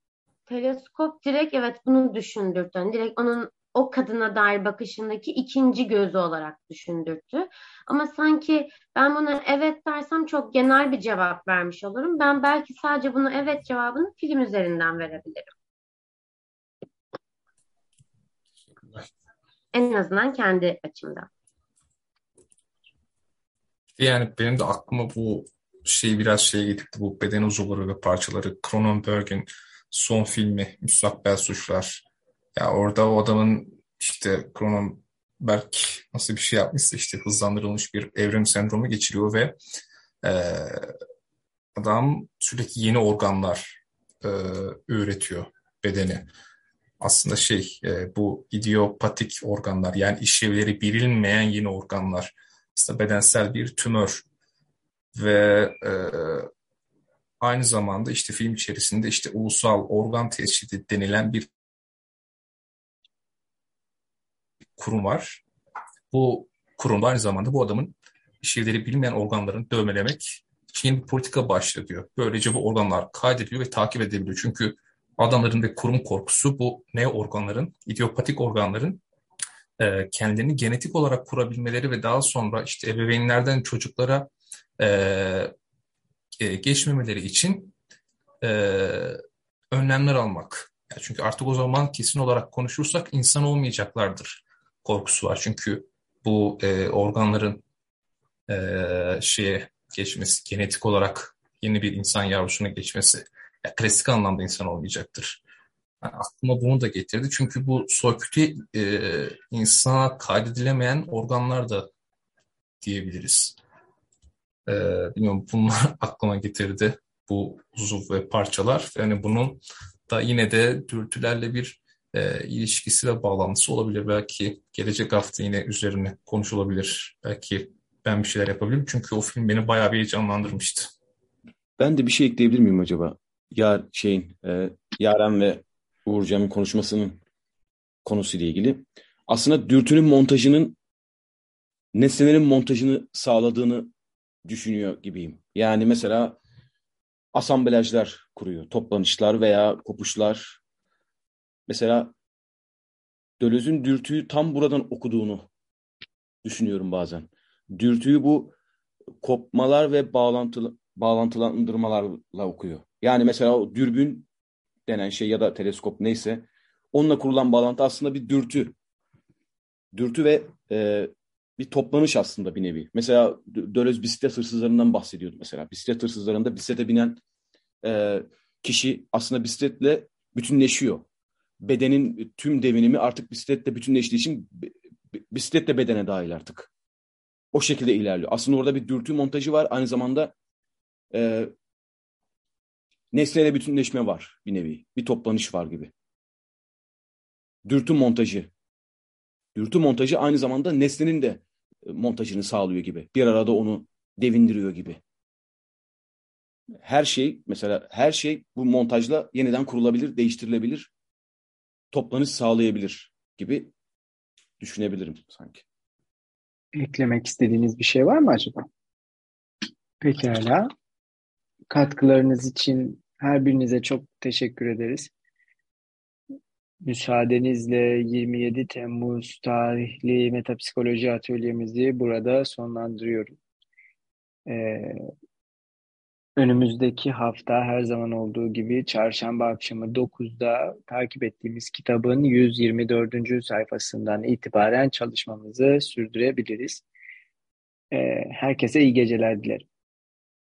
teleskop direkt evet bunu düşündürdü. Yani direkt onun o kadına dair bakışındaki ikinci gözü olarak düşündürttü. Ama sanki ben buna evet dersem çok genel bir cevap vermiş olurum. Ben belki sadece bunu evet cevabını film üzerinden verebilirim. En azından kendi açımdan. Yani benim de aklıma bu şey biraz şey getirdi. Bu beden uzuvları ve parçaları. Cronenberg'in son filmi Müstakbel Suçlar. Ya orada o adamın işte Cronenberg nasıl bir şey yapmışsa işte hızlandırılmış bir evrim sendromu geçiriyor ve e, adam sürekli yeni organlar e, üretiyor bedeni. Aslında şey e, bu idiopatik organlar yani işlevleri bilinmeyen yeni organlar. Aslında bedensel bir tümör ve e, aynı zamanda işte film içerisinde işte ulusal organ teşhidi denilen bir kurum var. Bu kurumda aynı zamanda bu adamın işlevleri bilinmeyen organlarını dövmelemek için bir politika başlıyor diyor. Böylece bu organlar kaydediliyor ve takip edebiliyor. Çünkü adamların ve kurum korkusu bu ne organların, idiopatik organların e, kendilerini genetik olarak kurabilmeleri ve daha sonra işte ebeveynlerden çocuklara e, e, geçmemeleri için e, önlemler almak. Yani çünkü artık o zaman kesin olarak konuşursak insan olmayacaklardır korkusu var. Çünkü bu e, organların e, şeye geçmesi, genetik olarak yeni bir insan yavrusuna geçmesi, ya klasik anlamda insan olmayacaktır. Yani aklıma bunu da getirdi. Çünkü bu soykütü e, insana kaydedilemeyen organlar da diyebiliriz. E, bilmiyorum bunlar aklıma getirdi bu uzuv ve parçalar. Yani bunun da yine de dürtülerle bir e, ilişkisi ve bağlantısı olabilir. Belki gelecek hafta yine üzerine konuşulabilir. Belki ben bir şeyler yapabilirim. Çünkü o film beni bayağı bir heyecanlandırmıştı. Ben de bir şey ekleyebilir miyim acaba? Ya şeyin e, Yaren ve Uğurcan'ın konuşmasının konusuyla ilgili. Aslında dürtünün montajının nesnelerin montajını sağladığını düşünüyor gibiyim. Yani mesela asamblajlar kuruyor, toplanışlar veya kopuşlar. Mesela Döloz'un dürtüyü tam buradan okuduğunu düşünüyorum bazen. Dürtüyü bu kopmalar ve bağlantılı, bağlantılandırmalarla okuyor. Yani mesela o dürbün denen şey ya da teleskop neyse onunla kurulan bağlantı aslında bir dürtü. Dürtü ve e, bir toplanış aslında bir nevi. Mesela Dölöz bisiklet hırsızlarından bahsediyordu mesela. Bisiklet hırsızlarında bisiklete binen e, kişi aslında bisikletle bütünleşiyor. Bedenin tüm devinimi artık bisikletle bütünleştiği için bisiklet de bedene dahil artık. O şekilde ilerliyor. Aslında orada bir dürtü montajı var. Aynı zamanda e, nesneyle bütünleşme var bir nevi. Bir toplanış var gibi. Dürtü montajı. Dürtü montajı aynı zamanda nesnenin de e, montajını sağlıyor gibi. Bir arada onu devindiriyor gibi. Her şey mesela her şey bu montajla yeniden kurulabilir, değiştirilebilir, toplanış sağlayabilir gibi düşünebilirim sanki. Eklemek istediğiniz bir şey var mı acaba? Pekala. Katkılarınız için her birinize çok teşekkür ederiz. Müsaadenizle 27 Temmuz tarihli metapsikoloji atölyemizi burada sonlandırıyorum. Ee, önümüzdeki hafta her zaman olduğu gibi çarşamba akşamı 9'da takip ettiğimiz kitabın 124. sayfasından itibaren çalışmamızı sürdürebiliriz. Ee, herkese iyi geceler dilerim.